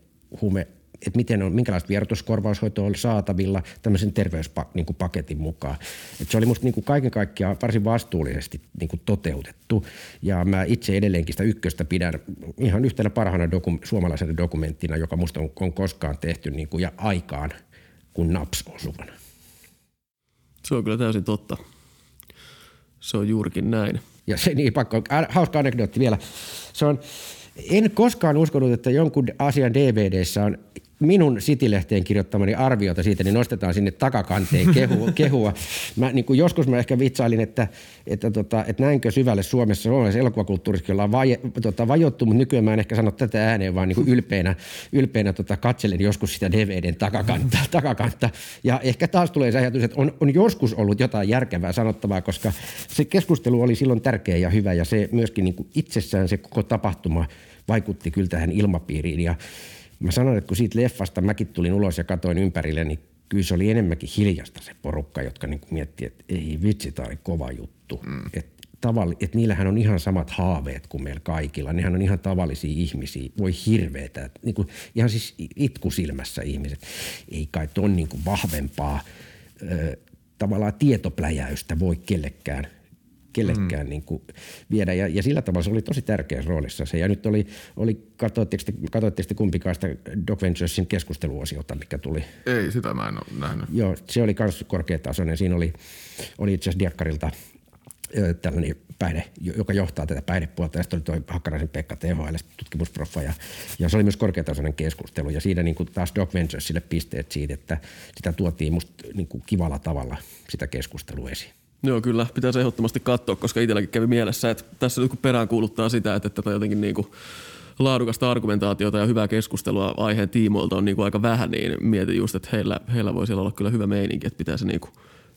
huume että miten on, minkälaista vierotuskorvaushoitoa on saatavilla tämmöisen terveyspaketin mukaan. Et se oli musta niin kuin kaiken kaikkiaan varsin vastuullisesti niin kuin toteutettu ja mä itse edelleenkin sitä ykköstä pidän ihan yhtenä parhaana dokum, suomalaisena dokumenttina, joka musta on, on koskaan tehty niin kuin ja aikaan, kun naps osuvana. Se on kyllä täysin totta. Se on juurikin näin. Ja se niin pakko, hauska anekdootti vielä. se on, en koskaan uskonut, että jonkun asian DVDssä on minun City-lehteen kirjoittamani arviota siitä, niin nostetaan sinne takakanteen kehua. kehua. Mä, niin kuin joskus mä ehkä vitsailin, että, että, tota, että näinkö syvälle Suomessa, suomalaisessa elokuvakulttuurissa ollaan vai, tota, vajottu, mutta nykyään mä en ehkä sano tätä ääneen, vaan niin kuin ylpeänä, ylpeänä tota, katselen joskus sitä DVDn takakantta, takakantta. Ja ehkä taas tulee se ajatus, että on, on joskus ollut jotain järkevää sanottavaa, koska se keskustelu oli silloin tärkeä ja hyvä ja se myöskin niin kuin itsessään se koko tapahtuma vaikutti kyllä tähän ilmapiiriin. Ja Mä sanoin, että kun siitä leffasta mäkin tulin ulos ja katoin ympärille, niin kyllä se oli enemmänkin hiljasta se porukka, jotka niin miettii, että ei vitsi, tämä oli kova juttu. Mm. Että tavalli, että niillähän on ihan samat haaveet kuin meillä kaikilla. Nehän on ihan tavallisia ihmisiä. Voi hirveetä. Niin kuin, ihan siis itku silmässä ihmiset. Ei kai ton niin kuin vahvempaa ö, tavallaan tietopläjäystä voi kellekään kellekään mm. niin kuin viedä. Ja, ja sillä tavalla se oli tosi tärkeässä roolissa se. Ja nyt oli, oli katsoitteko te, katsoitteko te kumpikaan sitä Doc Venturesin keskusteluosiota, mikä tuli? Ei, sitä mä en ole nähnyt. Joo, se oli myös korkeatasoinen. Siinä oli, oli itse asiassa Diakkarilta tällainen päihde, joka johtaa tätä päihdepuolta. Ja sitten oli tuo Hakkaraisen Pekka THL, tutkimusproffa. Ja, ja, se oli myös korkeatasoinen keskustelu. Ja siinä niin kuin taas Doc Venturesille pisteet siitä, että sitä tuotiin musta niin kuin kivalla tavalla sitä keskustelua esiin. Joo, kyllä. Pitäisi ehdottomasti katsoa, koska itselläkin kävi mielessä, että tässä nyt kun perään kuuluttaa sitä, että tätä jotenkin niin kuin laadukasta argumentaatiota ja hyvää keskustelua aiheen tiimoilta on niin kuin aika vähän, niin mietin just, että heillä, heillä voi siellä olla kyllä hyvä meininki, että pitäisi niin kuin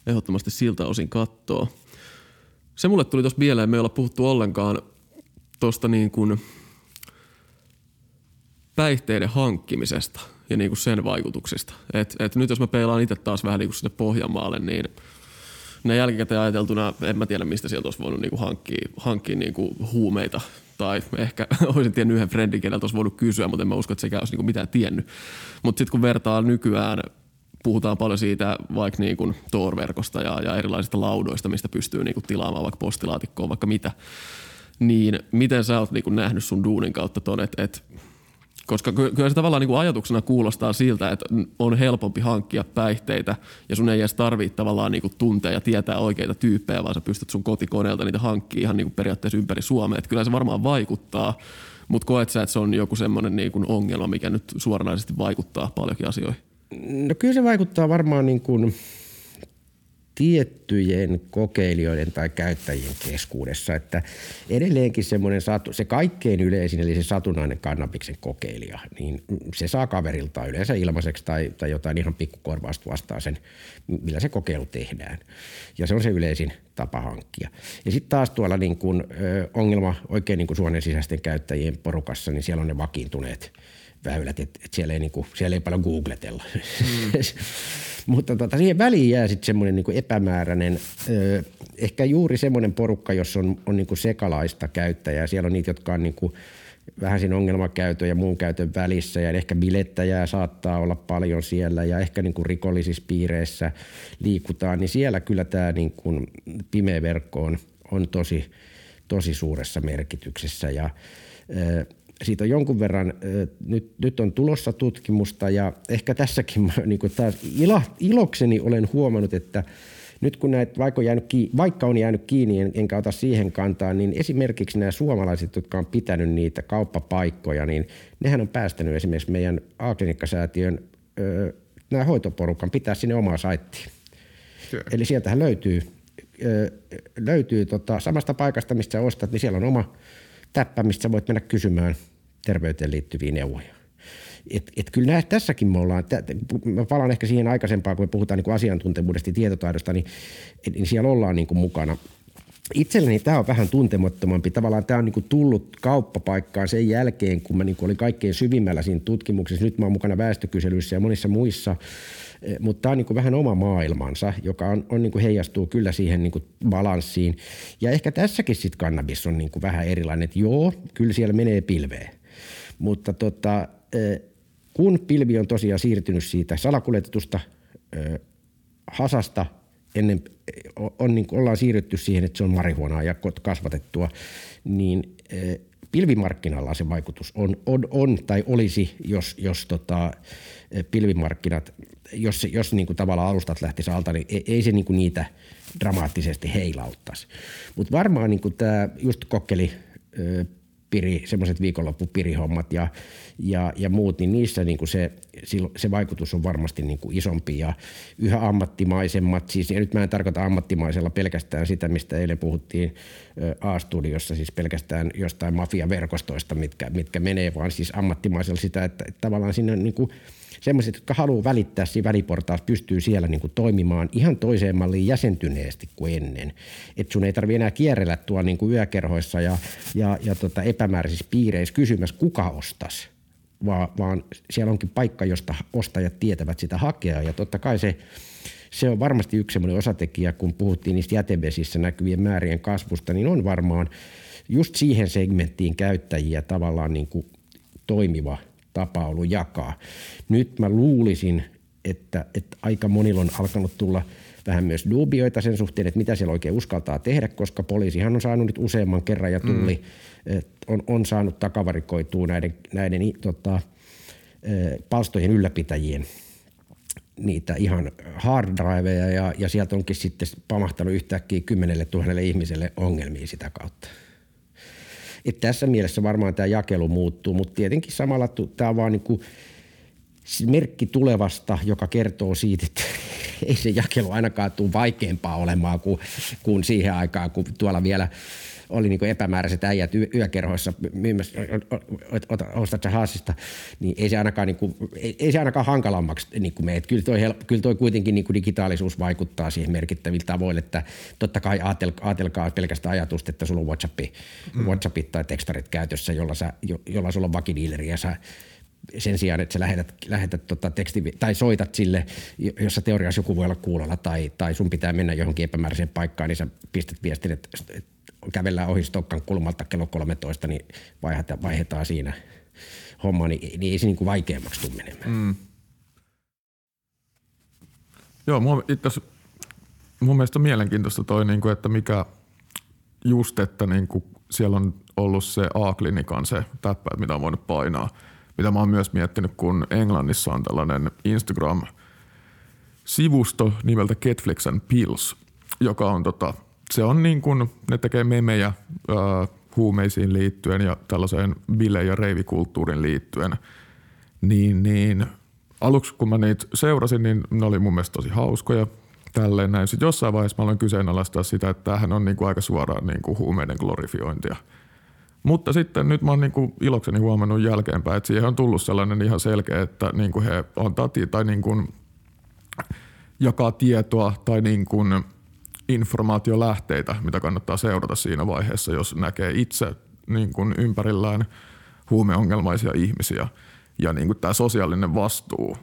ehdottomasti siltä osin katsoa. Se mulle tuli tuossa mieleen, me ei olla puhuttu ollenkaan tuosta niin kuin päihteiden hankkimisesta ja niin kuin sen vaikutuksista. Et, et nyt jos mä peilaan itse taas vähän niin kuin sinne Pohjanmaalle, niin – ne jälkikäteen ajateltuna, en mä tiedä mistä sieltä olisi voinut niinku hankkia, hankkia niinku huumeita. Tai ehkä olisin tiennyt yhden friendin, keneltä olisi voinut kysyä, mutta en mä usko, että sekään olisi niinku mitään tiennyt. Mutta sitten kun vertaa nykyään, puhutaan paljon siitä vaikka niinku Tor-verkosta ja, ja erilaisista laudoista, mistä pystyy niinku tilaamaan vaikka postilaatikkoon, vaikka mitä. Niin miten sä oot niinku nähnyt sun duunin kautta ton, että et koska kyllä se tavallaan niin kuin ajatuksena kuulostaa siltä, että on helpompi hankkia päihteitä ja sun ei edes tarvitse tavallaan niin kuin tuntea ja tietää oikeita tyyppejä, vaan sä pystyt sun kotikoneelta niitä hankkimaan ihan niin kuin periaatteessa ympäri Suomea. Että kyllä se varmaan vaikuttaa, mutta koet sä, että se on joku semmoinen niin kuin ongelma, mikä nyt suoranaisesti vaikuttaa paljonkin asioihin? No kyllä se vaikuttaa varmaan niin kuin tiettyjen kokeilijoiden tai käyttäjien keskuudessa, että edelleenkin semmoinen satu, se kaikkein yleisin, eli se satunnainen kannabiksen kokeilija, niin se saa kaverilta yleensä ilmaiseksi tai, tai jotain ihan pikkukorvausta vastaan sen, millä se kokeilu tehdään. Ja se on se yleisin tapa hankkia. Ja sitten taas tuolla niin kun, ongelma oikein niin kuin sisäisten käyttäjien porukassa, niin siellä on ne vakiintuneet väylät, että et siellä, ei niinku, siellä ei paljon googletella. Mm. Mutta tota, siihen väliin jää sitten semmoinen niinku epämääräinen, ö, ehkä juuri semmoinen porukka, jossa on, on niinku sekalaista käyttäjää. Siellä on niitä, jotka on niinku vähän siinä ongelmakäytön ja muun käytön välissä ja ehkä bilettäjää saattaa olla paljon siellä ja ehkä niinku rikollisissa piireissä liikutaan, niin siellä kyllä tämä niinku pimeä verkko on, on tosi, tosi suuressa merkityksessä ja ö, siitä on jonkun verran, nyt, nyt on tulossa tutkimusta ja ehkä tässäkin mä, niin kuin taas ilo, ilokseni olen huomannut, että nyt kun näitä, vaikka on jäänyt kiinni, vaikka on jäänyt kiinni, en, enkä ota siihen kantaa, niin esimerkiksi nämä suomalaiset, jotka on pitänyt niitä kauppapaikkoja, niin nehän on päästänyt esimerkiksi meidän A-klinikkasäätiön nämä hoitoporukan pitää sinne omaa saittiin. Kyllä. Eli sieltähän löytyy, löytyy tota, samasta paikasta, mistä ostat, niin siellä on oma täppä, mistä voit mennä kysymään terveyteen liittyviä neuvoja. Et, et kyllä nää, tässäkin me ollaan, mä palaan ehkä siihen aikaisempaan, kun me puhutaan niin asiantuntemuudesta ja tietotaidosta, niin, niin siellä ollaan niin kuin mukana. Itselleni tämä on vähän tuntemattomampi. Tavallaan tämä on niin kuin tullut kauppapaikkaan sen jälkeen, kun mä niin kuin olin kaikkein syvimmällä siinä tutkimuksessa. Nyt mä oon mukana väestökyselyissä ja monissa muissa mutta tämä on niin vähän oma maailmansa, joka on, on niin heijastuu kyllä siihen niin balanssiin. Ja ehkä tässäkin sitten kannabis on niin vähän erilainen, että joo, kyllä siellä menee pilveen. Mutta tota, eh, kun pilvi on tosiaan siirtynyt siitä salakuljetetusta eh, hasasta ennen, on, niin ollaan siirrytty siihen, että se on marihuonaa ja kasvatettua, niin pilvimarkkinalla se vaikutus on, on, on tai olisi, jos, jos tota, pilvimarkkinat jos, jos niin kuin tavallaan alustat lähtisi alta, niin ei, ei se niin kuin niitä dramaattisesti heilauttaisi. Mutta varmaan niin kuin tämä just kokkeli piri, semmoiset viikonloppupirihommat ja, ja, ja muut, niin niissä niin kuin se, se vaikutus on varmasti niin kuin isompi ja yhä ammattimaisemmat, siis ja nyt mä en tarkoita ammattimaisella pelkästään sitä, mistä eilen puhuttiin A-studiossa, siis pelkästään jostain mafiaverkostoista, mitkä, mitkä menee, vaan siis ammattimaisella sitä, että, että tavallaan sinne niin kuin – semmoiset, jotka haluaa välittää siinä väliportaassa, pystyy siellä niin kuin toimimaan ihan toiseen malliin jäsentyneesti kuin ennen. Että sun ei tarvi enää kierrellä tuolla niin kuin yökerhoissa ja, ja, ja tota epämääräisissä piireissä kysymässä, kuka ostas, vaan, vaan siellä onkin paikka, josta ostajat tietävät sitä hakea. Ja totta kai se, se on varmasti yksi semmoinen osatekijä, kun puhuttiin niistä jätevesissä näkyvien määrien kasvusta, niin on varmaan just siihen segmenttiin käyttäjiä tavallaan niin kuin toimiva tapa ollut jakaa. Nyt mä luulisin, että, että aika monilla on alkanut tulla vähän myös dubioita sen suhteen, että mitä siellä oikein uskaltaa tehdä, koska poliisihan on saanut nyt useamman kerran ja tulli mm. on, on saanut takavarikoitua näiden, näiden tota, palstojen ylläpitäjien niitä ihan hard driveja ja, ja sieltä onkin sitten pamahtanut yhtäkkiä kymmenelle tuhannelle ihmiselle ongelmia sitä kautta. Et tässä mielessä varmaan tämä jakelu muuttuu, mutta tietenkin samalla tämä on vaan niin kuin merkki tulevasta, joka kertoo siitä, että ei se jakelu ainakaan tule vaikeampaa olemaan kuin, kuin siihen aikaan, kun tuolla vielä – oli niin epämääräiset äijät yökerhoissa myymässä, ostat sä haasista, niin ei se ainakaan, niin kuin, ei, ei se ainakaan hankalammaksi niin kuin mene. Kyllä toi, kyllä toi kuitenkin niin kuin digitaalisuus vaikuttaa siihen merkittävillä tavoilla, että totta kai ajatelkaa, ajatelkaa pelkästään ajatusta, että sulla on WhatsAppi, mm. WhatsAppit tai tekstarit käytössä, jolla, sä, jo, jolla sulla on vakidiileri ja sä sen sijaan, että sä lähetät, lähetät tota teksti, tai soitat sille, jossa teoriassa joku voi olla kuulolla tai, tai sun pitää mennä johonkin epämääräiseen paikkaan, niin sä pistät viestin, että kävellään ohi Stokkan kulmalta kello 13, niin vaihdetaan, vaihdetaan siinä homma, niin, niin ei se niin kuin vaikeammaksi tule menemään. Mm. Joo, mua itse mun mielestä on mielenkiintoista toi, niin kuin, että mikä just, että niin kuin siellä on ollut se A-klinikan se täppä, mitä on voinut painaa. Mitä mä oon myös miettinyt, kun Englannissa on tällainen Instagram-sivusto nimeltä Ketflix and Pills, joka on tota – se on niin kuin, ne tekee memejä äh, huumeisiin liittyen ja tällaiseen bile- ja reivikulttuurin liittyen. Niin, niin aluksi kun mä niitä seurasin, niin ne oli mun mielestä tosi hauskoja. Tälleen näin. Sitten jossain vaiheessa mä aloin kyseenalaistaa sitä, että tämähän on niin kuin aika suoraan niin kuin huumeiden glorifiointia. Mutta sitten nyt mä oon niin kuin ilokseni huomannut jälkeenpäin, että siihen on tullut sellainen ihan selkeä, että niin kuin he on tati tai niin kuin jakaa tietoa tai niin kuin – informaatiolähteitä, mitä kannattaa seurata siinä vaiheessa, jos näkee itse niin kuin ympärillään huumeongelmaisia ihmisiä. Ja niin kuin tämä sosiaalinen vastuu,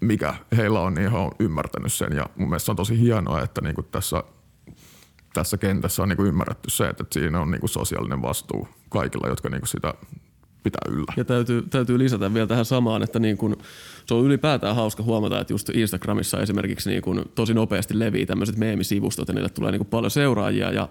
mikä heillä on, niin he on ymmärtänyt sen. Ja mun mielestä on tosi hienoa, että niin kuin tässä, tässä kentässä on niin kuin ymmärretty se, että siinä on niin kuin sosiaalinen vastuu kaikilla, jotka niin kuin sitä pitää yllä. Ja täytyy, täytyy lisätä vielä tähän samaan, että niin kun, se on ylipäätään hauska huomata, että just Instagramissa esimerkiksi niin kun tosi nopeasti levii tämmöiset meemisivustot ja niille tulee niin paljon seuraajia ja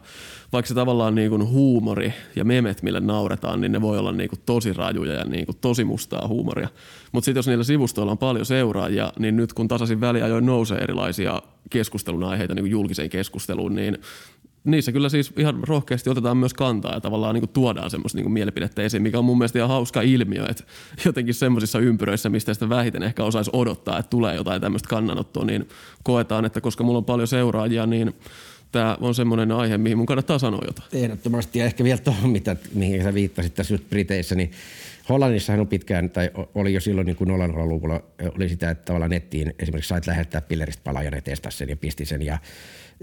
vaikka se tavallaan niin kun huumori ja memet, mille nauretaan, niin ne voi olla niin tosi rajuja ja niin tosi mustaa huumoria. Mutta sitten jos niillä sivustoilla on paljon seuraajia, niin nyt kun tasaisin väliajoin nousee erilaisia keskustelun aiheita niin julkiseen keskusteluun, niin niissä kyllä siis ihan rohkeasti otetaan myös kantaa ja tavallaan niin tuodaan semmoista niin mielipidettä esiin, mikä on mun mielestä ihan hauska ilmiö, että jotenkin semmoisissa ympyröissä, mistä sitä vähiten ehkä osaisi odottaa, että tulee jotain tämmöistä kannanottoa, niin koetaan, että koska mulla on paljon seuraajia, niin tämä on semmoinen aihe, mihin mun kannattaa sanoa jotain. Ehdottomasti ja ehkä vielä tuohon, mitä, mihin sä viittasit tässä just Briteissä, niin Hollannissahan on pitkään, tai oli jo silloin niin kuin 00-luvulla, oli sitä, että tavallaan nettiin esimerkiksi sait lähettää pilleristä palaa ja ne testasi sen ja pisti sen ja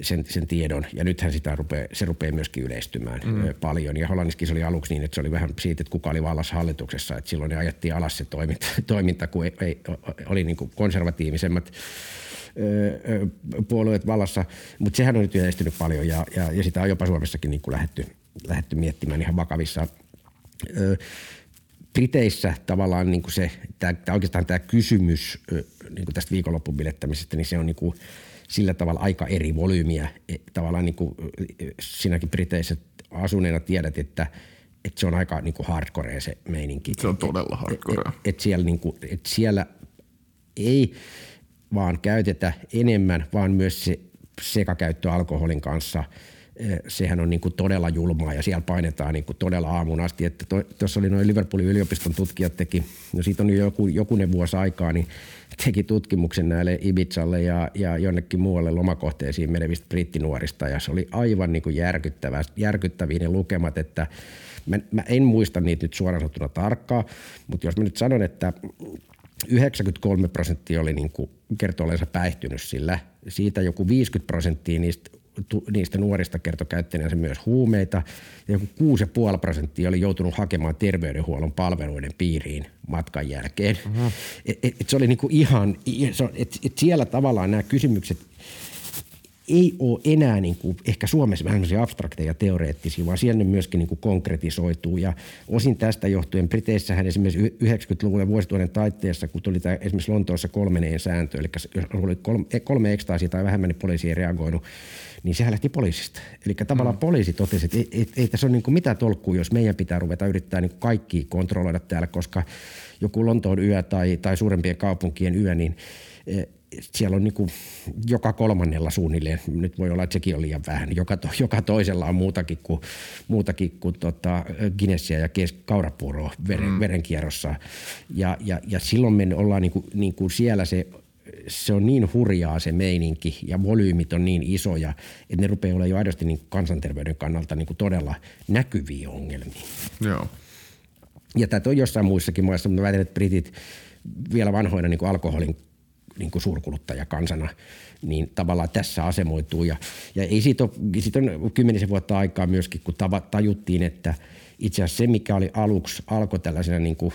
sen, sen tiedon. Ja nythän sitä rupeaa, se rupeaa myöskin yleistymään mm. paljon. Ja Hollannissakin se oli aluksi niin, että se oli vähän siitä, että kuka oli vallassa hallituksessa. Että silloin ne ajettiin alas se toiminta, toiminta kun ei, ei, oli niin kuin konservatiivisemmat puolueet vallassa. Mutta sehän on nyt yleistynyt paljon ja, ja, ja sitä on jopa Suomessakin niin kuin lähdetty, lähdetty miettimään ihan vakavissa. Briteissä tavallaan niin kuin se, tää oikeastaan tämä kysymys niin kuin tästä viikonloppubilettämisestä, niin se on niin kuin – sillä tavalla aika eri volyymiä. E, tavallaan niin kuin sinäkin Briteissä asuneena tiedät, että, että se on aika niin kuin hardcore se meininki. Se on todella hardcore. Et, et, et siellä, niin kuin, et siellä ei vaan käytetä enemmän, vaan myös se sekakäyttö alkoholin kanssa sehän on niin kuin todella julmaa ja siellä painetaan niin kuin todella aamun asti. Että tuossa oli noin Liverpoolin yliopiston tutkijat teki, no siitä on jo joku, jokunen vuosi aikaa, niin teki tutkimuksen näille Ibizalle ja, ja jonnekin muualle lomakohteisiin menevistä brittinuorista ja se oli aivan niin kuin järkyttävä, järkyttäviä ne lukemat, että mä, mä en muista niitä nyt suoraan sanottuna tarkkaan, mutta jos mä nyt sanon, että 93 prosenttia oli niin kuin kertoo olensa päihtynyt sillä. Siitä joku 50 prosenttia niistä, niistä nuorista kertoi käyttäneensä myös huumeita ja joku 6,5 prosenttia oli joutunut hakemaan terveydenhuollon palveluiden piiriin matkan jälkeen. Uh-huh. Et, et, et se oli niinku ihan, et, et siellä tavallaan nämä kysymykset ei ole enää niin kuin, ehkä Suomessa vähän abstrakteja ja teoreettisia, vaan siellä ne myöskin niin kuin konkretisoituu. Ja osin tästä johtuen Briteissähän esimerkiksi 90-luvun vuosituhannen taitteessa, kun tuli tämä esimerkiksi Lontoossa kolmeneen sääntö, eli jos oli kolme, kolme ekstaasia tai vähemmän, niin poliisi ei reagoinut, niin sehän lähti poliisista. Eli tavallaan mm. poliisi totesi, että ei, ei, ei tässä ole niin kuin mitään tolkkua, jos meidän pitää ruveta yrittää niin kaikki kontrolloida täällä, koska joku Lontoon yö tai, tai suurempien kaupunkien yö, niin eh, siellä on niin kuin joka kolmannella suunnilleen, nyt voi olla, että sekin on liian vähän, joka, to, joka toisella on muutakin kuin, muutakin kuin tota Guinnessia ja kes, kaurapuuroa veren, mm. verenkierrossa. Ja, ja, ja silloin me ollaan niin kuin, niin kuin siellä se se on niin hurjaa se meininki ja volyymit on niin isoja, että ne rupeaa olemaan jo aidosti niin kansanterveyden kannalta niin kuin todella näkyviä ongelmia. Joo. Ja tätä on jossain muissakin maissa, mutta väitän, että britit vielä vanhoina niin alkoholin niin kuin suurkuluttajakansana, niin tavallaan tässä asemoituu. Ja, ja ei siitä ole, siitä on kymmenisen vuotta aikaa myöskin, kun tajuttiin, että itse asiassa se, mikä oli aluksi, alkoi tällaisena niin kuin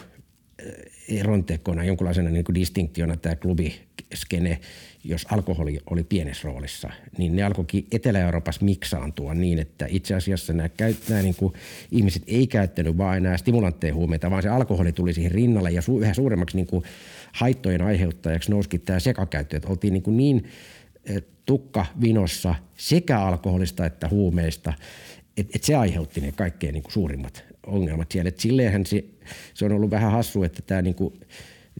eh, erontekona, jonkunlaisena niin kuin distinktiona tämä klubiskene, jos alkoholi oli pienessä roolissa, niin ne alkoikin Etelä-Euroopassa miksaantua niin, että itse asiassa nämä, nämä niin kuin ihmiset ei käyttänyt vain enää stimulantteja huumeita, vaan se alkoholi tuli siihen rinnalle ja su, yhä suuremmaksi niin kuin haittojen aiheuttajaksi nousikin tämä sekakäyttö, että oltiin niin, kuin niin eh, tukka vinossa sekä alkoholista että huumeista, että et se aiheutti ne kaikkein niin kuin suurimmat ongelmat siellä. Et silleenhän se, se on ollut vähän hassu, että tämä niin kuin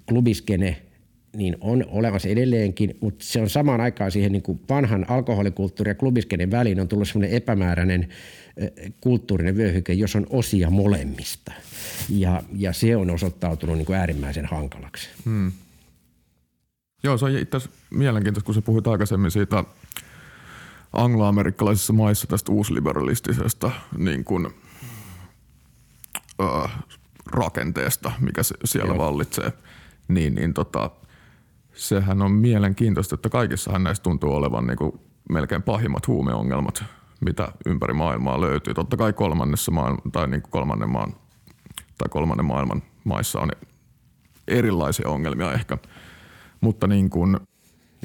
klubiskene niin on olemassa edelleenkin, mutta se on samaan aikaan siihen niin kuin vanhan alkoholikulttuurin ja klubiskenen väliin on tullut semmoinen epämääräinen kulttuurinen vyöhyke, jos on osia molemmista. Ja, ja se on osoittautunut niin kuin äärimmäisen hankalaksi. Hmm. Joo, se on itse asiassa mielenkiintoista, kun sä puhuit aikaisemmin siitä angloamerikkalaisissa maissa tästä uusliberalistisesta niin kuin, äh, rakenteesta, mikä siellä Joo. vallitsee. Niin, niin tota, sehän on mielenkiintoista, että kaikissahan näistä tuntuu olevan niin kuin melkein pahimmat huumeongelmat, mitä ympäri maailmaa löytyy. Totta kai kolmannessa maailman, tai niin kuin kolmannen maan tai kolmannen maailman maissa on erilaisia ongelmia ehkä. Mutta niin kuin,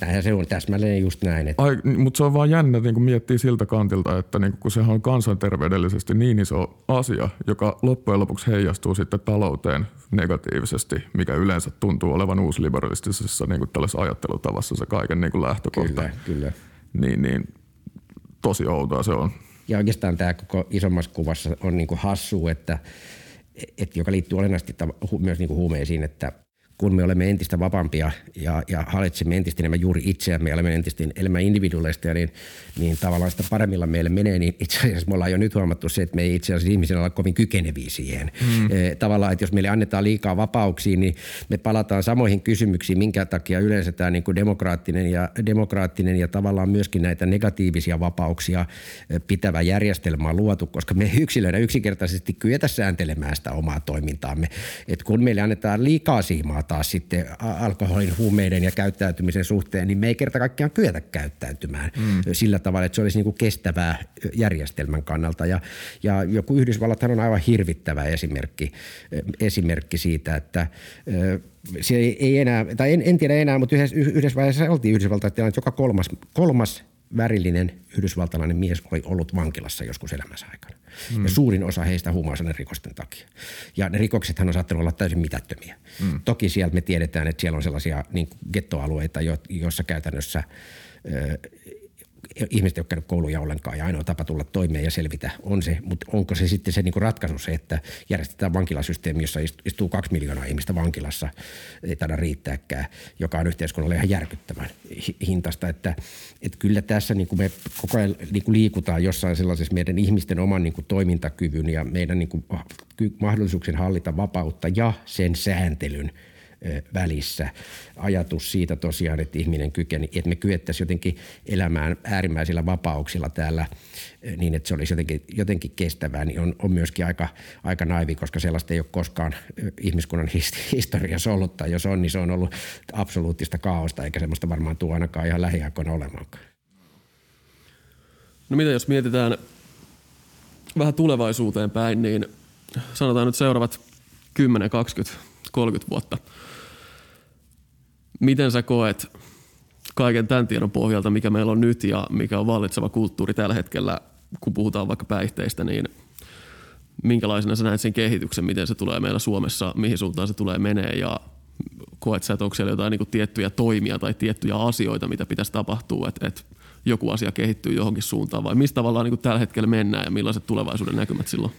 Näinhän se on täsmälleen just näin. Että... Ai, mutta se on vaan jännä niin kun miettii siltä kantilta, että niin kun sehän on kansanterveydellisesti niin iso asia, joka loppujen lopuksi heijastuu sitten talouteen negatiivisesti, mikä yleensä tuntuu olevan uusliberalistisessa niin kuin tällaisessa ajattelutavassa se kaiken niin kuin lähtökohta. Kyllä, kyllä. Niin, niin tosi outoa se on. Ja oikeastaan tämä koko isommassa kuvassa on niin hassu, että – et, joka liittyy olennaisesti myös niin huumeisiin, että kun me olemme entistä vapaampia ja, ja hallitsemme entistä enemmän juuri itseämme ja olemme entistä enemmän individuaalisteja, niin, niin tavallaan sitä paremmilla meille menee, niin itse asiassa me ollaan jo nyt huomattu se, että me ei itse asiassa ihmisenä olla kovin kykeneviä siihen. Mm. E, tavallaan, että jos meille annetaan liikaa vapauksia, niin me palataan samoihin kysymyksiin, minkä takia yleensä tämä niin kuin demokraattinen, ja, demokraattinen ja tavallaan myöskin näitä negatiivisia vapauksia e, pitävä järjestelmä on luotu, koska me yksilöinä yksinkertaisesti kyetä sääntelemään sitä omaa toimintaamme. Et kun meille annetaan liikaa siimaa taas sitten alkoholin, huumeiden ja käyttäytymisen suhteen, niin me ei kerta kaikkiaan kyetä käyttäytymään mm. sillä tavalla, että se olisi niin kuin kestävää järjestelmän kannalta. Ja, ja joku Yhdysvallathan on aivan hirvittävä esimerkki, esimerkki siitä, että se ei enää, tai en, en tiedä enää, mutta yhdessä, yhdessä vaiheessa oltiin Yhdysvaltain että joka kolmas, kolmas värillinen yhdysvaltalainen mies oli ollut vankilassa joskus elämänsä aikana. Mm. Ja suurin osa heistä huumausaineen rikosten takia. Ja ne rikoksethan on saattanut olla täysin mitättömiä. Mm. Toki sieltä me tiedetään, että siellä on sellaisia niin gettoalueita, joissa käytännössä ihmiset, jotka käynyt kouluja ollenkaan ja ainoa tapa tulla toimeen ja selvitä on se, mutta onko se sitten se niin kuin ratkaisu se, että järjestetään vankilasysteemi, jossa istuu kaksi miljoonaa ihmistä vankilassa, ei taida riittääkään, joka on yhteiskunnalle ihan järkyttävän hintasta, että, että kyllä tässä niin kuin me koko ajan niin kuin liikutaan jossain sellaisessa meidän ihmisten oman niin kuin toimintakyvyn ja meidän niin kuin mahdollisuuksien hallita vapautta ja sen sääntelyn – välissä. Ajatus siitä tosiaan, että ihminen kykeni, että me kyettäisiin jotenkin elämään äärimmäisillä vapauksilla täällä niin, että se olisi jotenkin, jotenkin kestävää, niin on, on myöskin aika, aika naivi, koska sellaista ei ole koskaan ihmiskunnan historiassa ollut, tai jos on, niin se on ollut absoluuttista kaaosta, eikä semmoista varmaan tule ainakaan ihan lähiaikoina olemaankaan. No mitä jos mietitään vähän tulevaisuuteen päin, niin sanotaan nyt seuraavat 10, 20, 30 vuotta – Miten sä koet kaiken tämän tiedon pohjalta, mikä meillä on nyt ja mikä on vallitseva kulttuuri tällä hetkellä, kun puhutaan vaikka päihteistä, niin minkälaisena sä näet sen kehityksen, miten se tulee meillä Suomessa, mihin suuntaan se tulee menee? Ja koet sä, että onko siellä jotain niin kuin tiettyjä toimia tai tiettyjä asioita, mitä pitäisi tapahtua, että, että joku asia kehittyy johonkin suuntaan? Vai mistä tavallaan niin kuin tällä hetkellä mennään ja millaiset tulevaisuuden näkymät silloin?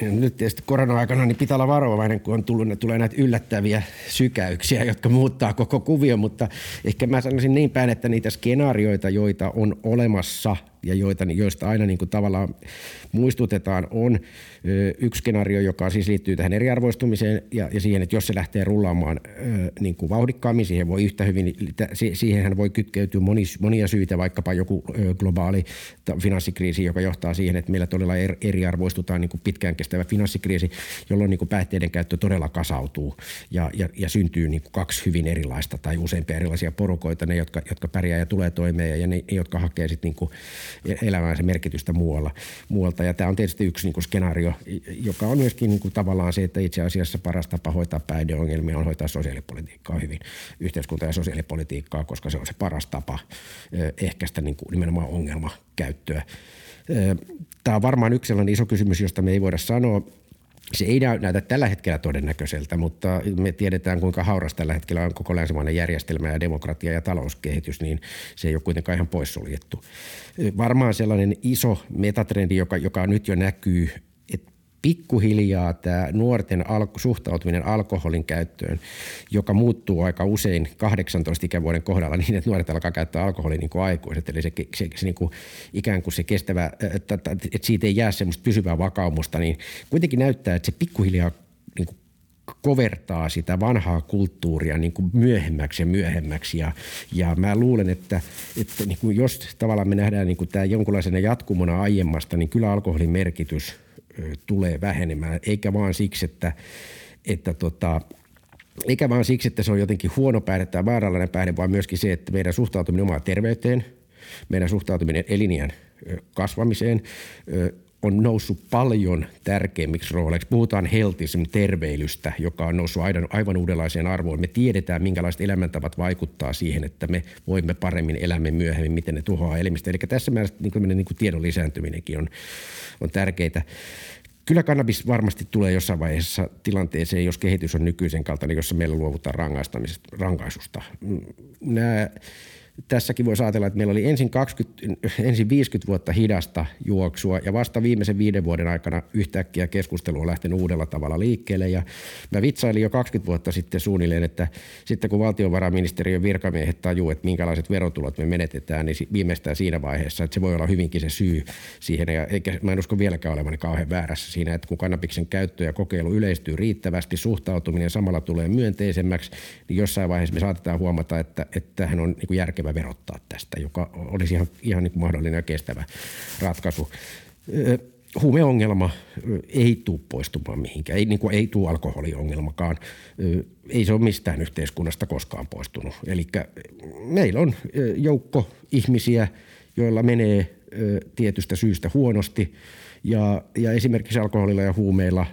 Nyt tietysti korona-aikana niin pitää olla varovainen, kun on tullut, ne tulee näitä yllättäviä sykäyksiä, jotka muuttaa koko kuvio, mutta ehkä mä sanoisin niin päin, että niitä skenaarioita, joita on olemassa – ja joita, joista aina niin kuin tavallaan muistutetaan, on yksi skenaario, joka siis liittyy tähän eriarvoistumiseen ja, ja siihen, että jos se lähtee rullaamaan niin kuin vauhdikkaammin, siihen voi yhtä hyvin, siihenhän voi kytkeytyä moni, monia syitä, vaikkapa joku globaali finanssikriisi, joka johtaa siihen, että meillä todella er, eriarvoistutaan niin kuin pitkään kestävä finanssikriisi, jolloin niin kuin päihteiden käyttö todella kasautuu ja, ja, ja syntyy niin kuin kaksi hyvin erilaista tai useampia erilaisia porukoita, ne, jotka, jotka pärjää ja tulee toimeen ja ne, jotka hakee sitten niin elämäänsä merkitystä muualla, muualta. Ja tämä on tietysti yksi niin kuin skenaario, joka on myöskin niin kuin tavallaan se, että itse asiassa paras tapa hoitaa päihdeongelmia on hoitaa sosiaalipolitiikkaa hyvin, yhteiskunta- ja sosiaalipolitiikkaa, koska se on se paras tapa ehkäistä niin kuin nimenomaan ongelmakäyttöä. Tämä on varmaan yksi sellainen iso kysymys, josta me ei voida sanoa se ei näytä tällä hetkellä todennäköiseltä, mutta me tiedetään kuinka hauras tällä hetkellä on koko länsimainen järjestelmä ja demokratia ja talouskehitys, niin se ei ole kuitenkaan ihan poissuljettu. Varmaan sellainen iso metatrendi, joka, joka nyt jo näkyy, pikkuhiljaa tämä nuorten al- suhtautuminen alkoholin käyttöön, joka muuttuu aika usein 18 ikävuoden kohdalla niin, että nuoret alkaa käyttää alkoholia niin kuin aikuiset. Eli se, se, se niin kuin ikään kuin se kestävä, että, että siitä ei jää semmoista pysyvää vakaumusta, niin kuitenkin näyttää, että se pikkuhiljaa niin kuin kovertaa sitä vanhaa kulttuuria niin kuin myöhemmäksi ja myöhemmäksi. Ja, ja mä luulen, että, että niin kuin jos tavallaan me nähdään niin kuin tämä jonkunlaisena jatkumona aiemmasta, niin kyllä alkoholin merkitys – tulee vähenemään, eikä vaan siksi, että, että tota, eikä vaan siksi, että se on jotenkin huono päihde tai vaarallinen päihde, vaan myöskin se, että meidän suhtautuminen omaan terveyteen, meidän suhtautuminen elinjään kasvamiseen on noussut paljon tärkeimmiksi rooleiksi. Puhutaan healthism, terveilystä, joka on noussut aivan, aivan uudenlaiseen arvoon. Me tiedetään, minkälaiset elämäntavat vaikuttaa siihen, että me voimme paremmin elämme myöhemmin, miten ne tuhoaa elimistä. Eli tässä mielessä niin niin kuin tiedon lisääntyminenkin on, on tärkeää. Kyllä kannabis varmasti tulee jossain vaiheessa tilanteeseen, jos kehitys on nykyisen kaltainen, jossa meillä luovutaan rankaisusta. Mm, nämä tässäkin voisi ajatella, että meillä oli ensin, 20, ensin 50 vuotta hidasta juoksua ja vasta viimeisen viiden vuoden aikana yhtäkkiä keskustelu on lähtenyt uudella tavalla liikkeelle. Ja mä vitsailin jo 20 vuotta sitten suunnilleen, että sitten kun valtiovarainministeriön virkamiehet tajuu, että minkälaiset verotulot me menetetään, niin viimeistään siinä vaiheessa, että se voi olla hyvinkin se syy siihen. Ja eikä, mä en usko vieläkään olevan kauhean väärässä siinä, että kun kannabiksen käyttö ja kokeilu yleistyy riittävästi, suhtautuminen samalla tulee myönteisemmäksi, niin jossain vaiheessa me saatetaan huomata, että, että tämähän on niin järkevä järkevä verottaa tästä, joka olisi ihan, ihan niin mahdollinen ja kestävä ratkaisu. Huumeongelma ei tule poistumaan mihinkään, ei, niin kuin ei tule alkoholiongelmakaan. Ei se ole mistään yhteiskunnasta koskaan poistunut. Eli meillä on joukko ihmisiä, joilla menee tietystä syystä huonosti ja, ja esimerkiksi alkoholilla ja huumeilla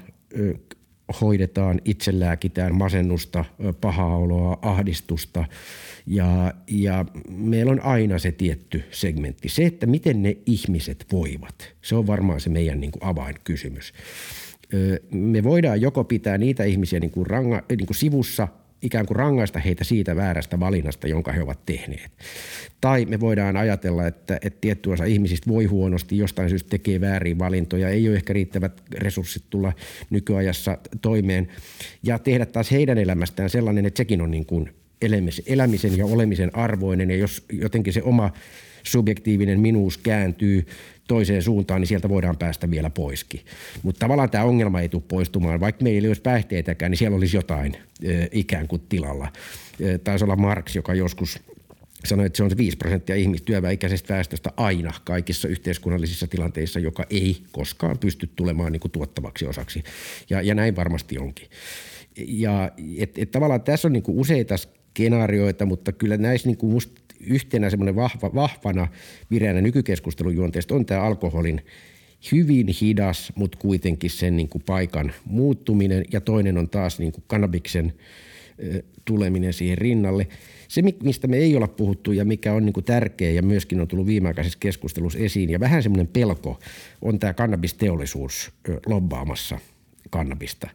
hoidetaan, itselääkitään masennusta, pahaa oloa, ahdistusta ja, ja meillä on aina se tietty segmentti. Se, että miten ne ihmiset voivat, se on varmaan se meidän niin kuin avainkysymys. Me voidaan joko pitää niitä ihmisiä niin kuin ranga, niin kuin sivussa ikään kuin rangaista heitä siitä väärästä valinnasta, jonka he ovat tehneet. Tai me voidaan ajatella, että, että tietty osa ihmisistä voi huonosti, jostain syystä tekee väärin valintoja, ei ole ehkä riittävät resurssit tulla nykyajassa toimeen ja tehdä taas heidän elämästään sellainen, että sekin on niin kuin elämisen ja olemisen arvoinen ja jos jotenkin se oma subjektiivinen minuus kääntyy toiseen suuntaan, niin sieltä voidaan päästä vielä poiskin. Mutta tavallaan tämä ongelma ei tule poistumaan. Vaikka meillä ei olisi päihteitäkään, niin siellä olisi jotain ikään kuin tilalla. Taisi olla Marx, joka joskus sanoi, että se on se 5 prosenttia ihmistyöväikäisestä väestöstä aina kaikissa yhteiskunnallisissa tilanteissa, joka ei koskaan pysty tulemaan niin kuin tuottavaksi osaksi. Ja, ja näin varmasti onkin. Ja et, et tavallaan tässä on niin kuin useita skenaarioita, mutta kyllä näissä niin kuin musta yhtenä semmoinen vahva, vahvana vireänä nykykeskustelun juonteesta on tämä alkoholin hyvin hidas, mutta kuitenkin sen niin kuin paikan muuttuminen ja toinen on taas niin kuin kannabiksen tuleminen siihen rinnalle. Se, mistä me ei olla puhuttu ja mikä on niin kuin tärkeä ja myöskin on tullut viimeaikaisessa keskustelussa esiin ja vähän semmoinen pelko on tämä kannabisteollisuus lobbaamassa – kannabista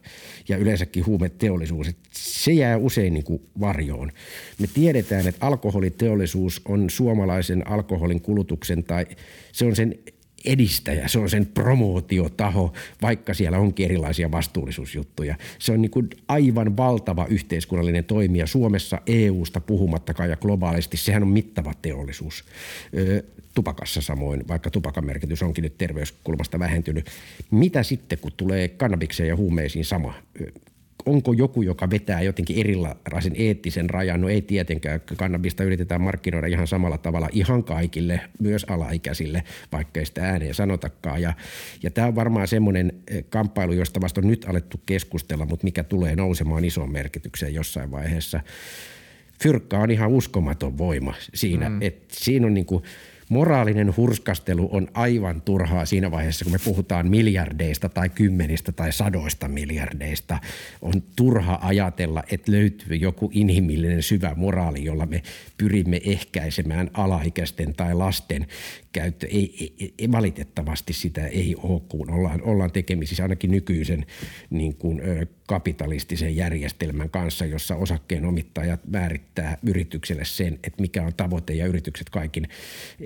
ja yleensäkin huumeteollisuus. Se jää usein niin kuin varjoon. Me tiedetään, että alkoholiteollisuus on suomalaisen alkoholin kulutuksen tai se on sen edistäjä, se on sen promootiotaho, vaikka siellä onkin erilaisia vastuullisuusjuttuja. Se on niin kuin aivan valtava yhteiskunnallinen toimija Suomessa, EUsta puhumattakaan ja globaalisti. Sehän on mittava teollisuus. Tupakassa samoin, vaikka tupakan merkitys onkin nyt terveyskulmasta vähentynyt. Mitä sitten, kun tulee kannabikseen ja huumeisiin sama? Onko joku, joka vetää jotenkin erilaisen eettisen rajan? No ei tietenkään. Kannabista yritetään markkinoida ihan samalla tavalla ihan kaikille, myös alaikäisille, vaikka ei sitä ääneen sanotakaan. Ja, ja tämä on varmaan semmoinen eh, kamppailu, josta vasta on nyt alettu keskustella, mutta mikä tulee nousemaan isoon merkitykseen jossain vaiheessa. Fyrkka on ihan uskomaton voima siinä, mm. että siinä on niin kuin – moraalinen hurskastelu on aivan turhaa siinä vaiheessa, kun me puhutaan miljardeista tai kymmenistä tai sadoista miljardeista. On turha ajatella, että löytyy joku inhimillinen syvä moraali, jolla me pyrimme ehkäisemään alaikäisten tai lasten käyttö. Ei, ei, ei, valitettavasti sitä ei ole, kun ollaan, ollaan tekemisissä ainakin nykyisen niin kuin, kapitalistisen järjestelmän kanssa, jossa osakkeenomittajat määrittää yritykselle sen, että mikä on tavoite ja yritykset kaikin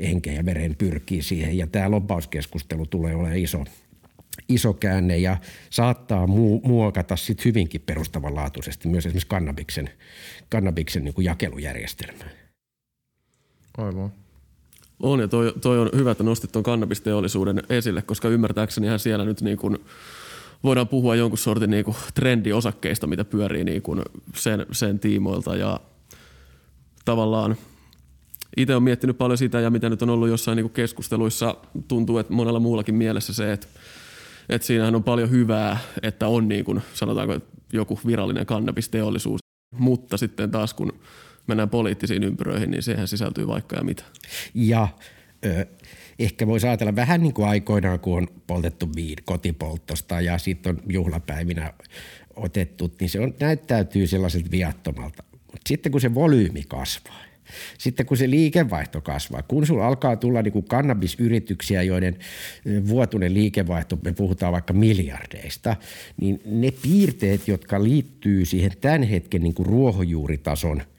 henkeen ja veren pyrkii siihen. Ja tämä lobbauskeskustelu tulee olemaan iso, iso käänne ja saattaa mu- muokata sit hyvinkin perustavanlaatuisesti myös esimerkiksi kannabiksen, kannabiksen niin kuin jakelujärjestelmää. Aivan. On ja toi, toi on hyvä, että nostit tuon kannabisteollisuuden esille, koska ymmärtääkseni hän siellä nyt niin kuin voidaan puhua jonkun sortin niin kuin trendiosakkeista, mitä pyörii niin kuin sen, sen tiimoilta. Ja tavallaan itse on miettinyt paljon sitä ja mitä nyt on ollut jossain niin kuin keskusteluissa, tuntuu, että monella muullakin mielessä se, että, että siinähän on paljon hyvää, että on niin kuin, sanotaanko joku virallinen kannabisteollisuus, mutta sitten taas kun mennään poliittisiin ympyröihin, niin siihen sisältyy vaikka ja mitä. Ja ö, ehkä voisi ajatella vähän niin kuin aikoinaan, kun on poltettu viid kotipolttosta ja sitten on juhlapäivinä otettu, niin se on, näyttäytyy sellaiselta viattomalta. Mutta sitten kun se volyymi kasvaa, sitten kun se liikevaihto kasvaa, kun sulla alkaa tulla niin kuin kannabisyrityksiä, joiden vuotuinen liikevaihto, me puhutaan vaikka miljardeista, niin ne piirteet, jotka liittyy siihen tämän hetken niin kuin ruohonjuuritason –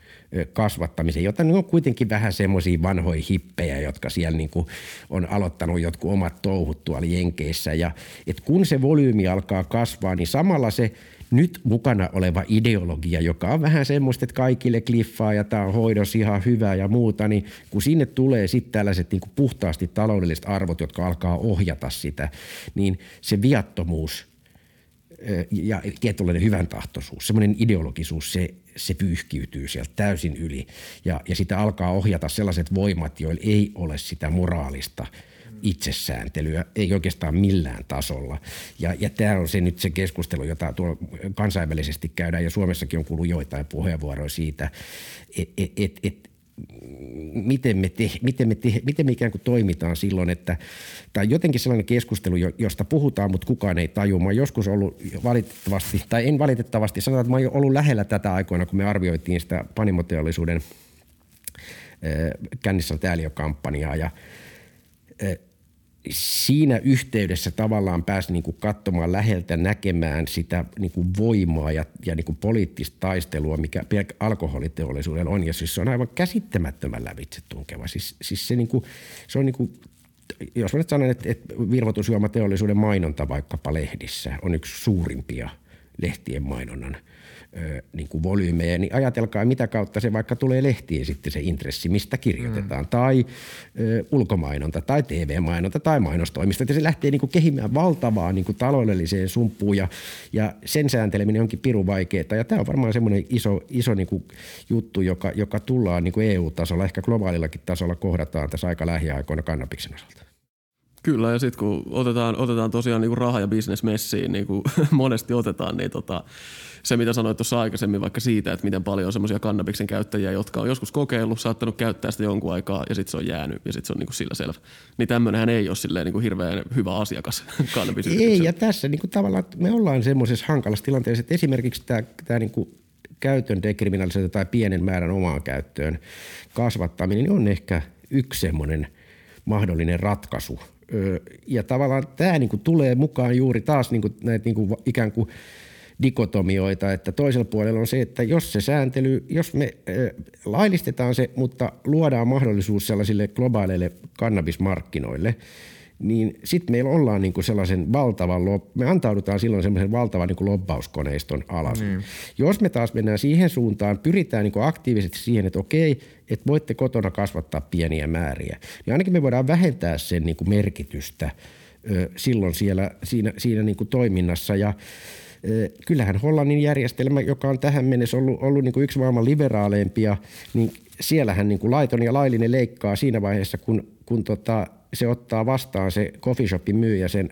kasvattamiseen, jota ne on kuitenkin vähän semmoisia vanhoja hippejä, jotka siellä niin kuin on aloittanut jotkut omat touhut tuolla Jenkeissä. Ja et kun se volyymi alkaa kasvaa, niin samalla se nyt mukana oleva ideologia, joka on vähän semmoista, että kaikille kliffaa ja tämä on hoidos ihan hyvä ja muuta, niin kun sinne tulee sitten tällaiset niin puhtaasti taloudelliset arvot, jotka alkaa ohjata sitä, niin se viattomuus ja tietynlainen hyvän tahtoisuus, semmoinen ideologisuus, se, se pyyhkiytyy sieltä täysin yli ja, ja sitä alkaa ohjata sellaiset voimat, joilla ei ole sitä moraalista itsesääntelyä, ei oikeastaan millään tasolla. Ja, ja tämä on se nyt se keskustelu, jota tuolla kansainvälisesti käydään ja Suomessakin on kuullut joitain puheenvuoroja siitä, että et, et, miten me, te, miten, me te, miten me ikään kuin toimitaan silloin, että tai jotenkin sellainen keskustelu, josta puhutaan, mutta kukaan ei tajua. Mä joskus ollut valitettavasti, tai en valitettavasti, sanotaan, että mä oon ollut lähellä tätä aikoina, kun me arvioitiin sitä panimoteollisuuden kännissä kampanjaa ja siinä yhteydessä tavallaan pääsi niin kuin katsomaan läheltä näkemään sitä niin kuin voimaa ja, ja niin kuin poliittista taistelua, mikä alkoholiteollisuudella on. Ja siis se on aivan käsittämättömän lävitse tunkeva. Siis, siis se, niin kuin, se on niin kuin, jos mä nyt sanon, että, että virvoitusjuomateollisuuden mainonta vaikkapa lehdissä on yksi suurimpia lehtien mainonnan – niin kuin volyymeja, niin ajatelkaa, mitä kautta se vaikka tulee lehtiin sitten se intressi, mistä kirjoitetaan, mm. tai ö, ulkomainonta, tai TV-mainonta, tai mainostoimista, että se lähtee niin kuin kehimään valtavaa niin kuin taloudelliseen sumppuun, ja, ja sen säänteleminen onkin pirun vaikeaa, ja tämä on varmaan semmoinen iso, iso niin kuin juttu, joka, joka tullaan niin kuin EU-tasolla, ehkä globaalillakin tasolla kohdataan tässä aika lähiaikoina kannabiksen osalta. Kyllä, ja sitten kun otetaan, otetaan tosiaan niin kuin raha- ja bisnes messiin, niin kuin monesti otetaan, niin tota, se, mitä sanoit tuossa aikaisemmin vaikka siitä, että miten paljon on semmoisia kannabiksen käyttäjiä, jotka on joskus kokeillut, saattanut käyttää sitä jonkun aikaa ja sitten se on jäänyt ja sitten se on niin kuin sillä selvä. Niin tämmöinenhän ei ole silleen niin kuin hirveän hyvä asiakas Ei, ja tässä niin kuin tavallaan me ollaan semmoisessa hankalassa tilanteessa, että esimerkiksi tämä, tämä niin kuin käytön dekriminalisointi tai pienen määrän omaan käyttöön kasvattaminen on ehkä yksi semmoinen mahdollinen ratkaisu. Ja tavallaan tämä niin kuin tulee mukaan juuri taas niin kuin näitä niin kuin ikään kuin – dikotomioita, että toisella puolella on se, että jos se sääntely, jos me laillistetaan se, mutta luodaan mahdollisuus sellaisille globaaleille kannabismarkkinoille, niin sitten meillä ollaan niinku sellaisen valtavan, me antaudutaan silloin semmoisen valtavan niinku lobbauskoneiston alas. Mm. Jos me taas mennään siihen suuntaan, pyritään niinku aktiivisesti siihen, että okei, että voitte kotona kasvattaa pieniä määriä, niin ainakin me voidaan vähentää sen niinku merkitystä ö, silloin siellä, siinä, siinä niinku toiminnassa ja kyllähän Hollannin järjestelmä, joka on tähän mennessä ollut, ollut niin kuin yksi maailman liberaaleimpia, niin siellähän niin kuin laiton ja laillinen leikkaa siinä vaiheessa, kun, kun tota, se ottaa vastaan se coffee shopin myyjä sen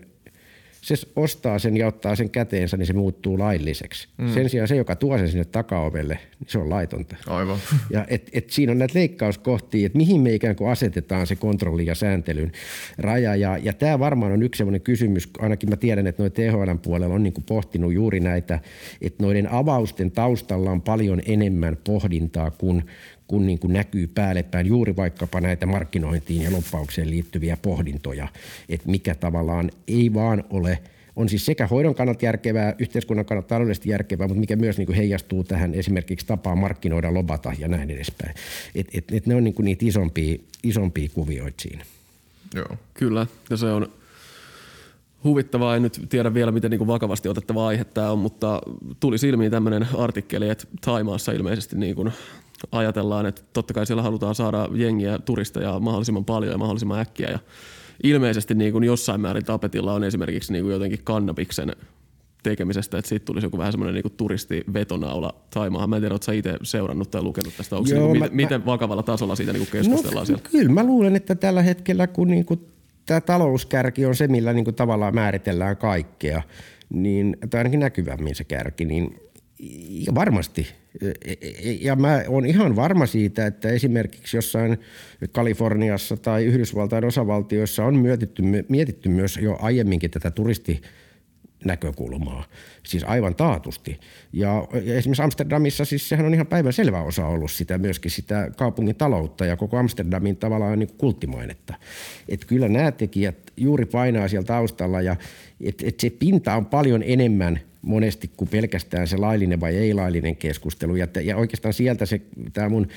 se ostaa sen ja ottaa sen käteensä, niin se muuttuu lailliseksi. Mm. Sen sijaan se, joka tuo sen sinne takaovelle, niin se on laitonta. Aivan. Ja et, et siinä on näitä leikkauskohtia, että mihin me ikään kuin asetetaan se kontrolli ja sääntelyn raja. Ja, ja tämä varmaan on yksi sellainen kysymys, ainakin mä tiedän, että noin THL puolella on niin kuin pohtinut juuri näitä, että noiden avausten taustalla on paljon enemmän pohdintaa kuin, kun niin kuin näkyy päälle päin juuri vaikkapa näitä markkinointiin ja loppaukseen liittyviä pohdintoja, että mikä tavallaan ei vaan ole on siis sekä hoidon kannalta järkevää, yhteiskunnan kannalta taloudellisesti järkevää, mutta mikä myös niin kuin heijastuu tähän esimerkiksi tapaan markkinoida, lobata ja näin edespäin. Et, et, et ne on niin kuin niitä isompia, isompia kuvioita siinä. Joo. Kyllä, ja se on huvittavaa. En nyt tiedä vielä, miten niin kuin vakavasti otettava aihe tämä on, mutta tuli silmiin tämmöinen artikkeli, että Taimaassa ilmeisesti niin kuin ajatellaan, että totta kai siellä halutaan saada jengiä, turisteja mahdollisimman paljon ja mahdollisimman äkkiä. Ja ilmeisesti niin kuin jossain määrin tapetilla on esimerkiksi niin kuin jotenkin kannabiksen tekemisestä, että siitä tulisi joku vähän semmoinen niin turistivetonaula Taimaahan. Mä en tiedä, itse seurannut tai lukenut tästä, onko Joo, niin, mä, miten mä, vakavalla tasolla siitä niin keskustellaan no, siellä? Kyllä mä luulen, että tällä hetkellä kun niin kuin tämä talouskärki on se, millä niin kuin tavallaan määritellään kaikkea, niin, tai ainakin näkyvämmin se kärki, niin varmasti. Ja mä oon ihan varma siitä, että esimerkiksi jossain Kaliforniassa tai Yhdysvaltain osavaltioissa on mietitty, mietitty myös jo aiemminkin tätä turisti näkökulmaa, siis aivan taatusti. Ja, ja esimerkiksi Amsterdamissa, siis sehän on ihan päivän selvä osa ollut sitä myöskin sitä kaupungin taloutta ja koko Amsterdamin tavallaan niin kulttimainetta. Että kyllä nämä tekijät juuri painaa siellä taustalla ja että et se pinta on paljon enemmän – monesti kuin pelkästään se laillinen vai ei-laillinen keskustelu. Ja, ja oikeastaan sieltä se, tämä mun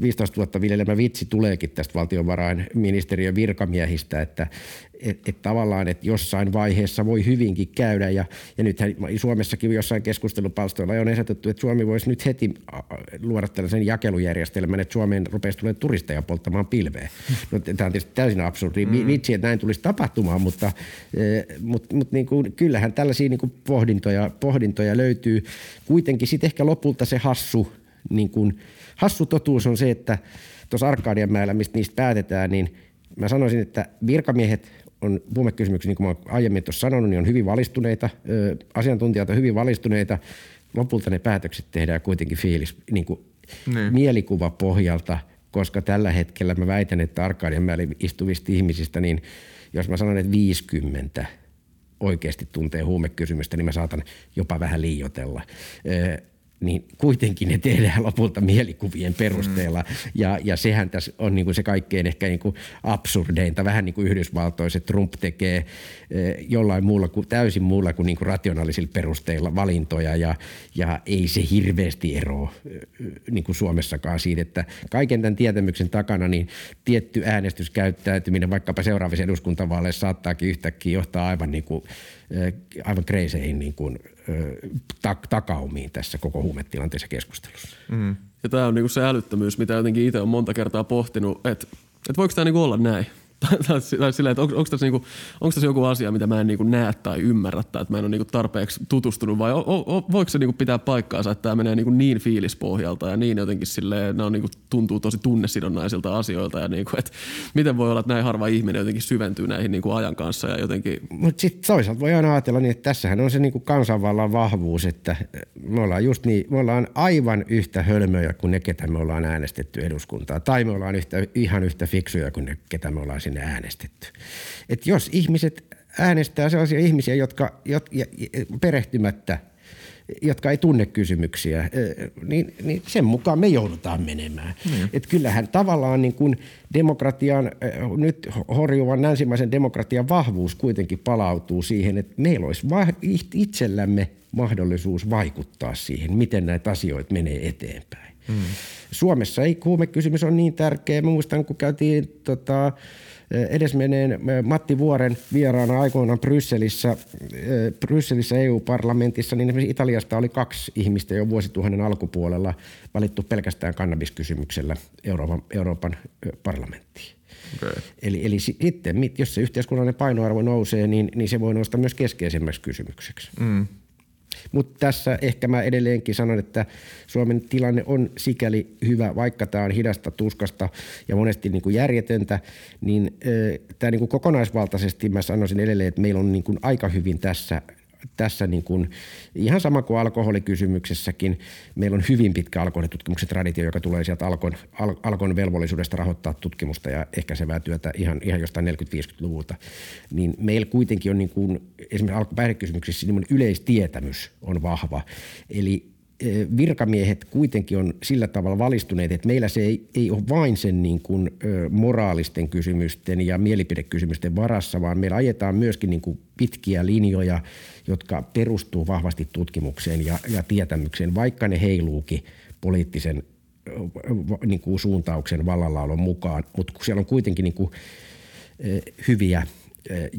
15 vuotta viljelemä vitsi tuleekin tästä valtiovarainministeriön virkamiehistä, että et, et tavallaan, että jossain vaiheessa voi hyvinkin käydä. Ja, ja nythän Suomessakin jossain keskustelupalstoilla on esitetty, että Suomi voisi nyt heti luoda tällaisen jakelujärjestelmän, että Suomeen rupeaisi tulemaan turisteja polttamaan pilveä. No, tämä on tietysti täysin absurdi mm. vitsi, että näin tulisi tapahtumaan, mutta, mutta, mutta niin kuin, kyllähän tällaisia niin kuin pohdintoja, pohdintoja löytyy. Kuitenkin sitten ehkä lopulta se hassu niin kuin, hassu totuus on se, että tuossa Arkadianmäellä, mistä niistä päätetään, niin mä sanoisin, että virkamiehet on huumekysymyksiä, niin kuin mä aiemmin tuossa sanonut, niin on hyvin valistuneita, asiantuntijat on hyvin valistuneita. Lopulta ne päätökset tehdään kuitenkin fiilis, niin kuin niin. mielikuva pohjalta, koska tällä hetkellä mä väitän, että Arkadianmäellä istuvista ihmisistä, niin jos mä sanon, että 50 oikeasti tuntee huumekysymystä, niin mä saatan jopa vähän liioitella niin kuitenkin ne tehdään lopulta mielikuvien perusteella. Mm. Ja, ja sehän tässä on niin kuin se kaikkein ehkä niin kuin absurdeinta, vähän niin kuin Yhdysvaltoissa Trump tekee eh, jollain muulla kuin, täysin muulla kuin, niin kuin rationaalisilla perusteilla valintoja ja, ja ei se hirveästi eroa eh, niin kuin Suomessakaan siitä, että kaiken tämän tietämyksen takana niin tietty äänestyskäyttäytyminen vaikkapa seuraavissa eduskuntavaaleissa saattaakin yhtäkkiä johtaa aivan niin kuin aivan kreiseihin niin kuin, tak- takaumiin tässä koko huumetilanteessa keskustelussa. Mm. Ja tämä on niin kuin se älyttömyys, mitä jotenkin itse on monta kertaa pohtinut, että, että voiko tämä niin olla näin? Tai silleen, että onko, onko, tässä niinku, onko tässä joku asia, mitä mä en niinku näe tai ymmärrä tai että mä en ole niinku tarpeeksi tutustunut vai o, o, voiko se niinku pitää paikkaansa, että tämä menee niinku niin fiilispohjalta ja niin jotenkin silleen, nämä on niinku, tuntuu tosi tunnesidonnaisilta asioilta ja niinku, että miten voi olla, että näin harva ihminen jotenkin syventyy näihin niinku ajan kanssa ja jotenkin. Mutta sitten toisaalta voi aina ajatella niin, että tässähän on se niinku kansanvallan vahvuus, että me ollaan just niin, me ollaan aivan yhtä hölmöjä kuin ne, ketä me ollaan äänestetty eduskuntaa tai me ollaan yhtä, ihan yhtä fiksuja kuin ne, ketä me ollaan sinne äänestetty. Et jos ihmiset äänestää sellaisia ihmisiä, jotka, jotka perehtymättä jotka ei tunne kysymyksiä, niin, niin sen mukaan me joudutaan menemään. Mm. Et kyllähän tavallaan niin kuin demokratian, nyt horjuvan länsimaisen demokratian vahvuus kuitenkin palautuu siihen, että meillä olisi itsellämme mahdollisuus vaikuttaa siihen, miten näitä asioita menee eteenpäin. Mm. Suomessa ei huumekysymys on niin tärkeä. Mä muistan, kun käytiin tota, edesmenneen Matti Vuoren vieraana aikoinaan Brysselissä, Brysselissä EU-parlamentissa, niin esimerkiksi Italiasta oli kaksi ihmistä jo vuosituhannen alkupuolella valittu pelkästään kannabiskysymyksellä Euroopan, Euroopan parlamenttiin. Okay. Eli, eli sitten, jos se yhteiskunnallinen painoarvo nousee, niin, niin se voi nousta myös keskeisemmäksi kysymykseksi. Mm. Mutta tässä ehkä mä edelleenkin sanon, että Suomen tilanne on sikäli hyvä, vaikka tämä on hidasta, tuskasta ja monesti niin kuin järjetöntä, niin tämä niin kuin kokonaisvaltaisesti mä sanoisin edelleen, että meillä on niin kuin aika hyvin tässä tässä niin kuin, ihan sama kuin alkoholikysymyksessäkin, meillä on hyvin pitkä alkoholitutkimuksen traditio, joka tulee sieltä Alkon, Al, Alkon velvollisuudesta rahoittaa tutkimusta ja ehkäisevää työtä ihan, ihan jostain 40-50-luvulta. Niin meillä kuitenkin on niin kuin, esimerkiksi alkopäihdekysymyksissä niin yleistietämys on vahva. Eli virkamiehet kuitenkin on sillä tavalla valistuneet, että meillä se ei, ei ole vain sen niin kuin, moraalisten kysymysten ja mielipidekysymysten varassa, vaan meillä ajetaan myöskin niin kuin pitkiä linjoja, jotka perustuu vahvasti tutkimukseen ja, ja tietämykseen, vaikka ne heiluukin poliittisen niin kuin suuntauksen vallallaolon mukaan, mutta siellä on kuitenkin niin kuin, hyviä –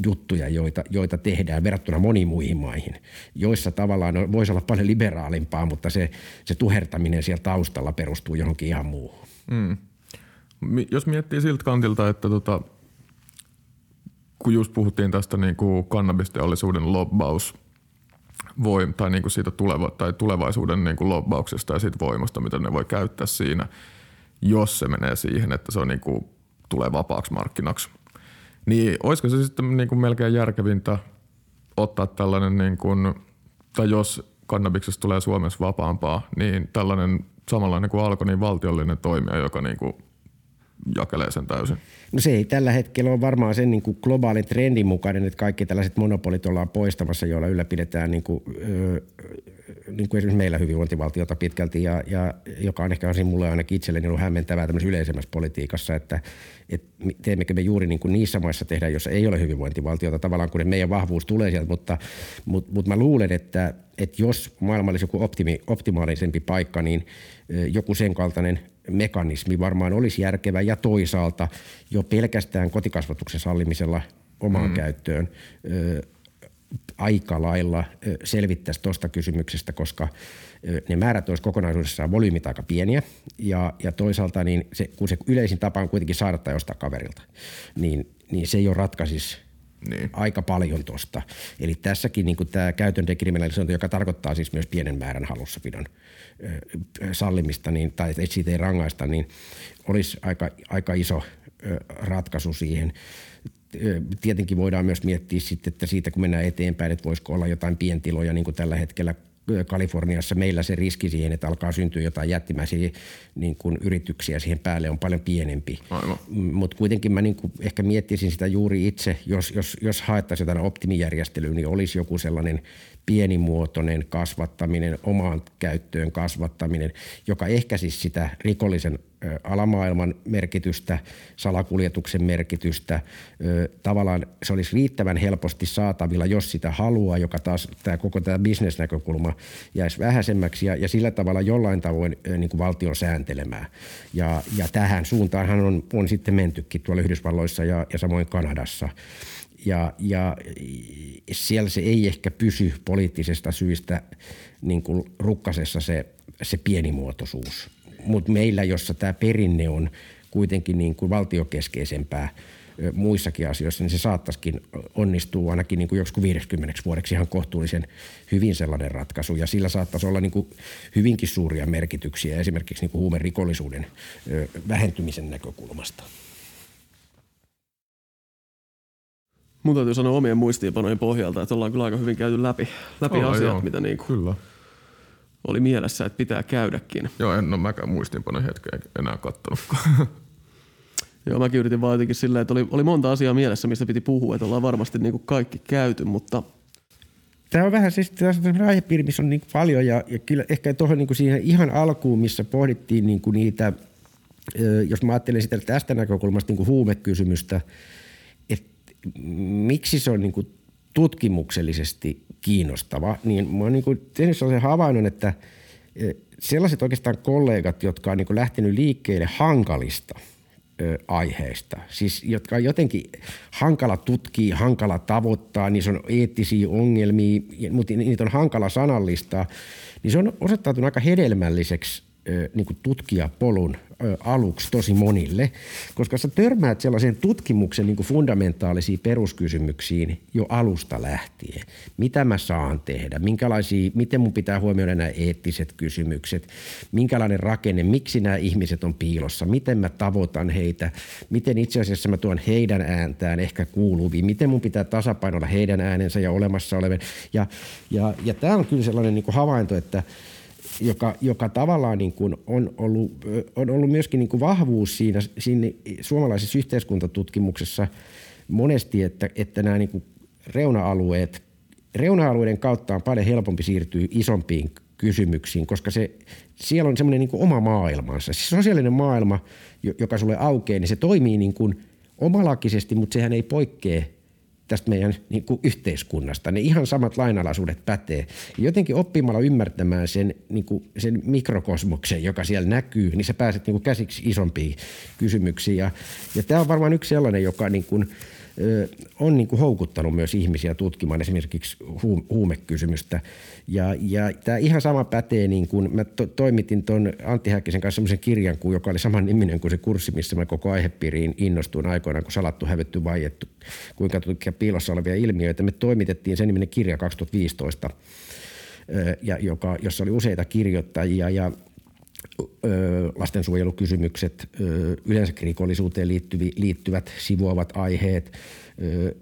juttuja, joita, joita tehdään verrattuna moniin muihin maihin, joissa tavallaan voisi olla paljon liberaalimpaa, mutta se, se tuhertaminen siellä taustalla perustuu johonkin ihan muuhun. Mm. Jos miettii siltä kantilta, että tota, kun just puhuttiin tästä niin kuin kannabisteollisuuden lobbaus voim, tai niin kuin siitä tuleva, tai tulevaisuuden niin kuin lobbauksesta ja siitä voimasta, mitä ne voi käyttää siinä, jos se menee siihen, että se on niin kuin, tulee vapaaksi markkinaksi – niin olisiko se sitten niin kuin melkein järkevintä ottaa tällainen, niin kuin, tai jos kannabiksesta tulee Suomessa vapaampaa, niin tällainen samanlainen kuin alkoi, niin valtiollinen toimija, joka niin kuin jakelee sen täysin? No se ei tällä hetkellä ole varmaan sen niin kuin globaalin trendin mukainen, että kaikki tällaiset monopolit ollaan poistamassa, joilla ylläpidetään niin kuin, öö, niin kuin esimerkiksi meillä hyvinvointivaltiota pitkälti ja, ja joka on ehkä on mulle ainakin itselleni ollut hämmentävää tämmöisessä yleisemmässä politiikassa, että, että teemmekö me juuri niin kuin niissä maissa tehdään, jossa ei ole hyvinvointivaltiota tavallaan, kun meidän vahvuus tulee sieltä, mutta, mutta, mutta mä luulen, että, että jos maailma olisi joku optimi, optimaalisempi paikka, niin joku sen kaltainen mekanismi varmaan olisi järkevä ja toisaalta jo pelkästään kotikasvatuksen sallimisella omaan mm. käyttöön aika lailla selvittäisi tuosta kysymyksestä, koska ne määrät olisi kokonaisuudessaan volyymit aika pieniä ja, ja toisaalta niin se, kun se yleisin tapa on kuitenkin saada tai ostaa kaverilta, niin, niin se jo ratkaisisi niin. aika paljon tuosta. Eli tässäkin niin tämä käytön dekriminalisointi, joka tarkoittaa siis myös pienen määrän halussapidon sallimista niin, tai että siitä ei rangaista, niin olisi aika, aika iso ratkaisu siihen tietenkin voidaan myös miettiä sitten, että siitä kun mennään eteenpäin, että voisiko olla jotain pientiloja, niin kuin tällä hetkellä Kaliforniassa meillä se riski siihen, että alkaa syntyä jotain jättimäisiä niin kuin yrityksiä siihen päälle on paljon pienempi. Mutta kuitenkin mä niin kuin ehkä miettisin sitä juuri itse, jos, jos, jos haettaisiin jotain optimijärjestelyä, niin olisi joku sellainen pienimuotoinen kasvattaminen, omaan käyttöön kasvattaminen, joka ehkäisi sitä rikollisen alamaailman merkitystä, salakuljetuksen merkitystä. Tavallaan se olisi riittävän helposti saatavilla, jos sitä haluaa, joka taas tämä koko tämä bisnesnäkökulma jäisi vähäisemmäksi ja, ja sillä tavalla jollain tavoin niin kuin valtion sääntelemään. Ja, ja tähän suuntaanhan on, on sitten mentykin tuolla Yhdysvalloissa ja, ja samoin Kanadassa ja, ja siellä se ei ehkä pysy poliittisesta syistä niin kuin rukkasessa se, se pienimuotoisuus. Mutta meillä, jossa tämä perinne on kuitenkin niin kuin valtiokeskeisempää muissakin asioissa, niin se saattaisikin onnistua ainakin niin kuin joskus 50 vuodeksi ihan kohtuullisen hyvin sellainen ratkaisu. Ja sillä saattaisi olla niin kuin hyvinkin suuria merkityksiä esimerkiksi niin kuin huumerikollisuuden vähentymisen näkökulmasta. Mun täytyy sanoa omien muistiinpanojen pohjalta, että ollaan kyllä aika hyvin käyty läpi, läpi Ollaan, asiat, joo. mitä niin kuin Kyllä. oli mielessä, että pitää käydäkin. Joo, en ole mäkään muistiinpanoja hetkeä enää kattonutkaan. Joo, mäkin yritin vaan jotenkin silleen, että oli, oli monta asiaa mielessä, mistä piti puhua, että ollaan varmasti niin kuin kaikki käyty, mutta Tämä on vähän siis tässä on aihepiiri, missä on niin paljon ja, ja kyllä ehkä tuohon niin siihen ihan alkuun, missä pohdittiin niin kuin niitä, ö, jos mä ajattelen sitä tästä näkökulmasta niin kuin huumekysymystä, miksi se on niin kuin tutkimuksellisesti kiinnostava, niin mä oon niin kuin tehnyt sellaisen havainnon, että ö, sellaiset oikeastaan kollegat, jotka on niin kuin lähtenyt liikkeelle hankalista ö, aiheista, siis jotka on jotenkin hankala tutkia, hankala tavoittaa, niissä on eettisiä ongelmia, mutta niitä on hankala sanallistaa, niin se on osoittautunut aika hedelmälliseksi niin kuin tutkijapolun aluksi tosi monille, koska sä törmäät sellaisen tutkimuksen niin kuin fundamentaalisiin peruskysymyksiin jo alusta lähtien. Mitä mä saan tehdä, minkälaisia, miten mun pitää huomioida nämä eettiset kysymykset, minkälainen rakenne, miksi nämä ihmiset on piilossa, miten mä tavoitan heitä, miten itse asiassa mä tuon heidän ääntään ehkä kuuluviin, miten mun pitää tasapainoilla heidän äänensä ja olemassa olevan. Ja, ja, ja tämä on kyllä sellainen niin kuin havainto, että joka, joka tavallaan niin kuin on, ollut, on ollut myöskin niin kuin vahvuus siinä, siinä suomalaisessa yhteiskuntatutkimuksessa monesti, että, että nämä niin kuin reuna-alueet, reuna-alueiden kautta on paljon helpompi siirtyä isompiin kysymyksiin, koska se, siellä on semmoinen niin kuin oma maailmansa. Siis sosiaalinen maailma, jo- joka sulle aukeaa, niin se toimii niin kuin omalakisesti, mutta sehän ei poikkea tästä meidän niin kuin yhteiskunnasta. Ne ihan samat lainalaisuudet pätee. Jotenkin oppimalla ymmärtämään sen, niin kuin, sen mikrokosmoksen, joka siellä näkyy, niin sä pääset niin kuin käsiksi isompiin kysymyksiin. Ja, ja tämä on varmaan yksi sellainen, joka niin kuin, on niin kuin houkuttanut myös ihmisiä tutkimaan esimerkiksi huum- huumekysymystä. Ja, ja tämä ihan sama pätee, niin kuin mä to- toimitin tuon Antti Häkkisen kanssa semmoisen kirjan, joka oli saman niminen kuin se kurssi, missä mä koko aihepiiriin innostuin aikoinaan, kun salattu, hävetty, vaiettu, kuinka tutkia piilossa olevia ilmiöitä. Me toimitettiin sen niminen kirja 2015, ö, ja joka, jossa oli useita kirjoittajia ja lastensuojelukysymykset, yleensäkin rikollisuuteen liittyvät sivuavat aiheet,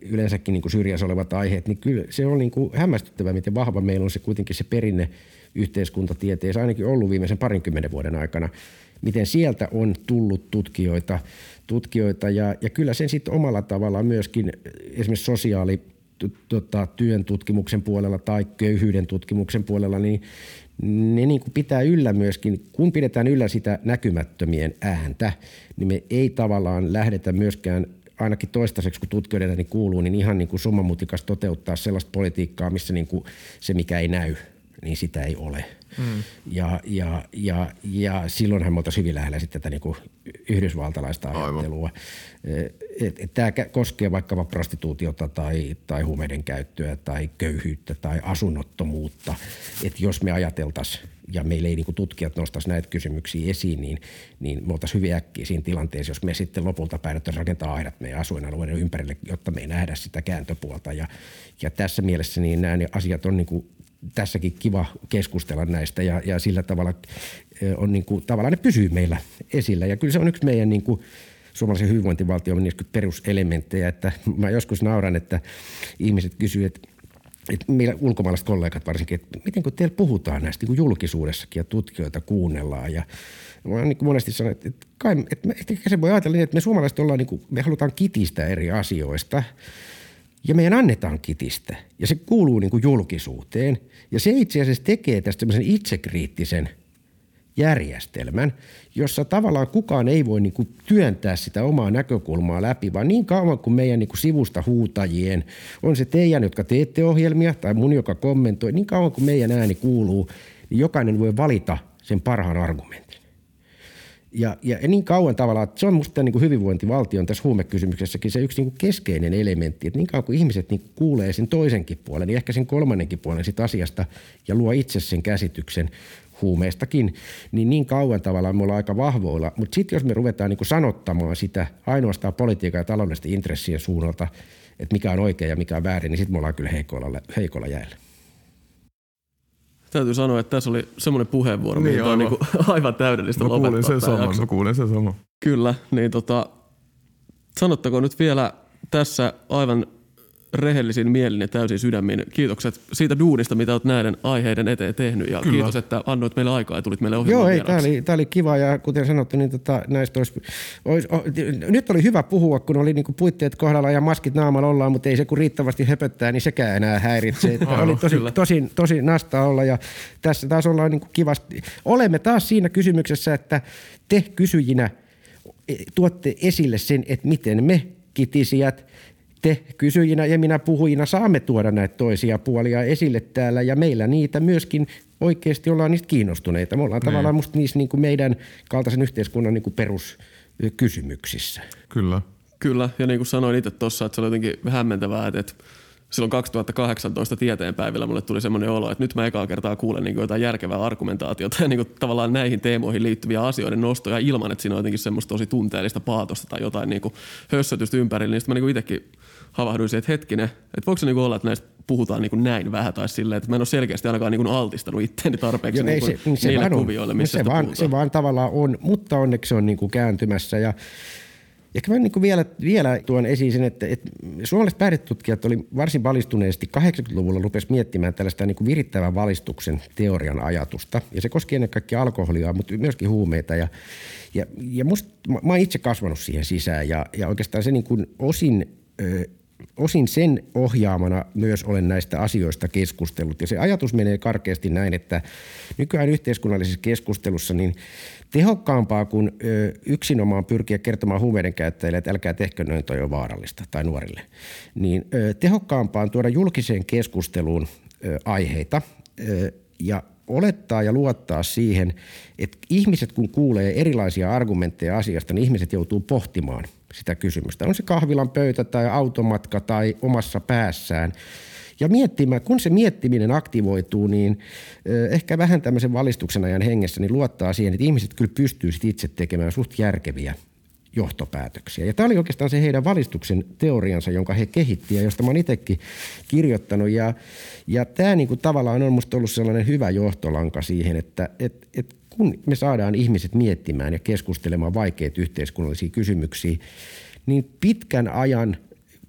yleensäkin niin syrjässä olevat aiheet, niin kyllä se on niin kuin hämmästyttävää, miten vahva meillä on se kuitenkin se perinne yhteiskuntatieteessä ainakin ollut viimeisen parinkymmenen vuoden aikana, miten sieltä on tullut tutkijoita, tutkijoita ja, ja kyllä sen sitten omalla tavallaan myöskin esimerkiksi sosiaali tota, työn tutkimuksen puolella tai köyhyyden tutkimuksen puolella, niin ne niin kuin pitää yllä myöskin, kun pidetään yllä sitä näkymättömien ääntä, niin me ei tavallaan lähdetä myöskään ainakin toistaiseksi, kun tutkijoiden ääni kuuluu, niin ihan niin kuin summamutikas toteuttaa sellaista politiikkaa, missä niin kuin se, mikä ei näy, niin sitä ei ole. Mm. Ja, ja, ja, ja silloinhan me oltaisiin hyvin lähellä sitten tätä niin kuin yhdysvaltalaista Aivan. Ajattelua. Et, tämä koskee vaikkapa prostituutiota tai, tai huumeiden käyttöä tai köyhyyttä tai asunnottomuutta. Et jos me ajateltaisiin ja meillä ei niinku tutkijat nostaisi näitä kysymyksiä esiin, niin, niin me oltaisiin hyvin äkkiä siinä tilanteessa, jos me sitten lopulta päädyttäisiin rakentaa aidat meidän asuinalueiden ympärille, jotta me ei nähdä sitä kääntöpuolta. Ja, ja tässä mielessä niin nämä asiat on niinku tässäkin kiva keskustella näistä ja, ja sillä tavalla on niin kuin, tavallaan ne pysyy meillä esillä. Ja kyllä se on yksi meidän niin kuin, suomalaisen hyvinvointivaltion niistä peruselementtejä, että mä joskus nauran, että ihmiset kysyvät, että että meillä ulkomaalaiset kollegat varsinkin, että miten kun teillä puhutaan näistä niin julkisuudessakin ja tutkijoita kuunnellaan ja mä niin kuin monesti sanonut, että, että, kai, että, me- että se voi ajatella niin, että me suomalaiset ollaan, niin kuin, me halutaan kitistä eri asioista, ja meidän annetaan kitistä ja se kuuluu niin kuin julkisuuteen ja se itse asiassa tekee tästä itsekriittisen järjestelmän, jossa tavallaan kukaan ei voi niin kuin työntää sitä omaa näkökulmaa läpi, vaan niin kauan kuin meidän niin kuin sivusta huutajien, on se teidän, jotka teette ohjelmia tai mun, joka kommentoi, niin kauan kuin meidän ääni kuuluu, niin jokainen voi valita sen parhaan argumentin. Ja, ja niin kauan tavallaan, että se on musta niin kuin hyvinvointivaltion tässä huumekysymyksessäkin se yksi niin kuin keskeinen elementti, että niin kauan kuin ihmiset niin kuin kuulee sen toisenkin puolen, niin ehkä sen kolmannenkin puolen siitä asiasta ja luo itse sen käsityksen huumeistakin, niin niin kauan tavallaan me ollaan aika vahvoilla. Mutta sitten jos me ruvetaan niin kuin sanottamaan sitä ainoastaan politiikan ja taloudellisten intressien suunnalta, että mikä on oikein ja mikä on väärin, niin sitten me ollaan kyllä heikoilla, heikoilla jäällä. Täytyy sanoa, että tässä oli semmoinen puheenvuoro, niin, mikä on niin kuin aivan täydellistä mä lopettaa kuulin sen saman, jakso. mä kuulin sen saman. Kyllä, niin tota, sanottako nyt vielä tässä aivan rehellisin mielin ja täysin sydämin kiitokset siitä duunista, mitä olet näiden aiheiden eteen tehnyt ja Kyllä. kiitos, että annoit meille aikaa ja tulit meille ohjelmaan Joo, ei, tämä oli, tää oli kiva ja kuten sanottu, niin tota, näistä olisi, olisi, o, nyt oli hyvä puhua, kun oli niinku puitteet kohdalla ja maskit naamalla ollaan, mutta ei se kun riittävästi höpöttää, niin sekään enää häiritse. Että Aivan, oli tosi, kyllä. tosi, tosi nasta olla ja tässä taas ollaan niinku kivasti. Olemme taas siinä kysymyksessä, että te kysyjinä e, tuotte esille sen, että miten me kitisijät te kysyjinä ja minä puhujina saamme tuoda näitä toisia puolia esille täällä ja meillä niitä myöskin oikeasti ollaan niistä kiinnostuneita. Me ollaan Niin. tavallaan musta niissä niin kuin meidän kaltaisen yhteiskunnan niin kuin peruskysymyksissä. Kyllä. Kyllä, ja niin kuin sanoin itse tuossa, että se oli jotenkin hämmentävää, että, että silloin 2018 tieteenpäivillä mulle tuli semmoinen olo, että nyt mä ekaa kertaa kuulen niin kuin jotain järkevää argumentaatiota ja niin kuin tavallaan näihin teemoihin liittyviä asioiden nostoja ilman, että siinä on jotenkin semmoista tosi tunteellista paatosta tai jotain niin kuin hössötystä ympärillä, niin sitten mä niin kuin itsekin havahduisin, että hetkinen, että voiko se niin olla, että näistä puhutaan niin kuin näin vähän tai silleen, että mä en ole selkeästi ainakaan niin kuin altistanut itteeni tarpeeksi Joo, niin ei kuin se, se niille kuvioille, missä se, vaan, puhutaan. se vaan tavallaan on, mutta onneksi se on niin kuin kääntymässä ja Ehkä mä niin kuin vielä, vielä tuon esiin sen, että, että suomalaiset päihdetutkijat oli varsin valistuneesti 80-luvulla rupesi miettimään tällaista niin kuin virittävän valistuksen teorian ajatusta. Ja se koski ennen kaikkea alkoholia, mutta myöskin huumeita. Ja, ja, ja musta, mä, mä oon itse kasvanut siihen sisään ja, ja oikeastaan se niin kuin osin ö, osin sen ohjaamana myös olen näistä asioista keskustellut. Ja se ajatus menee karkeasti näin, että nykyään yhteiskunnallisessa keskustelussa niin tehokkaampaa kuin ö, yksinomaan pyrkiä kertomaan huumeiden käyttäjille, että älkää tehkö noin, toi on vaarallista tai nuorille, niin ö, tehokkaampaa on tuoda julkiseen keskusteluun ö, aiheita ö, ja olettaa ja luottaa siihen, että ihmiset kun kuulee erilaisia argumentteja asiasta, niin ihmiset joutuu pohtimaan sitä kysymystä. On se kahvilan pöytä tai automatka tai omassa päässään. Ja miettimään, kun se miettiminen aktivoituu, niin ehkä vähän tämmöisen valistuksen ajan hengessä, niin luottaa siihen, että ihmiset kyllä pystyy itse tekemään suht järkeviä johtopäätöksiä. Ja tämä oli oikeastaan se heidän valistuksen teoriansa, jonka he kehitti ja josta mä oon itsekin kirjoittanut. Ja, ja tämä niinku tavallaan on musta ollut sellainen hyvä johtolanka siihen, että et, et kun me saadaan ihmiset miettimään ja keskustelemaan vaikeita yhteiskunnallisia kysymyksiä, niin pitkän ajan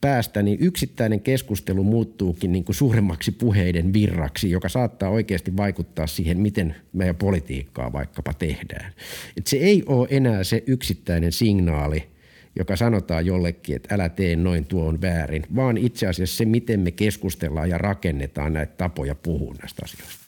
päästä niin yksittäinen keskustelu muuttuukin niin kuin suuremmaksi puheiden virraksi, joka saattaa oikeasti vaikuttaa siihen, miten meidän politiikkaa vaikkapa tehdään. Et se ei ole enää se yksittäinen signaali, joka sanotaan jollekin, että älä tee noin, tuo on väärin, vaan itse asiassa se, miten me keskustellaan ja rakennetaan näitä tapoja puhua näistä asioista.